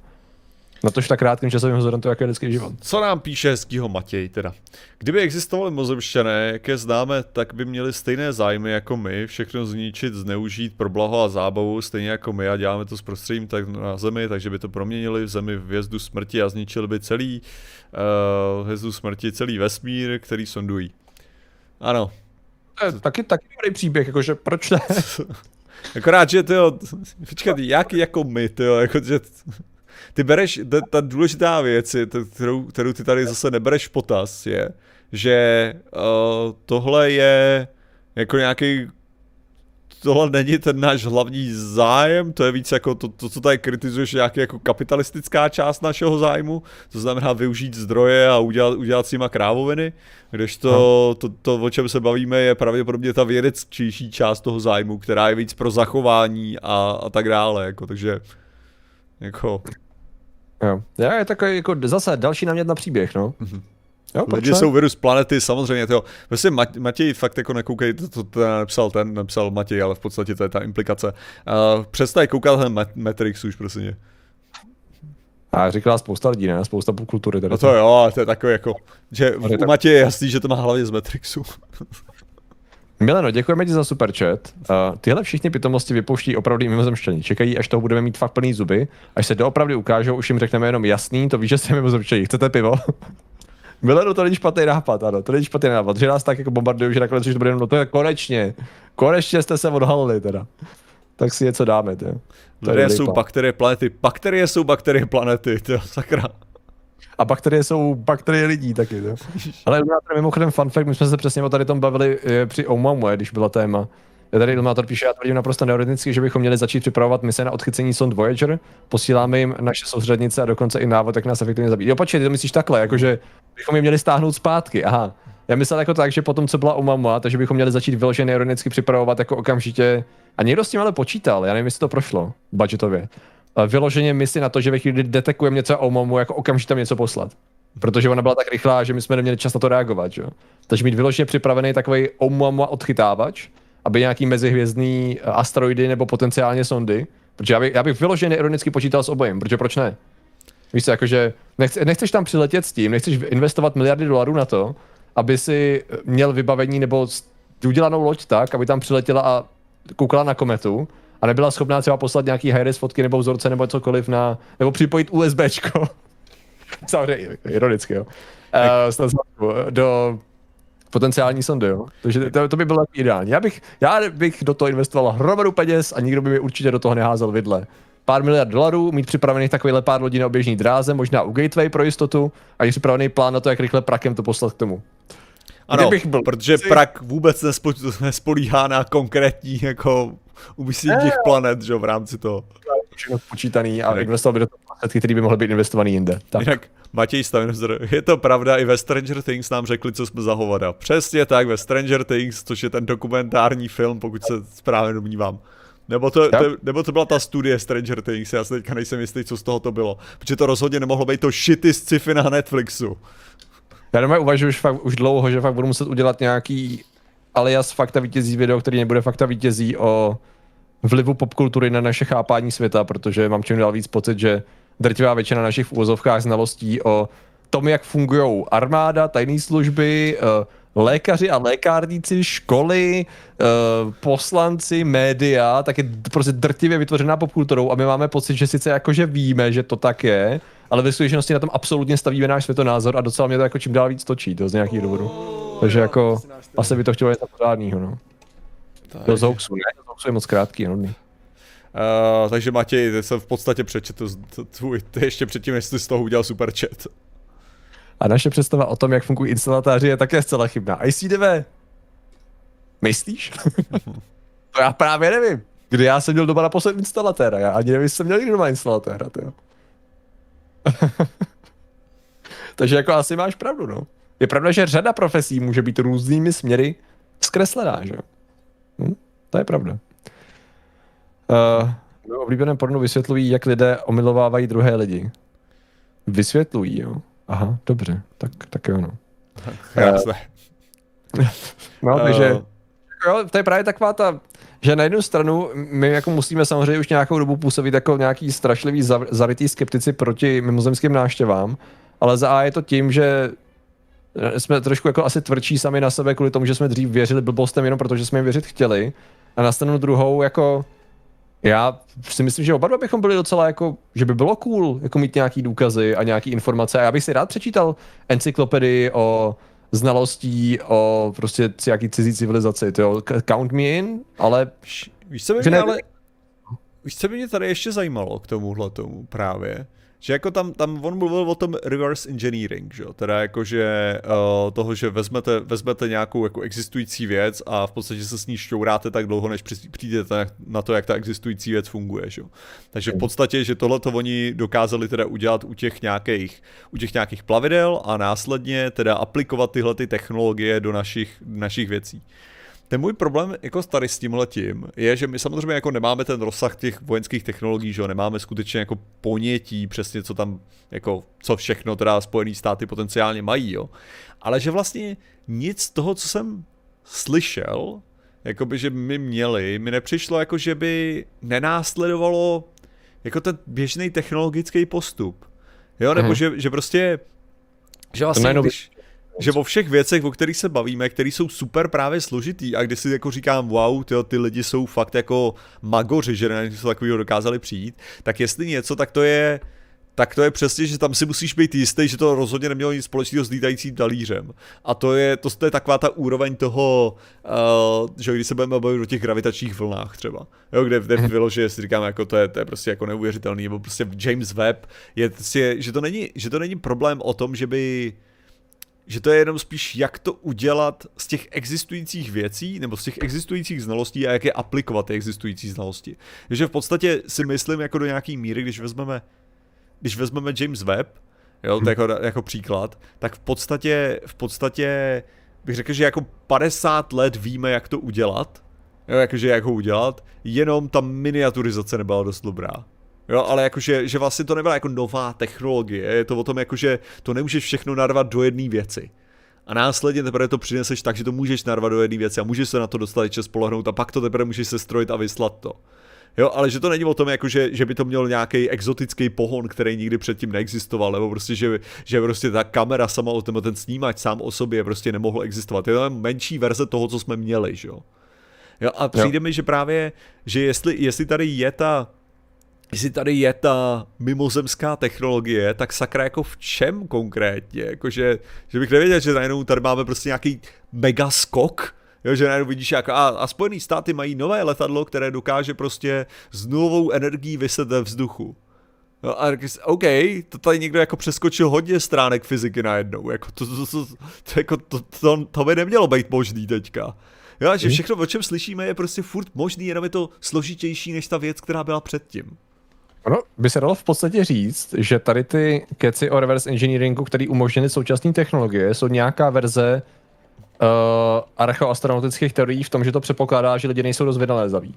Na tož tak krátkým časovým horizontu, jako je lidský život. Co nám píše hezkýho Matěj teda? Kdyby existovali mozemšťané, jak je známe, tak by měli stejné zájmy jako my, všechno zničit, zneužít pro blaho a zábavu, stejně jako my a děláme to s prostředím tak na zemi, takže by to proměnili v zemi v hvězdu smrti a zničili by celý uh, hvězdu smrti, celý vesmír, který sondují. Ano. To je taky, taky dobrý příběh, jakože proč ne? <laughs> Akorát, že ty počkat, jak jako my, ty jako, že ty bereš, ta, ta důležitá věc, je, kterou, kterou ty tady zase nebereš v potaz, je, že uh, tohle je jako nějaký tohle není ten náš hlavní zájem, to je víc jako to, to co tady kritizuješ, nějaký jako kapitalistická část našeho zájmu, to znamená využít zdroje a udělat, udělat s nima krávoviny, když to, to, to, o čem se bavíme, je pravděpodobně ta vědecčější část toho zájmu, která je víc pro zachování a, a tak dále, jako, takže jako... Jo. Já je takový jako zase další námět na příběh, no. Mm-hmm. Jo, Lidi jsou virus planety, samozřejmě to. Vlastně Matěj fakt jako nekoukej, to, to, to nepsal ten, nepsal Matěj, ale v podstatě to je ta implikace. Uh, přestaň koukat ten Matrix už, prosím. A říkala spousta lidí, ne? Spousta kultury. Tady. No to jo, to je takový jako, že u. Matěje je jasný, že to má hlavně z Matrixu. Mileno, děkujeme ti za super chat. Uh, tyhle všichni pitomosti vypouští opravdu mimozemštění. Čekají, až toho budeme mít fakt plný zuby. Až se doopravdy ukážou, už jim řekneme jenom jasný, to víš, že jste mimozemštění. Chcete pivo? <laughs> Mileno, to není špatný nápad, ano, to není špatný nápad. Že nás tak jako bombardují, že nakonec už to bude jenom, no to je konečně. Konečně jste se odhalili teda. Tak si něco dáme, ty. Lidé jsou bakterie planety, bakterie jsou bakterie planety, to sakra. A bakterie jsou bakterie lidí taky, jo. Ale mimochodem fun fact, my jsme se přesně o tady tom bavili eh, při Oumuamua, když byla téma. Já tady Ilmátor píše, já tvrdím naprosto neorganicky, že bychom měli začít připravovat mise na odchycení sond Voyager, posíláme jim naše soustřednice a dokonce i návod, jak nás efektivně zabít. Jo, počkej, ty to myslíš takhle, jakože bychom je měli stáhnout zpátky, aha. Já myslel jako tak, že potom, co byla Oumuamua, takže bychom měli začít vyloženě ironicky připravovat jako okamžitě. A někdo s tím ale počítal, já nevím, jestli to prošlo budgetově. Vyloženě misi na to, že ve chvíli detekujeme něco o Momu, jako okamžitě tam něco poslat. Protože ona byla tak rychlá, že my jsme neměli čas na to reagovat, že? Takže mít vyloženě připravený takový Oumuamua odchytávač, aby nějaký mezihvězdný asteroidy nebo potenciálně sondy, protože já bych, já bych vyloženě ironicky počítal s obojem, protože proč ne? Víš co, jakože nechce, nechceš tam přiletět s tím, nechceš investovat miliardy dolarů na to, aby si měl vybavení nebo udělanou loď tak, aby tam přiletěla a koukala na kometu a nebyla schopná třeba poslat nějaký high fotky nebo vzorce nebo cokoliv na, nebo připojit USBčko. <laughs> Samozřejmě, ironicky, jo. Uh, do potenciální sondy, jo. Takže to, to by bylo ideální. Já bych, já bych do toho investoval hromadu peněz a nikdo by mi určitě do toho neházel vidle. Pár miliard dolarů, mít připravených takovýhle pár lodí na oběžný dráze, možná u Gateway pro jistotu a mít připravený plán na to, jak rychle prakem to poslat k tomu. Ano, byl, protože si... prak vůbec nespo, <laughs> nespolíhá na konkrétní jako umístění těch planet, že v rámci toho. Všechno počítaný a investoval by do toho prostředky, které by mohly být investovaný jinde. Tak. Jinak Matěj Stavnzer, je to pravda, i ve Stranger Things nám řekli, co jsme za hovada. Přesně tak, ve Stranger Things, což je ten dokumentární film, pokud se správně domnívám. Nebo to, to, nebo to byla ta studie Stranger Things, já se teďka nejsem jistý, co z toho to bylo. Protože to rozhodně nemohlo být to shitty sci-fi na Netflixu. Já doma uvažuji už, fakt, už dlouho, že fakt budu muset udělat nějaký alias fakta vítězí video, který nebude fakta vítězí o vlivu popkultury na naše chápání světa, protože mám čím dál víc pocit, že drtivá většina našich úvozovkách znalostí o tom, jak fungují armáda, tajné služby, uh, lékaři a lékárníci, školy, uh, poslanci, média, tak je prostě drtivě vytvořená popkulturou a my máme pocit, že sice jakože víme, že to tak je, ale ve skutečnosti na tom absolutně stavíme náš světonázor a docela mě to jako čím dál víc točí, to z nějakých důvodů. Takže jako asi by to chtělo něco pořádného, no. To z hoaxu, ne? To z hoaxu je moc krátký, no. Uh, takže Matěj, ty jsem v podstatě přečetl tvůj, ty ještě předtím, jestli z toho udělal super chat. A naše představa o tom, jak fungují instalatáři, je také zcela chybná. ICDV, myslíš? <laughs> to já právě nevím. Kdy já jsem měl doma naposled instalatéra, já ani nevím, jestli jsem měl někdo doma instalatéra, tyjo. <laughs> Takže jako asi máš pravdu, no. Je pravda, že řada profesí může být různými směry zkreslená, že? Hm? To je pravda. Uh, v oblíbeném pornu vysvětlují, jak lidé omilovávají druhé lidi. Vysvětlují, jo. Aha, dobře, tak, tak jo, no. Krásné. Uh, <laughs> no, takže, uh. jo, to je právě taková ta, že na jednu stranu my jako musíme samozřejmě už nějakou dobu působit jako nějaký strašlivý zarytý skeptici proti mimozemským návštěvám, ale za A je to tím, že jsme trošku jako asi tvrdší sami na sebe kvůli tomu, že jsme dřív věřili blbostem jenom protože jsme jim věřit chtěli. A na stranu druhou jako já si myslím, že oba dva bychom byli docela jako, že by bylo cool jako mít nějaký důkazy a nějaký informace. A já bych si rád přečítal encyklopedii o znalostí o prostě nějaký cizí civilizaci. To count me in, ale... Víš, co by mě, ale... Víš, co by mě tady ještě zajímalo k tomuhle tomu právě? Že jako tam, tam on mluvil o tom reverse engineering, že jo? Teda jako, že uh, toho, že vezmete, vezmete nějakou jako existující věc a v podstatě se s ní šťouráte tak dlouho, než přijdete na to, jak ta existující věc funguje, že jo? Takže v podstatě, že tohle to oni dokázali teda udělat u těch nějakých, u těch nějakých plavidel a následně teda aplikovat tyhle ty technologie do našich, našich věcí. Ten můj problém jako tady s tímhle tím je, že my samozřejmě jako nemáme ten rozsah těch vojenských technologií, že jo, nemáme skutečně jako ponětí přesně, co tam, jako, co všechno teda Spojené státy potenciálně mají, jo. Ale že vlastně nic z toho, co jsem slyšel, jakoby, že my měli, mi nepřišlo jako, že by nenásledovalo jako ten běžný technologický postup. Jo, nebo hmm. že, že prostě, že vlastně, když, že o všech věcech, o kterých se bavíme, které jsou super právě složitý a kde si jako říkám, wow, tyjo, ty lidi jsou fakt jako magoři, že na něco takového dokázali přijít, tak jestli něco, tak to je tak to je přesně, že tam si musíš být jistý, že to rozhodně nemělo nic společného s lítajícím talířem. A to je, to, to je taková ta úroveň toho, uh, že když se budeme bavit o těch gravitačních vlnách třeba, jo, kde, kde mhm. vyloženě si říkáme, jako to je, to je prostě jako neuvěřitelný, nebo prostě James Webb, je, je že, to není, že to není problém o tom, že by že to je jenom spíš, jak to udělat z těch existujících věcí, nebo z těch existujících znalostí a jak je aplikovat ty existující znalosti. Takže v podstatě si myslím jako do nějaký míry, když vezmeme, když vezmeme James Webb, jo, to jako, jako příklad, tak v podstatě, v podstatě bych řekl, že jako 50 let víme, jak to udělat, jo, jakože jak ho udělat, jenom ta miniaturizace nebyla dost dobrá. Jo, ale jakože, že vlastně to nebyla jako nová technologie, je to o tom, jakože to nemůžeš všechno narvat do jedné věci. A následně teprve to přineseš tak, že to můžeš narvat do jedné věci a můžeš se na to dostatečně spolehnout a pak to teprve můžeš se strojit a vyslat to. Jo, ale že to není o tom, jako že, že by to měl nějaký exotický pohon, který nikdy předtím neexistoval, nebo prostě, že, že prostě ta kamera sama o tom, ten snímač sám o sobě prostě nemohl existovat. Je to menší verze toho, co jsme měli, že jo. Jo, a přijde jo. mi, že právě, že jestli, jestli tady je ta, jestli tady je ta mimozemská technologie, tak sakra jako v čem konkrétně? Jakože, že bych nevěděl, že najednou tady máme prostě nějaký mega skok, Jo, že najednou vidíš, jak a, a Spojené státy mají nové letadlo, které dokáže prostě s nulovou energií vyset ve vzduchu. No a OK, to tady někdo jako přeskočil hodně stránek fyziky najednou, jako to, to, to, to, to, jako to, to, to by nemělo být možný teďka. Jo, že mhm. všechno, o čem slyšíme, je prostě furt možný, jenom je to složitější než ta věc, která byla předtím. Ono by se dalo v podstatě říct, že tady ty keci o reverse engineeringu, který umožnily současné technologie, jsou nějaká verze uh, archeoastronautických teorií v tom, že to předpokládá, že lidi nejsou dost vynalézaví.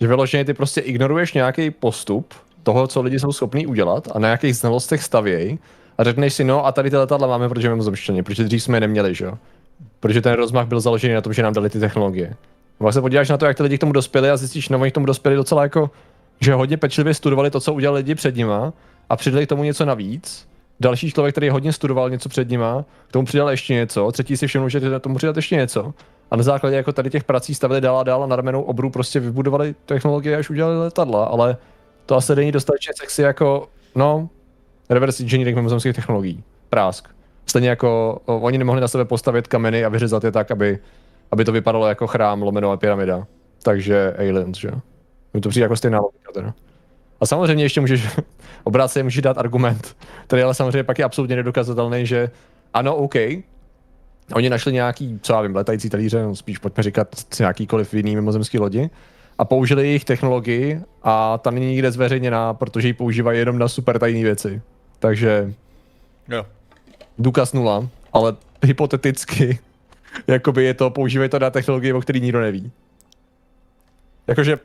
Že vyloženě ty prostě ignoruješ nějaký postup toho, co lidi jsou schopní udělat a na jakých znalostech stavějí a řekneš si, no a tady ty letadla máme, protože máme mimozemštění, protože dřív jsme je neměli, že jo? Protože ten rozmach byl založený na tom, že nám dali ty technologie. Vlastně podíváš na to, jak ty lidi k tomu dospěli a zjistíš, no oni k tomu dospěli docela jako, že hodně pečlivě studovali to, co udělali lidi před nima a přidali k tomu něco navíc. Další člověk, který hodně studoval něco před nima, k tomu přidal ještě něco, třetí si všiml, že tomu přidat ještě něco. A na základě jako tady těch prací stavili dál a dál a na ramenou obru prostě vybudovali technologie, až udělali letadla, ale to asi není dostatečně sexy jako, no, reverse engineering mimozemských technologií. Prásk. Stejně jako oni nemohli na sebe postavit kameny a vyřezat je tak, aby, aby to vypadalo jako chrám lomeno a pyramida. Takže aliens, že mi to přijde jako stejná logika teda. A samozřejmě ještě můžeš, <laughs> obráceně můžeš dát argument, který ale samozřejmě pak je absolutně nedokazatelný, že ano, OK, oni našli nějaký, co já vím, letající talíře, no spíš pojďme říkat nějakýkoliv jiný mimozemský lodi, a použili jejich technologii a ta není nikde zveřejněná, protože ji používají jenom na super tajné věci. Takže jo. důkaz nula, ale hypoteticky <laughs> jakoby je to, používají to na technologii, o který nikdo neví. Jakože,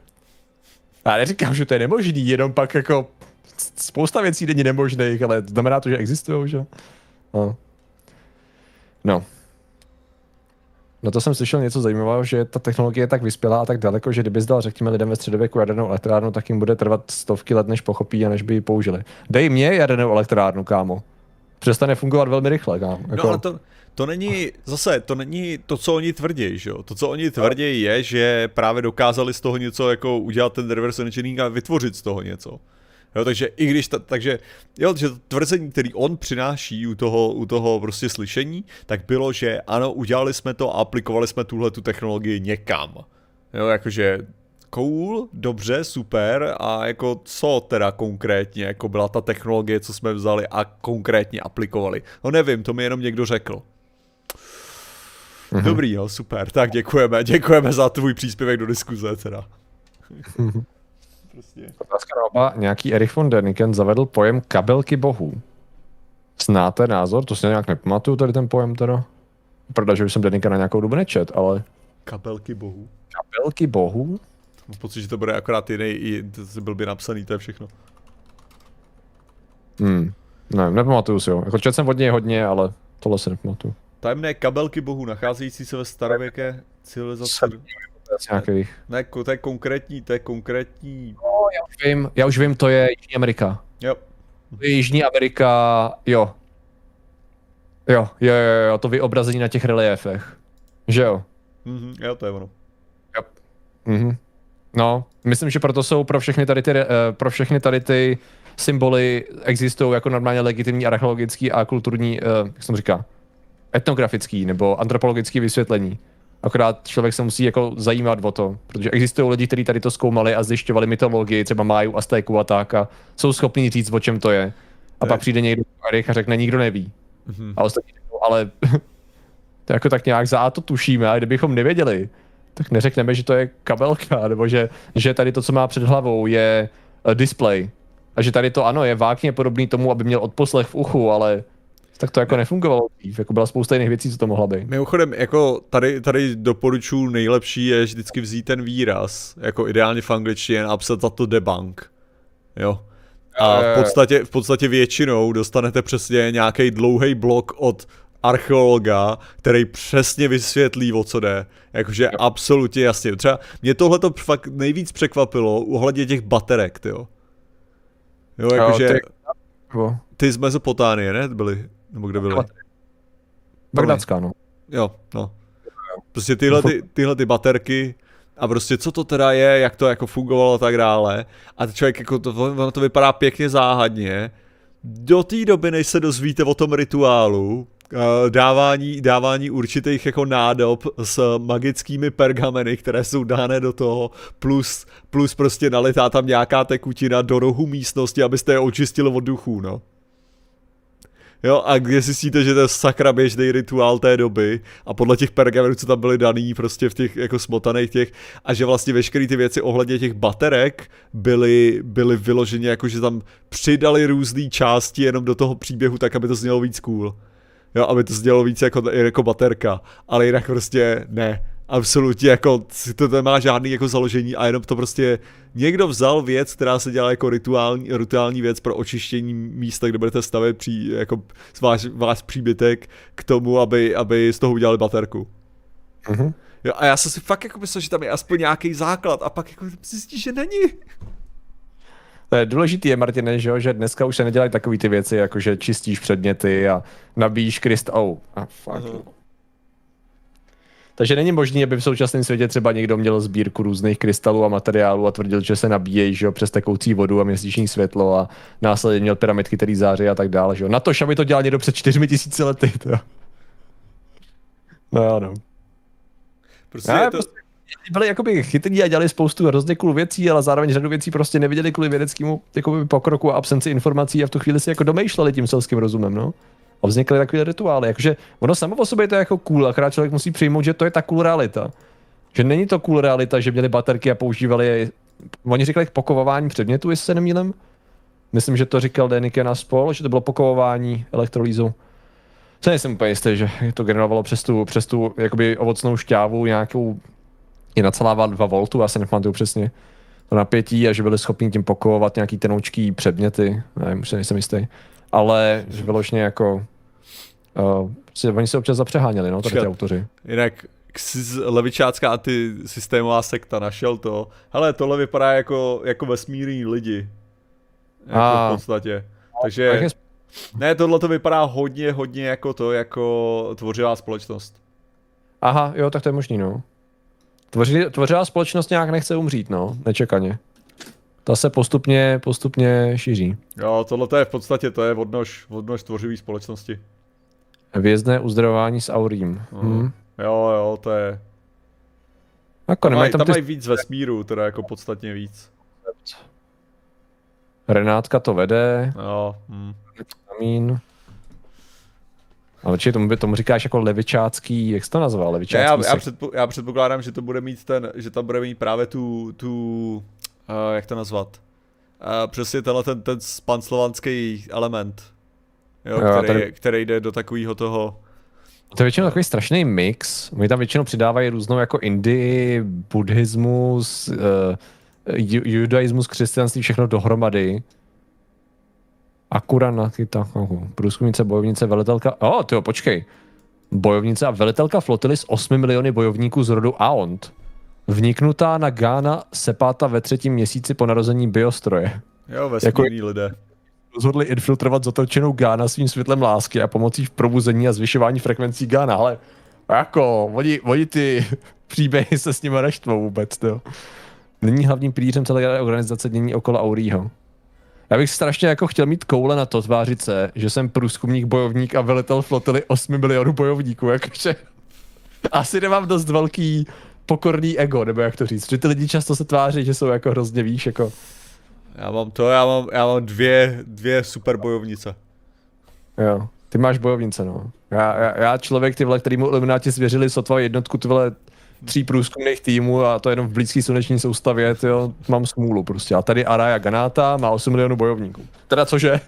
já neříkám, že to je nemožný, jenom pak jako spousta věcí není nemožných, ale znamená to, že existují, že? No. no. No to jsem slyšel něco zajímavého, že ta technologie je tak vyspělá a tak daleko, že kdyby zdal, řekněme, lidem ve středověku jadernou elektrárnu, tak jim bude trvat stovky let, než pochopí a než by ji použili. Dej mě jadernou elektrárnu, kámo. Přestane fungovat velmi rychle, kámo. No, jako... No ale to, to není, zase, to není to, co oni tvrdí, že jo? To, co oni tvrdí, je, že právě dokázali z toho něco jako udělat ten reverse engineering a vytvořit z toho něco. Jo, takže i když, ta, takže, jo, že to tvrzení, který on přináší u toho, u toho prostě slyšení, tak bylo, že ano, udělali jsme to a aplikovali jsme tuhle tu technologii někam. Jo, jakože cool, dobře, super a jako co teda konkrétně, jako byla ta technologie, co jsme vzali a konkrétně aplikovali. No nevím, to mi jenom někdo řekl. Mm-hmm. Dobrý, jo, super, tak děkujeme, děkujeme za tvůj příspěvek do diskuze teda. Mm-hmm. <laughs> prostě. Otázka na oba, nějaký Erich von Däniken zavedl pojem kabelky bohů. Znáte názor? To si nějak nepamatuju tady ten pojem teda. Pravda, že už jsem Denika na nějakou dobu nečet, ale... Kabelky bohů. Kabelky bohů? Mám pocit, že to bude akorát jiný, i to byl by napsaný, to je všechno. Hmm. Ne, nepamatuju si ho. Jako čet jsem od něj hodně, ale tohle si nepamatuju. Tajemné kabelky bohů nacházející se ve starověké civilizaci. Nějakých. Ne, to je konkrétní, to je konkrétní. No, já už vím, já už vím, to je Jižní Amerika. Jo. To je Jižní Amerika, jo. Jo, jo, jo, jo, to vyobrazení na těch reliefech. Že jo? Mhm, jo, to je ono. Jo. Mhm. No, myslím, že proto jsou pro všechny tady ty, uh, pro všechny tady ty symboly existují jako normálně legitimní archeologický a kulturní, uh, jak se to říká, etnografický nebo antropologický vysvětlení. Akorát člověk se musí jako zajímat o to, protože existují lidi, kteří tady to zkoumali a zjišťovali mytologii, třeba Máju, Aztéku a tak a jsou schopní říct, o čem to je. A pak přijde někdo a řekne, nikdo neví. Mm-hmm. A ostatní ale <laughs> to jako tak nějak za to tušíme, a kdybychom nevěděli, tak neřekneme, že to je kabelka, nebo že, že tady to, co má před hlavou, je uh, display. A že tady to ano, je vákně podobný tomu, aby měl odposlech v uchu, ale tak to jako nefungovalo dřív, jako byla spousta jiných věcí, co to mohla být. Mimochodem, jako tady, tady doporučuji nejlepší je vždycky vzít ten výraz, jako ideálně v angličtině a napsat za to debunk. Jo. A v podstatě, v podstatě většinou dostanete přesně nějaký dlouhý blok od archeologa, který přesně vysvětlí, o co jde. Jakože jo. absolutně jasně. Třeba mě tohle to fakt nejvíc překvapilo ohledně těch baterek, jo. Jo, jakože... Ty... ty z Mezopotánie, ne? Byly, nebo kde byly? Bagdadská, no. Jo, no. Prostě tyhle, ty, tyhle ty baterky a prostě co to teda je, jak to jako fungovalo a tak dále. A člověk jako to, ono to vypadá pěkně záhadně. Do té doby, než se dozvíte o tom rituálu, Eh, dávání, dávání určitých jako nádob s magickými pergameny, které jsou dány do toho, plus, plus prostě nalitá tam nějaká tekutina do rohu místnosti, abyste je očistili od duchů, no. Jo, a kde zjistíte, že to je sakra běžný rituál té doby a podle těch pergamenů, co tam byly daný prostě v těch jako smotaných těch a že vlastně veškeré ty věci ohledně těch baterek byly, byly vyloženě jako, že tam přidali různé části jenom do toho příběhu tak, aby to znělo víc cool. Jo, aby to znělo víc jako, jako baterka, ale jinak prostě ne, absolutně jako to nemá žádný jako založení a jenom to prostě někdo vzal věc, která se dělá jako rituální, rituální věc pro očištění místa, kde budete stavět při, jako váš, váš příbytek k tomu, aby, aby z toho udělali baterku. Mm-hmm. Jo, a já jsem si fakt jako myslel, že tam je aspoň nějaký základ a pak jako zjistíš, že není. To je důležitý je, Martine, že, jo, že dneska už se nedělají takové ty věci, jako že čistíš předměty a nabíjíš krystal. Oh, ah, fuck. Uh-huh. Takže není možné, aby v současném světě třeba někdo měl sbírku různých krystalů a materiálů a tvrdil, že se nabíjejí že jo, přes tekoucí vodu a měsíční světlo a následně měl pyramidky, který září a tak dále. Že jo. Na to, aby to dělal někdo před 4000 lety. To. No ano. Prostě je to... Prostě byli jakoby chytrý a dělali spoustu hrozně cool věcí, ale zároveň řadu věcí prostě neviděli kvůli vědeckému jakoby, pokroku a absenci informací a v tu chvíli si jako domýšleli tím selským rozumem, no. A vznikly takové rituály. Jakože ono samo o sobě je to jako cool, akorát člověk musí přijmout, že to je ta cool realita. Že není to cool realita, že měli baterky a používali je. Oni říkali pokovování předmětů, jestli se nemýlím. Myslím, že to říkal Denike na spol, že to bylo pokovování elektrolýzou. Co nejsem úplně jistý, že to generovalo přes tu, přes tu jakoby ovocnou šťávu nějakou je na celá 2 voltů, já se nepamatuju přesně to napětí a že byli schopni tím pokovovat nějaký tenoučký předměty, nevím, už se nejsem jistý, ale že vyložně jako uh, si, oni se občas zapřeháněli, no, tady ty autoři. Jinak levičácká antisystémová sekta našel to, hele, tohle vypadá jako, jako vesmírní lidi. Jako a, v podstatě. Takže, ne, tohle to vypadá hodně, hodně jako to, jako tvořivá společnost. Aha, jo, tak to je možný, no. Tvoři, tvořila společnost nějak nechce umřít, no, nečekaně. Ta se postupně, postupně šíří. Jo, tohle to je v podstatě, to je odnož, odnož tvořivý společnosti. Vězné uzdravování s Aurím. Hmm. Jo, jo, to je... Jako, tam, mají, tam, tam ty... mají víc vesmíru, teda jako podstatně víc. Renátka to vede. Jo. Hm. Kamín. Ale určitě tomu, tomu říkáš jako levičácký, jak jsi to nazval, levičácký já, já, předpo, já předpokládám, že to bude mít ten, že tam bude mít právě tu, tu uh, jak to nazvat, uh, přesně tenhle ten, ten panslovanský element, jo, jo, který, tady... který jde do takového toho, to je většinou takový strašný mix. Oni tam většinou přidávají různou jako indii, buddhismus, uh, judaismus, křesťanství, všechno dohromady. Akura na Kytachahu. Průzkumnice, bojovnice, velitelka. O, oh, tyjo, počkej. Bojovnice a velitelka flotily s 8 miliony bojovníků z rodu Aont. Vniknutá na Gána Sepáta ve třetím měsíci po narození biostroje. Jo, vesmírní jako, lidé. Rozhodli infiltrovat zatočenou Gána svým světlem lásky a pomocí v probuzení a zvyšování frekvencí Gána, ale jako, oni, oni ty <laughs> příběhy se s nimi neštvou vůbec, jo. Není hlavním pilířem celé organizace dění okolo Aurího. Já bych strašně jako chtěl mít koule na to tvářit se, že jsem průzkumník, bojovník a velitel flotily 8 milionů bojovníků, jakože <laughs> asi nemám dost velký pokorný ego, nebo jak to říct, že ty lidi často se tváří, že jsou jako hrozně víš, jako... Já mám to, já mám, já mám dvě, dvě super bojovnice. Jo, ty máš bojovnice, no. Já, já, já člověk, ty vole, který mu Illuminati svěřili sotva jednotku, ty vole, tří průzkumných týmů a to jenom v blízké sluneční soustavě, tyjo, mám smůlu prostě. A tady Araya Ganáta má 8 milionů bojovníků. Teda cože?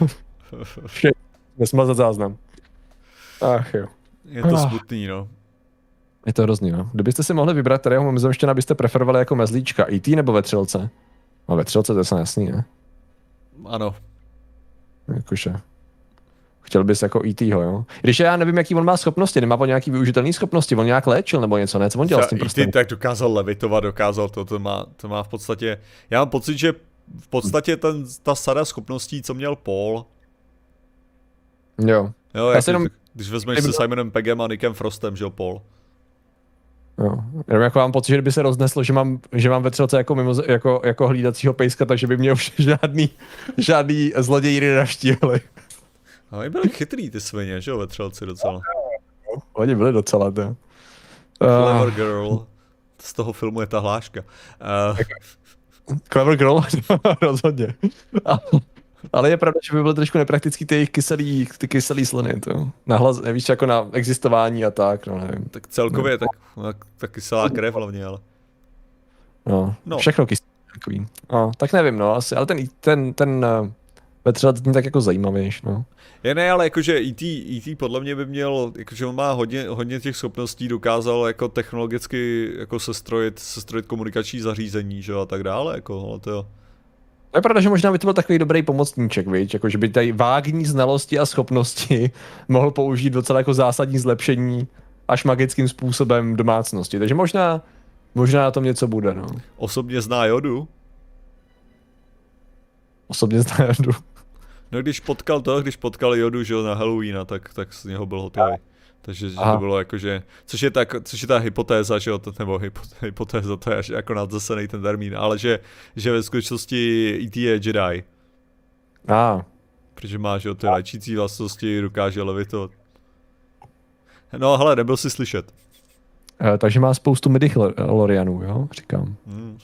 uh, <laughs> vše, nesmazat záznam. Ach jo. Je to ah. smutný, no. Je to hrozný, no. Kdybyste si mohli vybrat, kterého mimozemštěna byste preferovali jako mezlíčka, IT nebo vetřelce? No vetřelce, to je jasný, ne? Ano. Jakože. Chtěl bys jako ET ho, jo? Když já nevím, jaký on má schopnosti, nemá on nějaký využitelné schopnosti, on nějak léčil nebo něco, ne? Co on dělal s tím prstem? tak dokázal levitovat, dokázal to, to má, to má v podstatě, já mám pocit, že v podstatě ten, ta sada schopností, co měl Paul. Jo. Jo, já jenom... když vezmeš se Simonem Pegem a Nickem Frostem, že jo, Paul. Jo. Jenom jako mám pocit, že by se rozneslo, že mám, že mám ve třelce jako, mimo, jako, jako hlídacího pejska, takže by mě už <laughs> žádný, žádný zloději nenaštívili. No, oni byli chytrý ty svině, že jo, ve třelci docela. Oni byli docela, to. Clever uh, Girl. Z toho filmu je ta hláška. Uh, Clever Girl? <laughs> Rozhodně. Ale je pravda, že by byly trošku nepraktický ty jejich kyselý, ty kyselý sliny, to. Nahlas, nevíš, jako na existování a tak, no nevím. Tak celkově, no. tak, tak, tak kyselá krev hlavně, ale. No, no. všechno kyselý. Takový. No, tak nevím, no, asi, ale ten, ten, ten uh, ve třeba tak jako zajímavější, no. Je ne, ale jakože ET, ET podle mě by měl, jakože on má hodně, hodně těch schopností, dokázal jako technologicky jako sestrojit, sestrojit komunikační zařízení, že a tak dále, jako, ale to jo. To je pravda, že možná by to byl takový dobrý pomocníček, víš, jako že by tady vágní znalosti a schopnosti <laughs> mohl použít docela jako zásadní zlepšení až magickým způsobem domácnosti. Takže možná, možná na tom něco bude, no. Osobně zná Jodu? Osobně zná Jodu. No když potkal to, když potkal Jodu, že jo, na Halloweena, tak, tak z něho byl hotový. Takže že to bylo jako, že, což je, tak, což je ta hypotéza, že jo, to, nebo <laughs> hypotéza, to je až jako nadzasený ten termín, ale že, že ve skutečnosti E.T. je Jedi. A. Protože má, že jo, ty léčící vlastnosti, dokáže levitovat. No hele, nebyl si slyšet. E, takže má spoustu midichlorianů, jo, říkám. Hmm.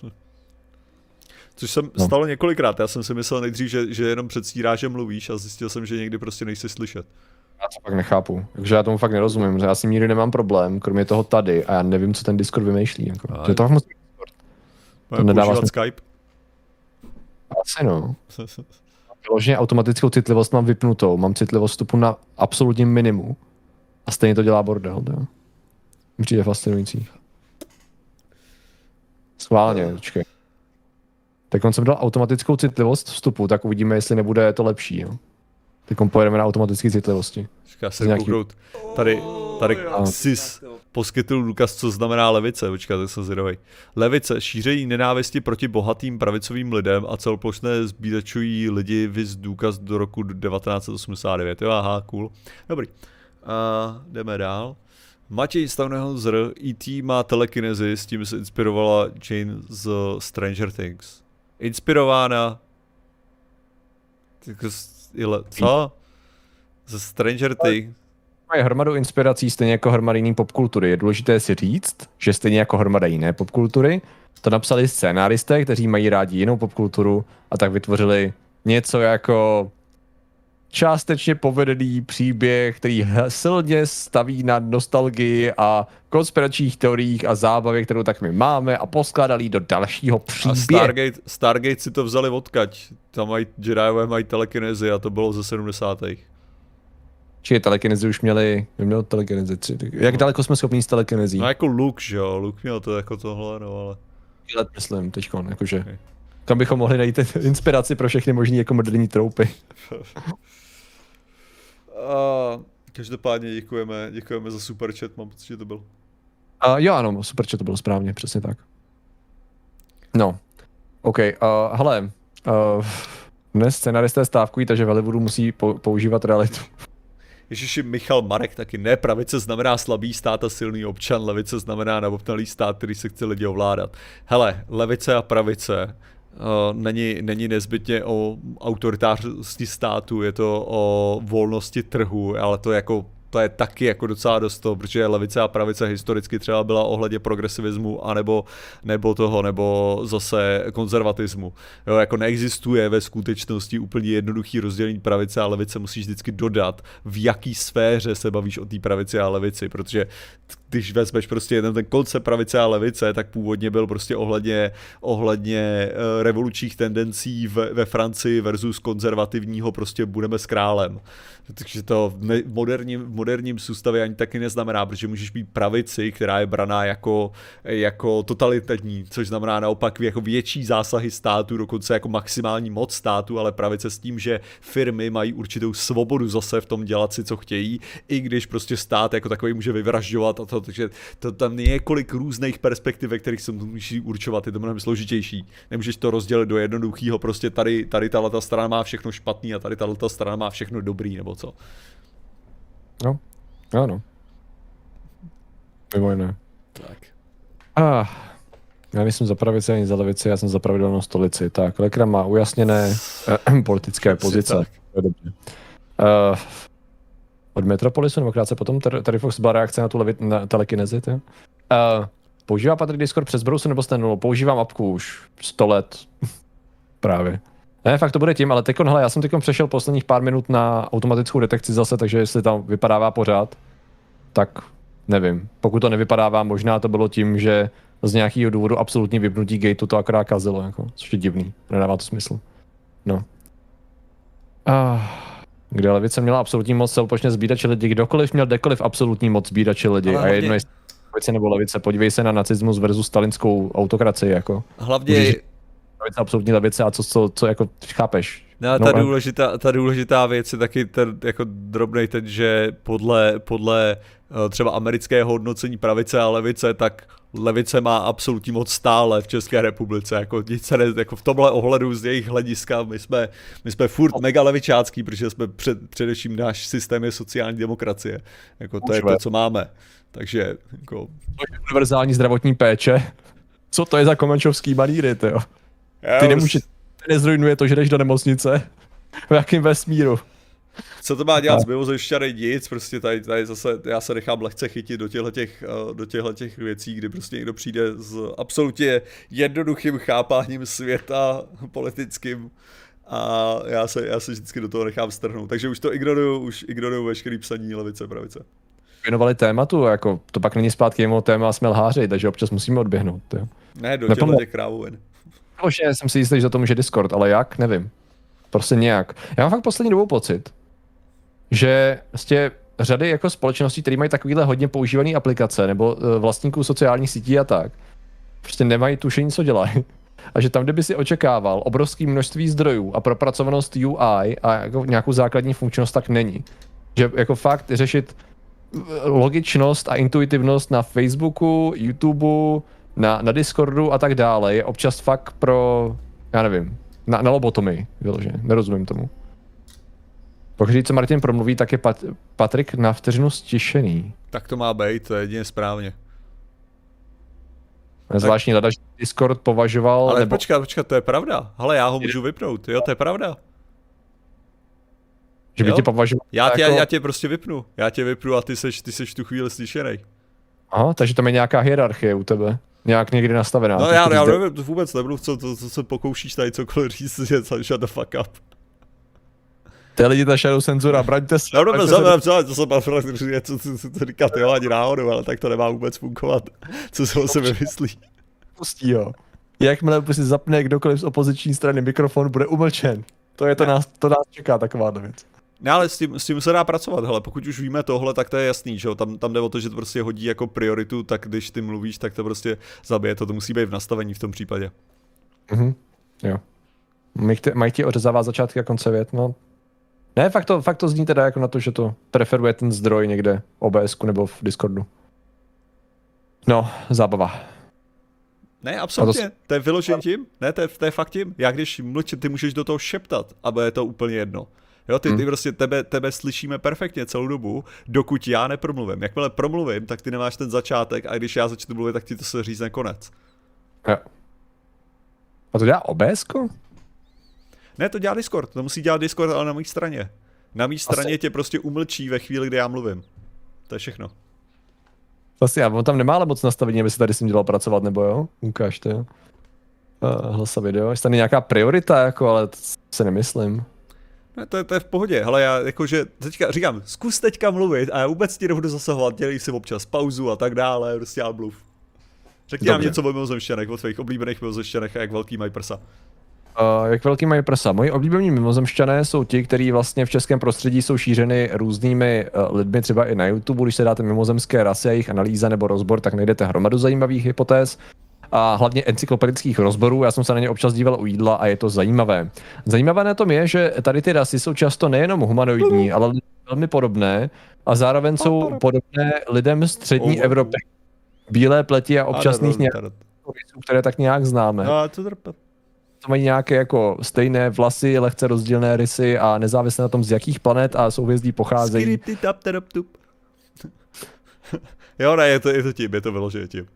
Což jsem no. stalo několikrát, já jsem si myslel nejdřív, že, že jenom předstírá, že mluvíš a zjistil jsem, že někdy prostě nejsi slyšet. Já to fakt nechápu, takže já tomu fakt nerozumím, já s ním nikdy nemám problém, kromě toho tady a já nevím, co ten Discord vymýšlí. Jako. A... To je to moc Discord. To nedává smysl. Skype? Asi no. <laughs> Vyloženě automatickou citlivost mám vypnutou, mám citlivost vstupu na absolutním minimu a stejně to dělá bordel, jo. Přijde fascinující. Schválně, počkej. Tak on jsem dal automatickou citlivost vstupu, tak uvidíme, jestli nebude to lepší. Jo. Teď pojedeme na automatické citlivosti. Počká se nějaký... Tady, tady SIS poskytl důkaz, co znamená levice. Počká, tak jsem zvědavý. Levice šířejí nenávisti proti bohatým pravicovým lidem a celoplošné zbídačují lidi vys důkaz do roku 1989. Jo, aha, cool. Dobrý. A jdeme dál. Matěj Stavného zr, E.T. má telekinezi, s tím se inspirovala Jane z Stranger Things. Inspirována jako co? Ze Stranger Things. Mají hromadu inspirací stejně jako hromady jiný popkultury. Je důležité si říct, že stejně jako hromada jiné popkultury, to napsali scénáristé, kteří mají rádi jinou popkulturu a tak vytvořili něco jako částečně povedený příběh, který silně staví na nostalgii a konspiračních teoriích a zábavě, kterou tak my máme a poskládali do dalšího příběhu. A Stargate, Stargate si to vzali odkaď. Tam mají Jediové mají telekinezi a to bylo ze 70. Či telekinezi už měli, neměl telekinezi tři. Jak no. daleko jsme schopni s telekinezí? No jako Luke, že jo, Luke měl to jako tohle, no ale... Let myslím, teďkon, jakože. Okay. Kam bychom mohli najít <laughs> inspiraci pro všechny možné jako moderní troupy. A každopádně děkujeme, děkujeme za super chat, mám pocit, že to byl. Uh, jo, ano, super chat to bylo správně, přesně tak. No, OK, uh, hele, uh, dnes scenaristé stávkují, takže v Hollywoodu musí po- používat realitu. Ježiši, Michal Marek taky ne, pravice znamená slabý stát a silný občan, levice znamená nabopnalý stát, který se chce lidi ovládat. Hele, levice a pravice není, není nezbytně o autoritářství státu, je to o volnosti trhu, ale to jako to je taky jako docela dost to, protože levice a pravice historicky třeba byla ohledně progresivismu anebo nebo toho, nebo zase konzervatismu. Jo, jako neexistuje ve skutečnosti úplně jednoduchý rozdělení pravice a levice, musíš vždycky dodat, v jaký sféře se bavíš o té pravici a levici, protože když vezmeš prostě jeden ten koncept pravice a levice, tak původně byl prostě ohledně, ohledně uh, revolučních tendencí v, ve Francii versus konzervativního prostě budeme s králem. Takže to v moderním, v moderním soustavě ani taky neznamená, protože můžeš být pravici, která je braná jako, jako totalitní, což znamená naopak jako větší zásahy státu, dokonce jako maximální moc státu, ale pravice s tím, že firmy mají určitou svobodu zase v tom dělat si, co chtějí, i když prostě stát jako takový může vyvražďovat a to, takže to tam je několik různých perspektiv, ve kterých se musí určovat, je to mnohem složitější. Nemůžeš to rozdělit do jednoduchého, prostě tady, tady tato strana má všechno špatný a tady tato strana má všechno dobrý, nebo co. No, ano. Mimo jiné. Tak. Ah, já nejsem za pravici ani za levici, já jsem za pravidelnou stolici. Tak, Lekra má ujasněné eh, <clears throat> politické pozice. Tak. Uh, od Metropolisu, nebo krátce potom, tady Fox byla reakce na tu levi, na telekinezi, Uh, používá Patrik Discord přes Browser nebo Stenulu? Používám apku už 100 let. <laughs> Právě. Ne, fakt to bude tím, ale teď, hele, já jsem teď přešel posledních pár minut na automatickou detekci zase, takže jestli tam vypadává pořád, tak nevím. Pokud to nevypadává, možná to bylo tím, že z nějakého důvodu absolutní vypnutí gateu to akorát kazilo, jako, což je divný, nedává to smysl. No. Ah, kde levice měla absolutní moc celopočně zbídače lidi, kdokoliv měl dekoliv absolutní moc zbídače lidi a jedno je levice nebo levice, podívej se na nacismus versus stalinskou autokracii, jako. Hlavně Můžeš pravice, absolutní levice a co, co, co jako chápeš. No a ta, no, důležitá, ta důležitá věc je taky ten jako drobnej ten, že podle, podle eh, třeba amerického hodnocení pravice a levice, tak levice má absolutní moc stále v České republice, jako nic se ne, jako v tomhle ohledu z jejich hlediska, my jsme, my jsme furt mega levičácký, protože jsme před, především náš systém je sociální demokracie, jako to je to, co máme, takže jako... Univerzální zdravotní péče, co to je za komenčovský maníry, ty jo? Ty nemůžeš, nezrujnuje to, že jdeš do nemocnice, v jakém vesmíru. Co to má dělat s mimozemšťany? Nic, prostě tady, tady zase já se nechám lehce chytit do těchto, těch, eh, do těchto těch věcí, kdy prostě někdo přijde s absolutně jednoduchým chápáním světa <laughs> politickým a já se, já se vždycky do toho nechám strhnout. Takže už to ignoruju, už ignoruju veškerý psaní levice, pravice. Věnovali tématu, jako to pak není zpátky jeho téma jsme lháři, takže občas musíme odběhnout. Jo. Ne, do těchto těch krávovin. že jsem si jistý, že za to může Discord, ale jak, nevím. Prostě nějak. Já mám fakt poslední dobou pocit, že vlastně řady jako společností, které mají takovýhle hodně používané aplikace nebo uh, vlastníků sociálních sítí a tak, prostě nemají tušení, co dělají. <laughs> A že tam, kde by si očekával obrovské množství zdrojů a propracovanost UI a jako nějakou základní funkčnost, tak není. Že jako fakt řešit eh, logičnost a intuitivnost na Facebooku, YouTubeu, na, na Discordu a tak dále je občas fakt pro, já nevím, na, na lobotomii vyloženě. Nerozumím tomu. Pokud co Martin promluví, tak je Pat, Patrik na vteřinu stišený. Tak to má být, to je jedině správně. Zvláštní rada, že Discord považoval... Ale nebo... počkat, počkat, to je pravda. Ale já ho můžu vypnout, jo, to je pravda. Že by jo? tě považoval já tě, jako... já tě prostě vypnu. Já tě vypnu a ty seš, ty seš tu chvíli slyšený. Aha, takže tam je nějaká hierarchie u tebe. Nějak někdy nastavená. No já, já nevím, vůbec nebudu, co, co, co se pokoušíš tady cokoliv říct, <laughs> že shut the fuck up. Ty lidi ta shadow cenzura, braňte se. No, no, se... to, to jsem pan co, co, co, to říkat, jo, ani náhodou, ale tak to nemá vůbec fungovat, co se o sebe myslí. Pustí, jo. Jakmile si zapne kdokoliv z opoziční strany mikrofon, bude umlčen. To je to, nás, to nás čeká taková věc. Ne, ale s tím, s tím se dá pracovat, hele, pokud už víme tohle, tak to je jasný, že jo, tam, tam jde o to, že to prostě hodí jako prioritu, tak když ty mluvíš, tak to prostě zabije, to, to musí být v nastavení v tom případě. Mhm, jo. Mají ti ořezává začátky a konce vět, no. Ne, fakt to, fakt to zní teda jako na to, že to preferuje ten zdroj někde v OBS nebo v Discordu. No, zábava. Ne, absolutně, to... to je vyložen tím, ne, to je, to je fakt tím. Já když mlčím, ty můžeš do toho šeptat, aby je to úplně jedno. Jo, ty, ty hmm. prostě tebe, tebe slyšíme perfektně celou dobu, dokud já nepromluvím. Jakmile promluvím, tak ty nemáš ten začátek a když já začnu mluvit, tak ti to se řízne konec. Jo. A to dělá OBS? Ne, to dělá Discord, to musí dělat Discord, ale na mé straně. Na mé straně Asi... tě prostě umlčí ve chvíli, kdy já mluvím. To je všechno. Vlastně, on tam nemá ale moc nastavení, aby se tady s tím dělal pracovat, nebo jo? Ukáž to, jo. Uh, hlasa video. Jestli tam je nějaká priorita, jako, ale to se nemyslím. Ne, to, je, to je v pohodě, ale já jakože, teďka říkám, zkus teďka mluvit a já vůbec ti nebudu zasahovat, dělej si občas pauzu a tak dále, prostě já mluv. Řekni Dobře. nám něco o mimozemšťanech, o tvých oblíbených mimozemšťanech a jak velký mají prsa. Uh, jak velký mají prsa? Moji oblíbení mimozemšťané jsou ti, kteří vlastně v českém prostředí jsou šířeny různými uh, lidmi, třeba i na YouTube. Když se dáte mimozemské rasy a jejich analýza nebo rozbor, tak najdete hromadu zajímavých hypotéz a hlavně encyklopedických rozborů. Já jsem se na ně občas díval u jídla a je to zajímavé. Zajímavé na tom je, že tady ty rasy jsou často nejenom humanoidní, ale velmi podobné a zároveň jsou podobné lidem střední Evropy. Bílé pleti a občasných nějakých které tak nějak známe. To mají nějaké jako stejné vlasy, lehce rozdílné rysy a nezávisle na tom, z jakých planet a souhvězdí pocházejí. jo, ne, je to, je to tím, je to vyloženě tím.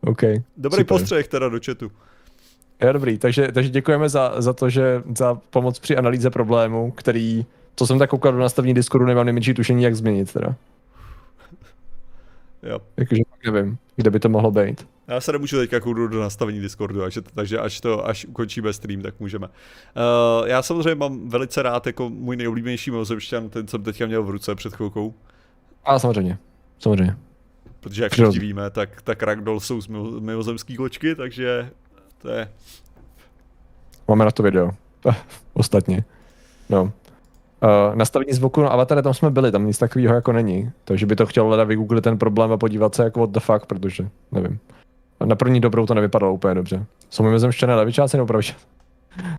OK. Dobrý super. postřeh teda do chatu. Je dobrý, takže, takže děkujeme za, za to, že za pomoc při analýze problému, který, co jsem tak koukal do nastavení Discordu, nemám nejmenší tušení, jak změnit teda. Jo. Jakože nevím, kde by to mohlo být. Já se nemůžu teďka kouknout do nastavení Discordu, takže, takže až to, až ukončíme stream, tak můžeme. Uh, já samozřejmě mám velice rád jako můj nejoblíbenější mimozemšťan, ten jsem teďka měl v ruce před chvilkou. A samozřejmě, samozřejmě. Protože jak všichni víme, tak, tak Ragdoll jsou z mimozemský kočky, takže to je... Máme na to video. <laughs> Ostatně. No. Uh, nastavení zvuku na avatare, tam jsme byli, tam nic takového jako není. Takže by to chtělo hledat vygooglit ten problém a podívat se jako what the fuck, protože nevím. Na první dobrou to nevypadalo úplně dobře. Jsou mimozemštěné levičáci nebo pravičáci?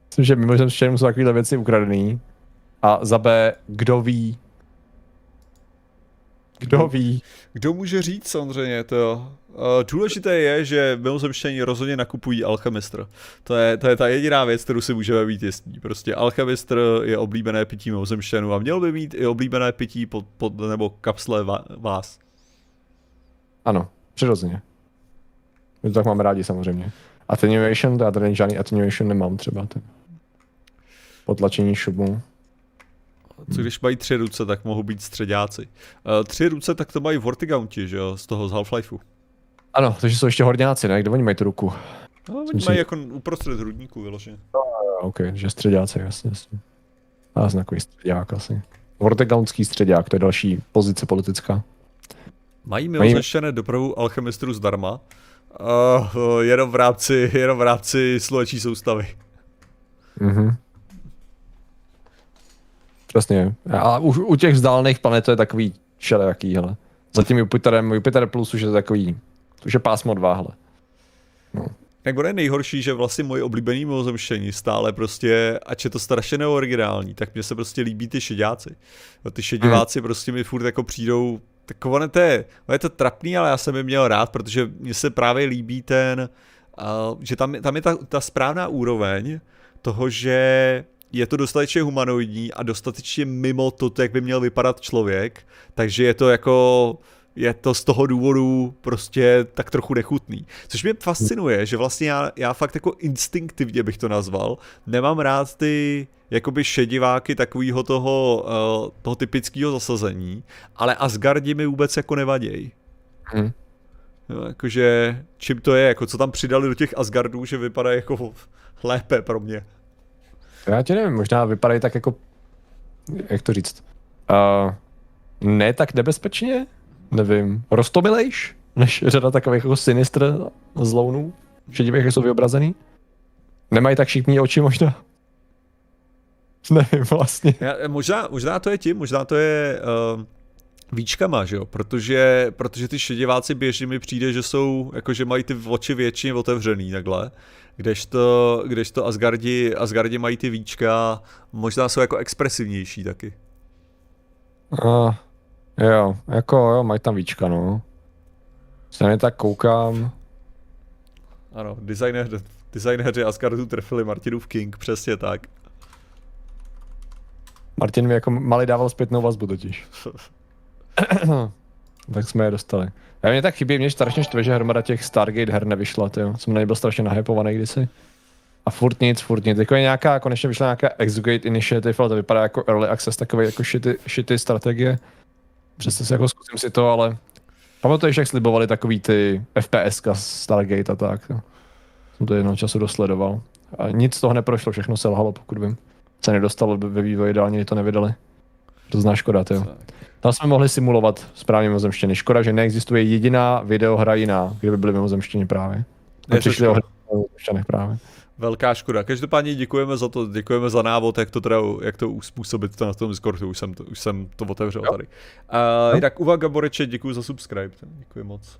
Myslím, že mimozemštěným jsou takovéhle věci ukradený. A za B, kdo ví, kdo ví? Kdo může říct samozřejmě to? Uh, důležité je, že mimozemštění rozhodně nakupují alchemistr. To je, to je ta jediná věc, kterou si můžeme být jistí. Prostě alchemistr je oblíbené pití mimozemštěnů a měl by mít i oblíbené pití pod, pod nebo kapsle vás. Ano, přirozeně. My to tak máme rádi samozřejmě. Attenuation, já tady žádný attenuation nemám třeba. Ten. Potlačení šumu. Co když mají tři ruce, tak mohou být středáci. Uh, tři ruce, tak to mají Vortigaunti, že jo, z toho z Half-Lifeu. Ano, takže jsou ještě horňáci, ne? Kde oni mají tu ruku? No, oni mají jako uprostřed hrudníku vyloženě. No, ok, že středáci, jasně, jasně. A znakový středák asi. Vortegaunský středák, to je další pozice politická. Mají mimořešené dopravu alchemistrů zdarma, uh, jenom v rámci, jenom v rámci sluneční soustavy. Mhm. Přesně. A u, u těch vzdálených planet to je takový všelijaký, hele. Za tím Jupiterem, Jupiter plus už je takový, už je pásmo dva, hele. No. Jak bude nejhorší, že vlastně moje oblíbený mimozemštění stále prostě, ač je to strašně neoriginální, tak mně se prostě líbí ty šedáci. No, ty šediváci hmm. prostě mi furt jako přijdou, tak ono to je, je to trapný, ale já jsem je měl rád, protože mně se právě líbí ten, uh, že tam, tam je ta, ta správná úroveň toho, že je to dostatečně humanoidní a dostatečně mimo to, jak by měl vypadat člověk, takže je to jako je to z toho důvodu prostě tak trochu nechutný. Což mě fascinuje, že vlastně já, já fakt jako instinktivně bych to nazval, nemám rád ty jakoby šediváky takového toho, uh, toho typického zasazení, ale Asgardi mi vůbec jako nevadějí. Hmm. No, jakože čím to je, jako co tam přidali do těch Asgardů, že vypadá jako lépe pro mě. Já tě nevím, možná vypadají tak jako, jak to říct, uh, ne tak nebezpečně, nevím, rostomilejš, než řada takových jako sinistr zlounů, šedivých, jak jsou vyobrazený. Nemají tak šípní oči možná. <laughs> Nevím vlastně. Já, možná, možná to je tím, možná to je uh, víčkama, že jo, protože, protože ty šediváci běžně mi přijde, že jsou, jako že mají ty oči většině otevřený takhle kdežto, kdežto Asgardi, Asgardi mají ty víčka, možná jsou jako expresivnější taky. Uh, jo, jako jo, mají tam víčka, no. Se ne tak koukám. Ano, designer, designéři Asgardu trefili Martinův King, přesně tak. Martin mi jako malý dával zpětnou vazbu totiž. <coughs> tak jsme je dostali. Já mě tak chybí, mě strašně štve, že hromada těch Stargate her nevyšla, jo. Jsem na byl strašně nahypovaný kdysi. A furt nic, furt nic. Jako je nějaká, konečně vyšla nějaká Exugate Initiative, ale to vypadá jako Early Access, takové jako shity, shity strategie. Přesto si jako zkusím si to, ale pamatuješ, jak slibovali takový ty FPS Stargate a tak. Jo. Jsem to jednou času dosledoval. A nic z toho neprošlo, všechno se lhalo, pokud vím. Se nedostalo ve vývoji, dálně to nevydali. To zná škoda, jo. Tam jsme mohli simulovat správně mimozemštěny. Škoda, že neexistuje jediná videohra jiná, kde by byly mimozemštěny právě. Ne, přišli o právě. Velká škoda. Každopádně děkujeme za to, děkujeme za návod, jak to teda, jak to uspůsobit to na tom Discordu, už jsem to, už jsem to otevřel jo. tady. Uh, no. Tak uvaga Boreče, děkuji za subscribe, děkuji moc.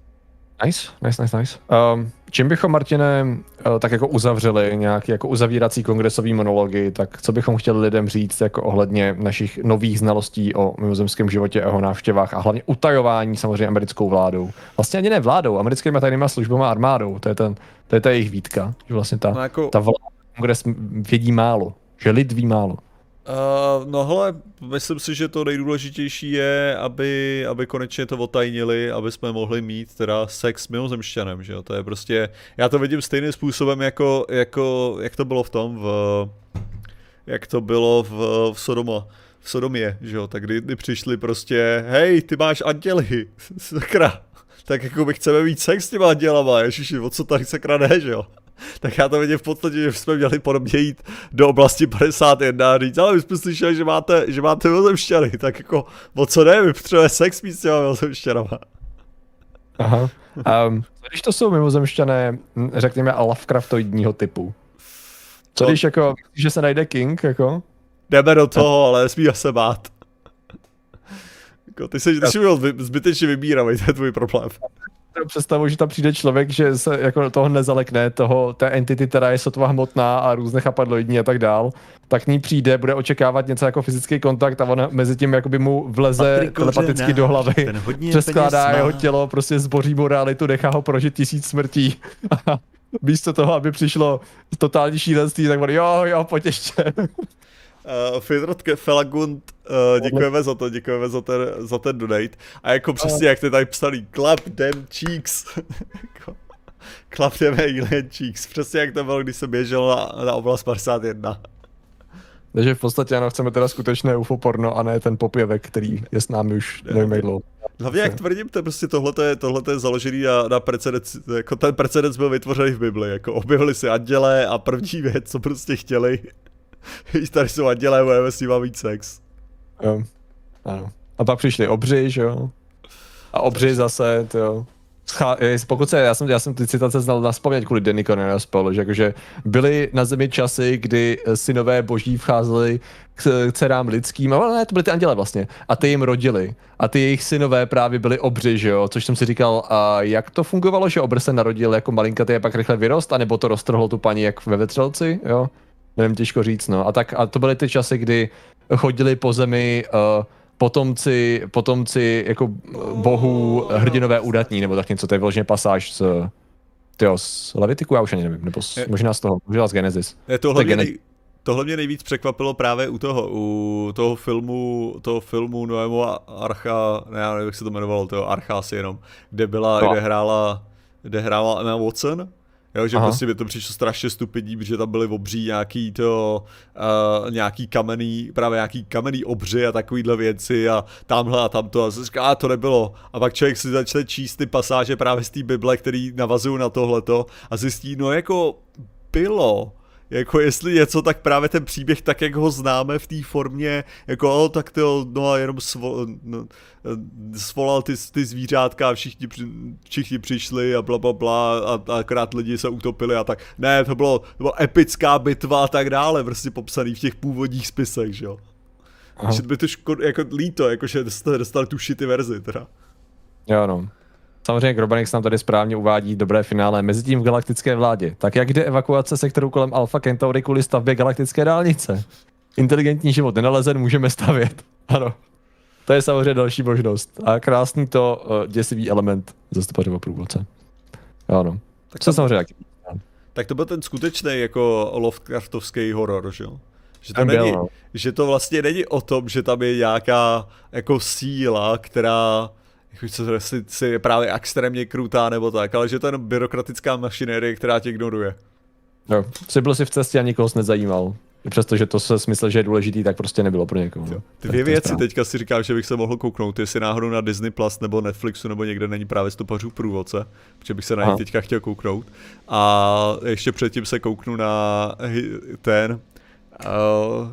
Nice, nice, nice, nice. Um, čím bychom, Martine, uh, tak jako uzavřeli nějaký jako uzavírací kongresový monology, tak co bychom chtěli lidem říct jako ohledně našich nových znalostí o mimozemském životě, o jeho návštěvách a hlavně utajování samozřejmě americkou vládou. Vlastně ani ne vládou, americkými tajnými službami a armádou, to je, ten, to je ta jejich výtka, že vlastně ta, no jako... ta vláda, kongres vědí málo, že lid ví málo. Uh, no hele, myslím si, že to nejdůležitější je, aby, aby konečně to otajnili, aby jsme mohli mít teda sex s mimozemšťanem, že jo, to je prostě, já to vidím stejným způsobem jako, jako jak to bylo v tom, v, jak to bylo v, v Sodoma, v Sodomě, že jo, tak kdy, kdy přišli prostě, hej, ty máš anděly, <laughs> sakra, tak jako my chceme mít sex s těma andělama, ježiši, o co tady sakra ne, že jo <laughs> tak já to vidím v podstatě, že jsme měli podobně jít do oblasti 51 a říct, ale my jsme slyšeli, že máte, že máte mimozemšťany, tak jako, o co ne, my potřebujeme sex mít s těma mimozemšťanama. Aha. <laughs> Um, když to jsou mimozemšťané, řekněme, Lovecraftoidního typu? Co no. když jako, že se najde King, jako? Jdeme do toho, ale nesmíme se bát. <laughs> Jako, ty jsi, ty jsi byl zbytečně vybíravý, to je tvůj problém. Představu, že tam přijde člověk, že se jako toho nezalekne, toho, té entity, která je sotva hmotná a různé chapadloidní a tak dál, tak k ní přijde, bude očekávat něco jako fyzický kontakt a ona mezi tím jakoby mu vleze Patrik telepaticky do hlavy, přeskládá jeho tělo, prostě zboří mu realitu, nechá ho prožít tisíc smrtí. <laughs> Místo toho, aby přišlo totální šílenství, tak on jo, jo, pojď ještě. Uh, Fidrot Felagund, uh, děkujeme za to, děkujeme za ten, za ten donate. A jako přesně jak ty tady psali, clap them cheeks. <laughs> Jako, clap them alien cheeks. Přesně jak to bylo, když jsem běžel na, na oblast 51. Takže v podstatě ano, chceme teda skutečné UFO porno a ne ten popěvek, který je s námi už nevím jak dlouho. Hlavně jak tvrdím, to prostě tohle je, tohleto je založený na, na precedens, jako ten precedens byl vytvořený v Bibli, jako objevili si anděle a první věc, co prostě chtěli, Víš, tady jsou andělé, budeme s nima mít sex. Jo. Ano. A pak přišli obři, že jo? A obři zase, to jo. Schá- eh, pokud se, já jsem, já jsem ty citace znal na vzpomnět kvůli Danny Cornera spolu, že jakože byly na zemi časy, kdy eh, synové boží vcházeli k, k dcerám lidským, ale ne, to byly ty anděle vlastně, a ty jim rodili. A ty jejich synové právě byli obři, že jo, což jsem si říkal, a jak to fungovalo, že obr se narodil jako malinkatý a pak rychle vyrost, anebo to roztrhlo tu paní jak ve vetřelci, jo? Nevím, těžko říct, no. A tak a to byly ty časy, kdy chodili po zemi uh, potomci, potomci jako bohů, hrdinové údatní, nebo tak něco, to je vyloženě pasáž z, tyjo, z Levitiku, já už ani nevím, nebo z, možná z toho, možná z Genesis. Je tohle, To nej, tohle mě nejvíc překvapilo právě u toho, u toho filmu, toho filmu Noému Archa, ne, já nevím, jak se to jmenovalo, toho Archa asi jenom, kde byla, No. kde hrála, kde hrála Emma Watson, Jo, že Aha. prostě mi to přišlo strašně stupidní, protože tam byly obří nějaký to, uh, nějaký kamenný, právě nějaký kamenný obři a takovýhle věci a tamhle a tamto a se říká, a to nebylo. A pak člověk si začne číst ty pasáže právě z té Bible, který navazují na tohleto a zjistí, no jako bylo. Jako jestli něco, tak právě ten příběh, tak jak ho známe v té formě, jako o, tak to, no a jenom svo, no, eh, svolal ty, ty zvířátka a všichni, všichni přišli a bla, bla, bla a, a akorát lidi se utopili a tak. Ne, to bylo, to byla epická bitva a tak dále, prostě popsaný v těch původních spisech, že jo. Aha. Že by to škod, jako líto, jakože jste dostali tu shitty verzi teda. Jo, no. Samozřejmě Grobanix nám tady správně uvádí dobré finále mezi tím v galaktické vládě. Tak jak jde evakuace sektoru kolem Alpha Centauri kvůli stavbě galaktické dálnice? Inteligentní život nenalezen, můžeme stavět. <laughs> Ano. To je samozřejmě další možnost. A krásný to uh, děsivý element ze stopařova průvodce. Jo, no. Tak to, samozřejmě taky. tak to byl ten skutečný jako Lovecraftovský horor, že jo. Že to, není, no. že to vlastně není o tom, že tam je nějaká jako síla, která jako co jestli, jestli je právě extrémně krutá nebo tak, ale že to je jenom byrokratická mašinérie, která tě ignoruje. Jo. Jsi byl si v cestě a nikoho jsi nezajímal. Přestože to se smysl, že je důležitý, tak prostě nebylo pro někoho. no. Jo. Dvě věci teďka si říkám, že bych se mohl kouknout, jestli náhodou na Disney Plus nebo Netflixu nebo někde není právě stopařů průvodce, protože bych se na něj teďka chtěl kouknout. A ještě předtím se kouknu na ten, uh,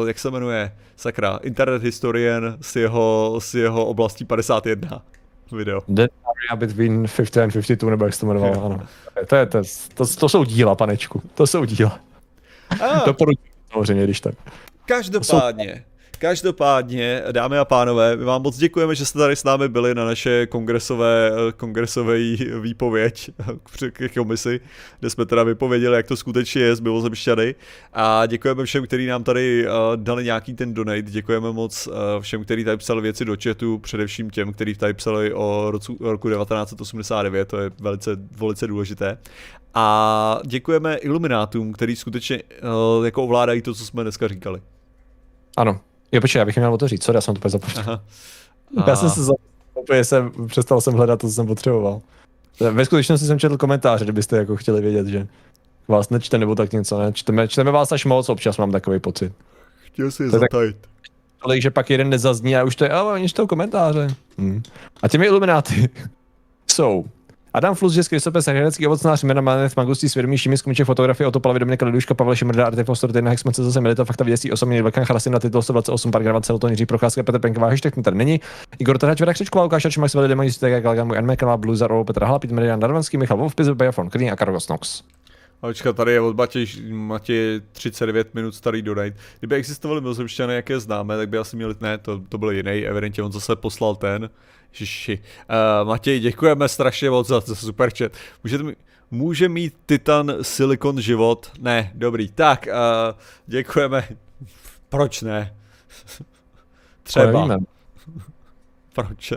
uh, jak se jmenuje, sakra, Internet Historian s jeho, s jeho oblastí 51 video. The area between 50 and 52, nebo jak se to jmenovalo, ano. To, je, to, to, to, jsou díla, panečku. To jsou díla. <laughs> A, Doporučuji samozřejmě, když tak. Každopádně, každopádně, dámy a pánové, my vám moc děkujeme, že jste tady s námi byli na naše kongresové, kongresové výpověď k- komisi, kde jsme teda vypověděli, jak to skutečně je s Mimozemšťany. A děkujeme všem, kteří nám tady uh, dali nějaký ten donate, děkujeme moc uh, všem, kteří tady psali věci do chatu, především těm, kteří tady psali o roku 1989, to je velice, velice důležité. A děkujeme iluminátům, který skutečně uh, jako ovládají to, co jsme dneska říkali. Ano. Jo, počkej, já bych měl o to říct, sorry, já jsem to úplně zapomněl. <laughs> Já jsem se za... úplně jsem, přestal jsem hledat to, co jsem potřeboval. Ve skutečnosti jsem četl komentáře, kdybyste jako chtěli vědět, že vás nečte nebo tak něco, ne? Čteme, čteme vás až moc, občas mám takový pocit. Chtěl si je zatajit. Tolik, že pak jeden nezazní a už to je, ale oni čtou komentáře. Hmm. A těmi ilumináty <laughs> jsou Adam Flus, že Kristopes, herecký ovocnář, jména Manet, Magustí, svědomí, Šimis, Kmiček, fotografie, Otopala, Dominika Liduška, Pavel Šimrda, Artefostor, Tejna, Hexman, zase Milita, Fakta, Věcí, osobní, Velkan, Charasin, na titul 128, Park, Celoton, Jiří Procházka, Petr Penková, hashtag ten tady není, Igor Trhač, Věra Křečková, Lukáš Max Veli, Demonis, Tega, Galgan, můj Blue, Zaro, Petr Hla, Petr Marian, Darvanský, Michal Wolf, Pizzo, Bajafon, Klín a Kargos Nox. Očka, tady je od Matěj, Matěj 39 minut starý donate. Kdyby existovaly mimozemšťany, jaké známe, tak by asi měli, ne, to, to byl jiný, evidentně on zase poslal ten. Uh, Matěj, děkujeme strašně moc za, za super chat. Můžete mi, může mít Titan silikon život? Ne, dobrý. Tak, uh, děkujeme. Proč ne? <laughs> Třeba. Proč?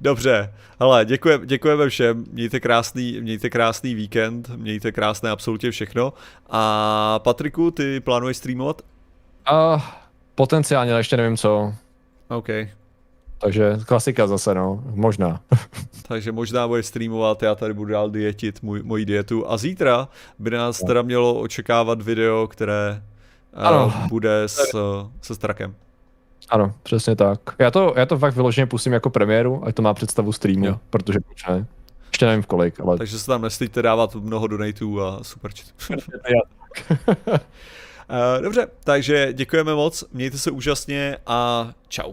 Dobře, hele, děkujeme, děkujeme všem, mějte krásný, mějte krásný víkend, mějte krásné absolutně všechno. A Patriku, ty plánuješ streamovat? Uh, potenciálně, ale ještě nevím co. OK. Takže klasika zase, no, možná. <laughs> Takže možná bude streamovat, já tady budu dál dietit můj, moji dietu. A zítra by nás teda mělo očekávat video, které uh, bude s, se Strakem. Ano, přesně tak. Já to, já to fakt vyloženě pustím jako premiéru, ať to má představu streamu, jo. protože proč ne? Ještě nevím v kolik, ale... Takže se tam nestýďte dávat mnoho donatů a super <laughs> Dobře, takže děkujeme moc, mějte se úžasně a čau.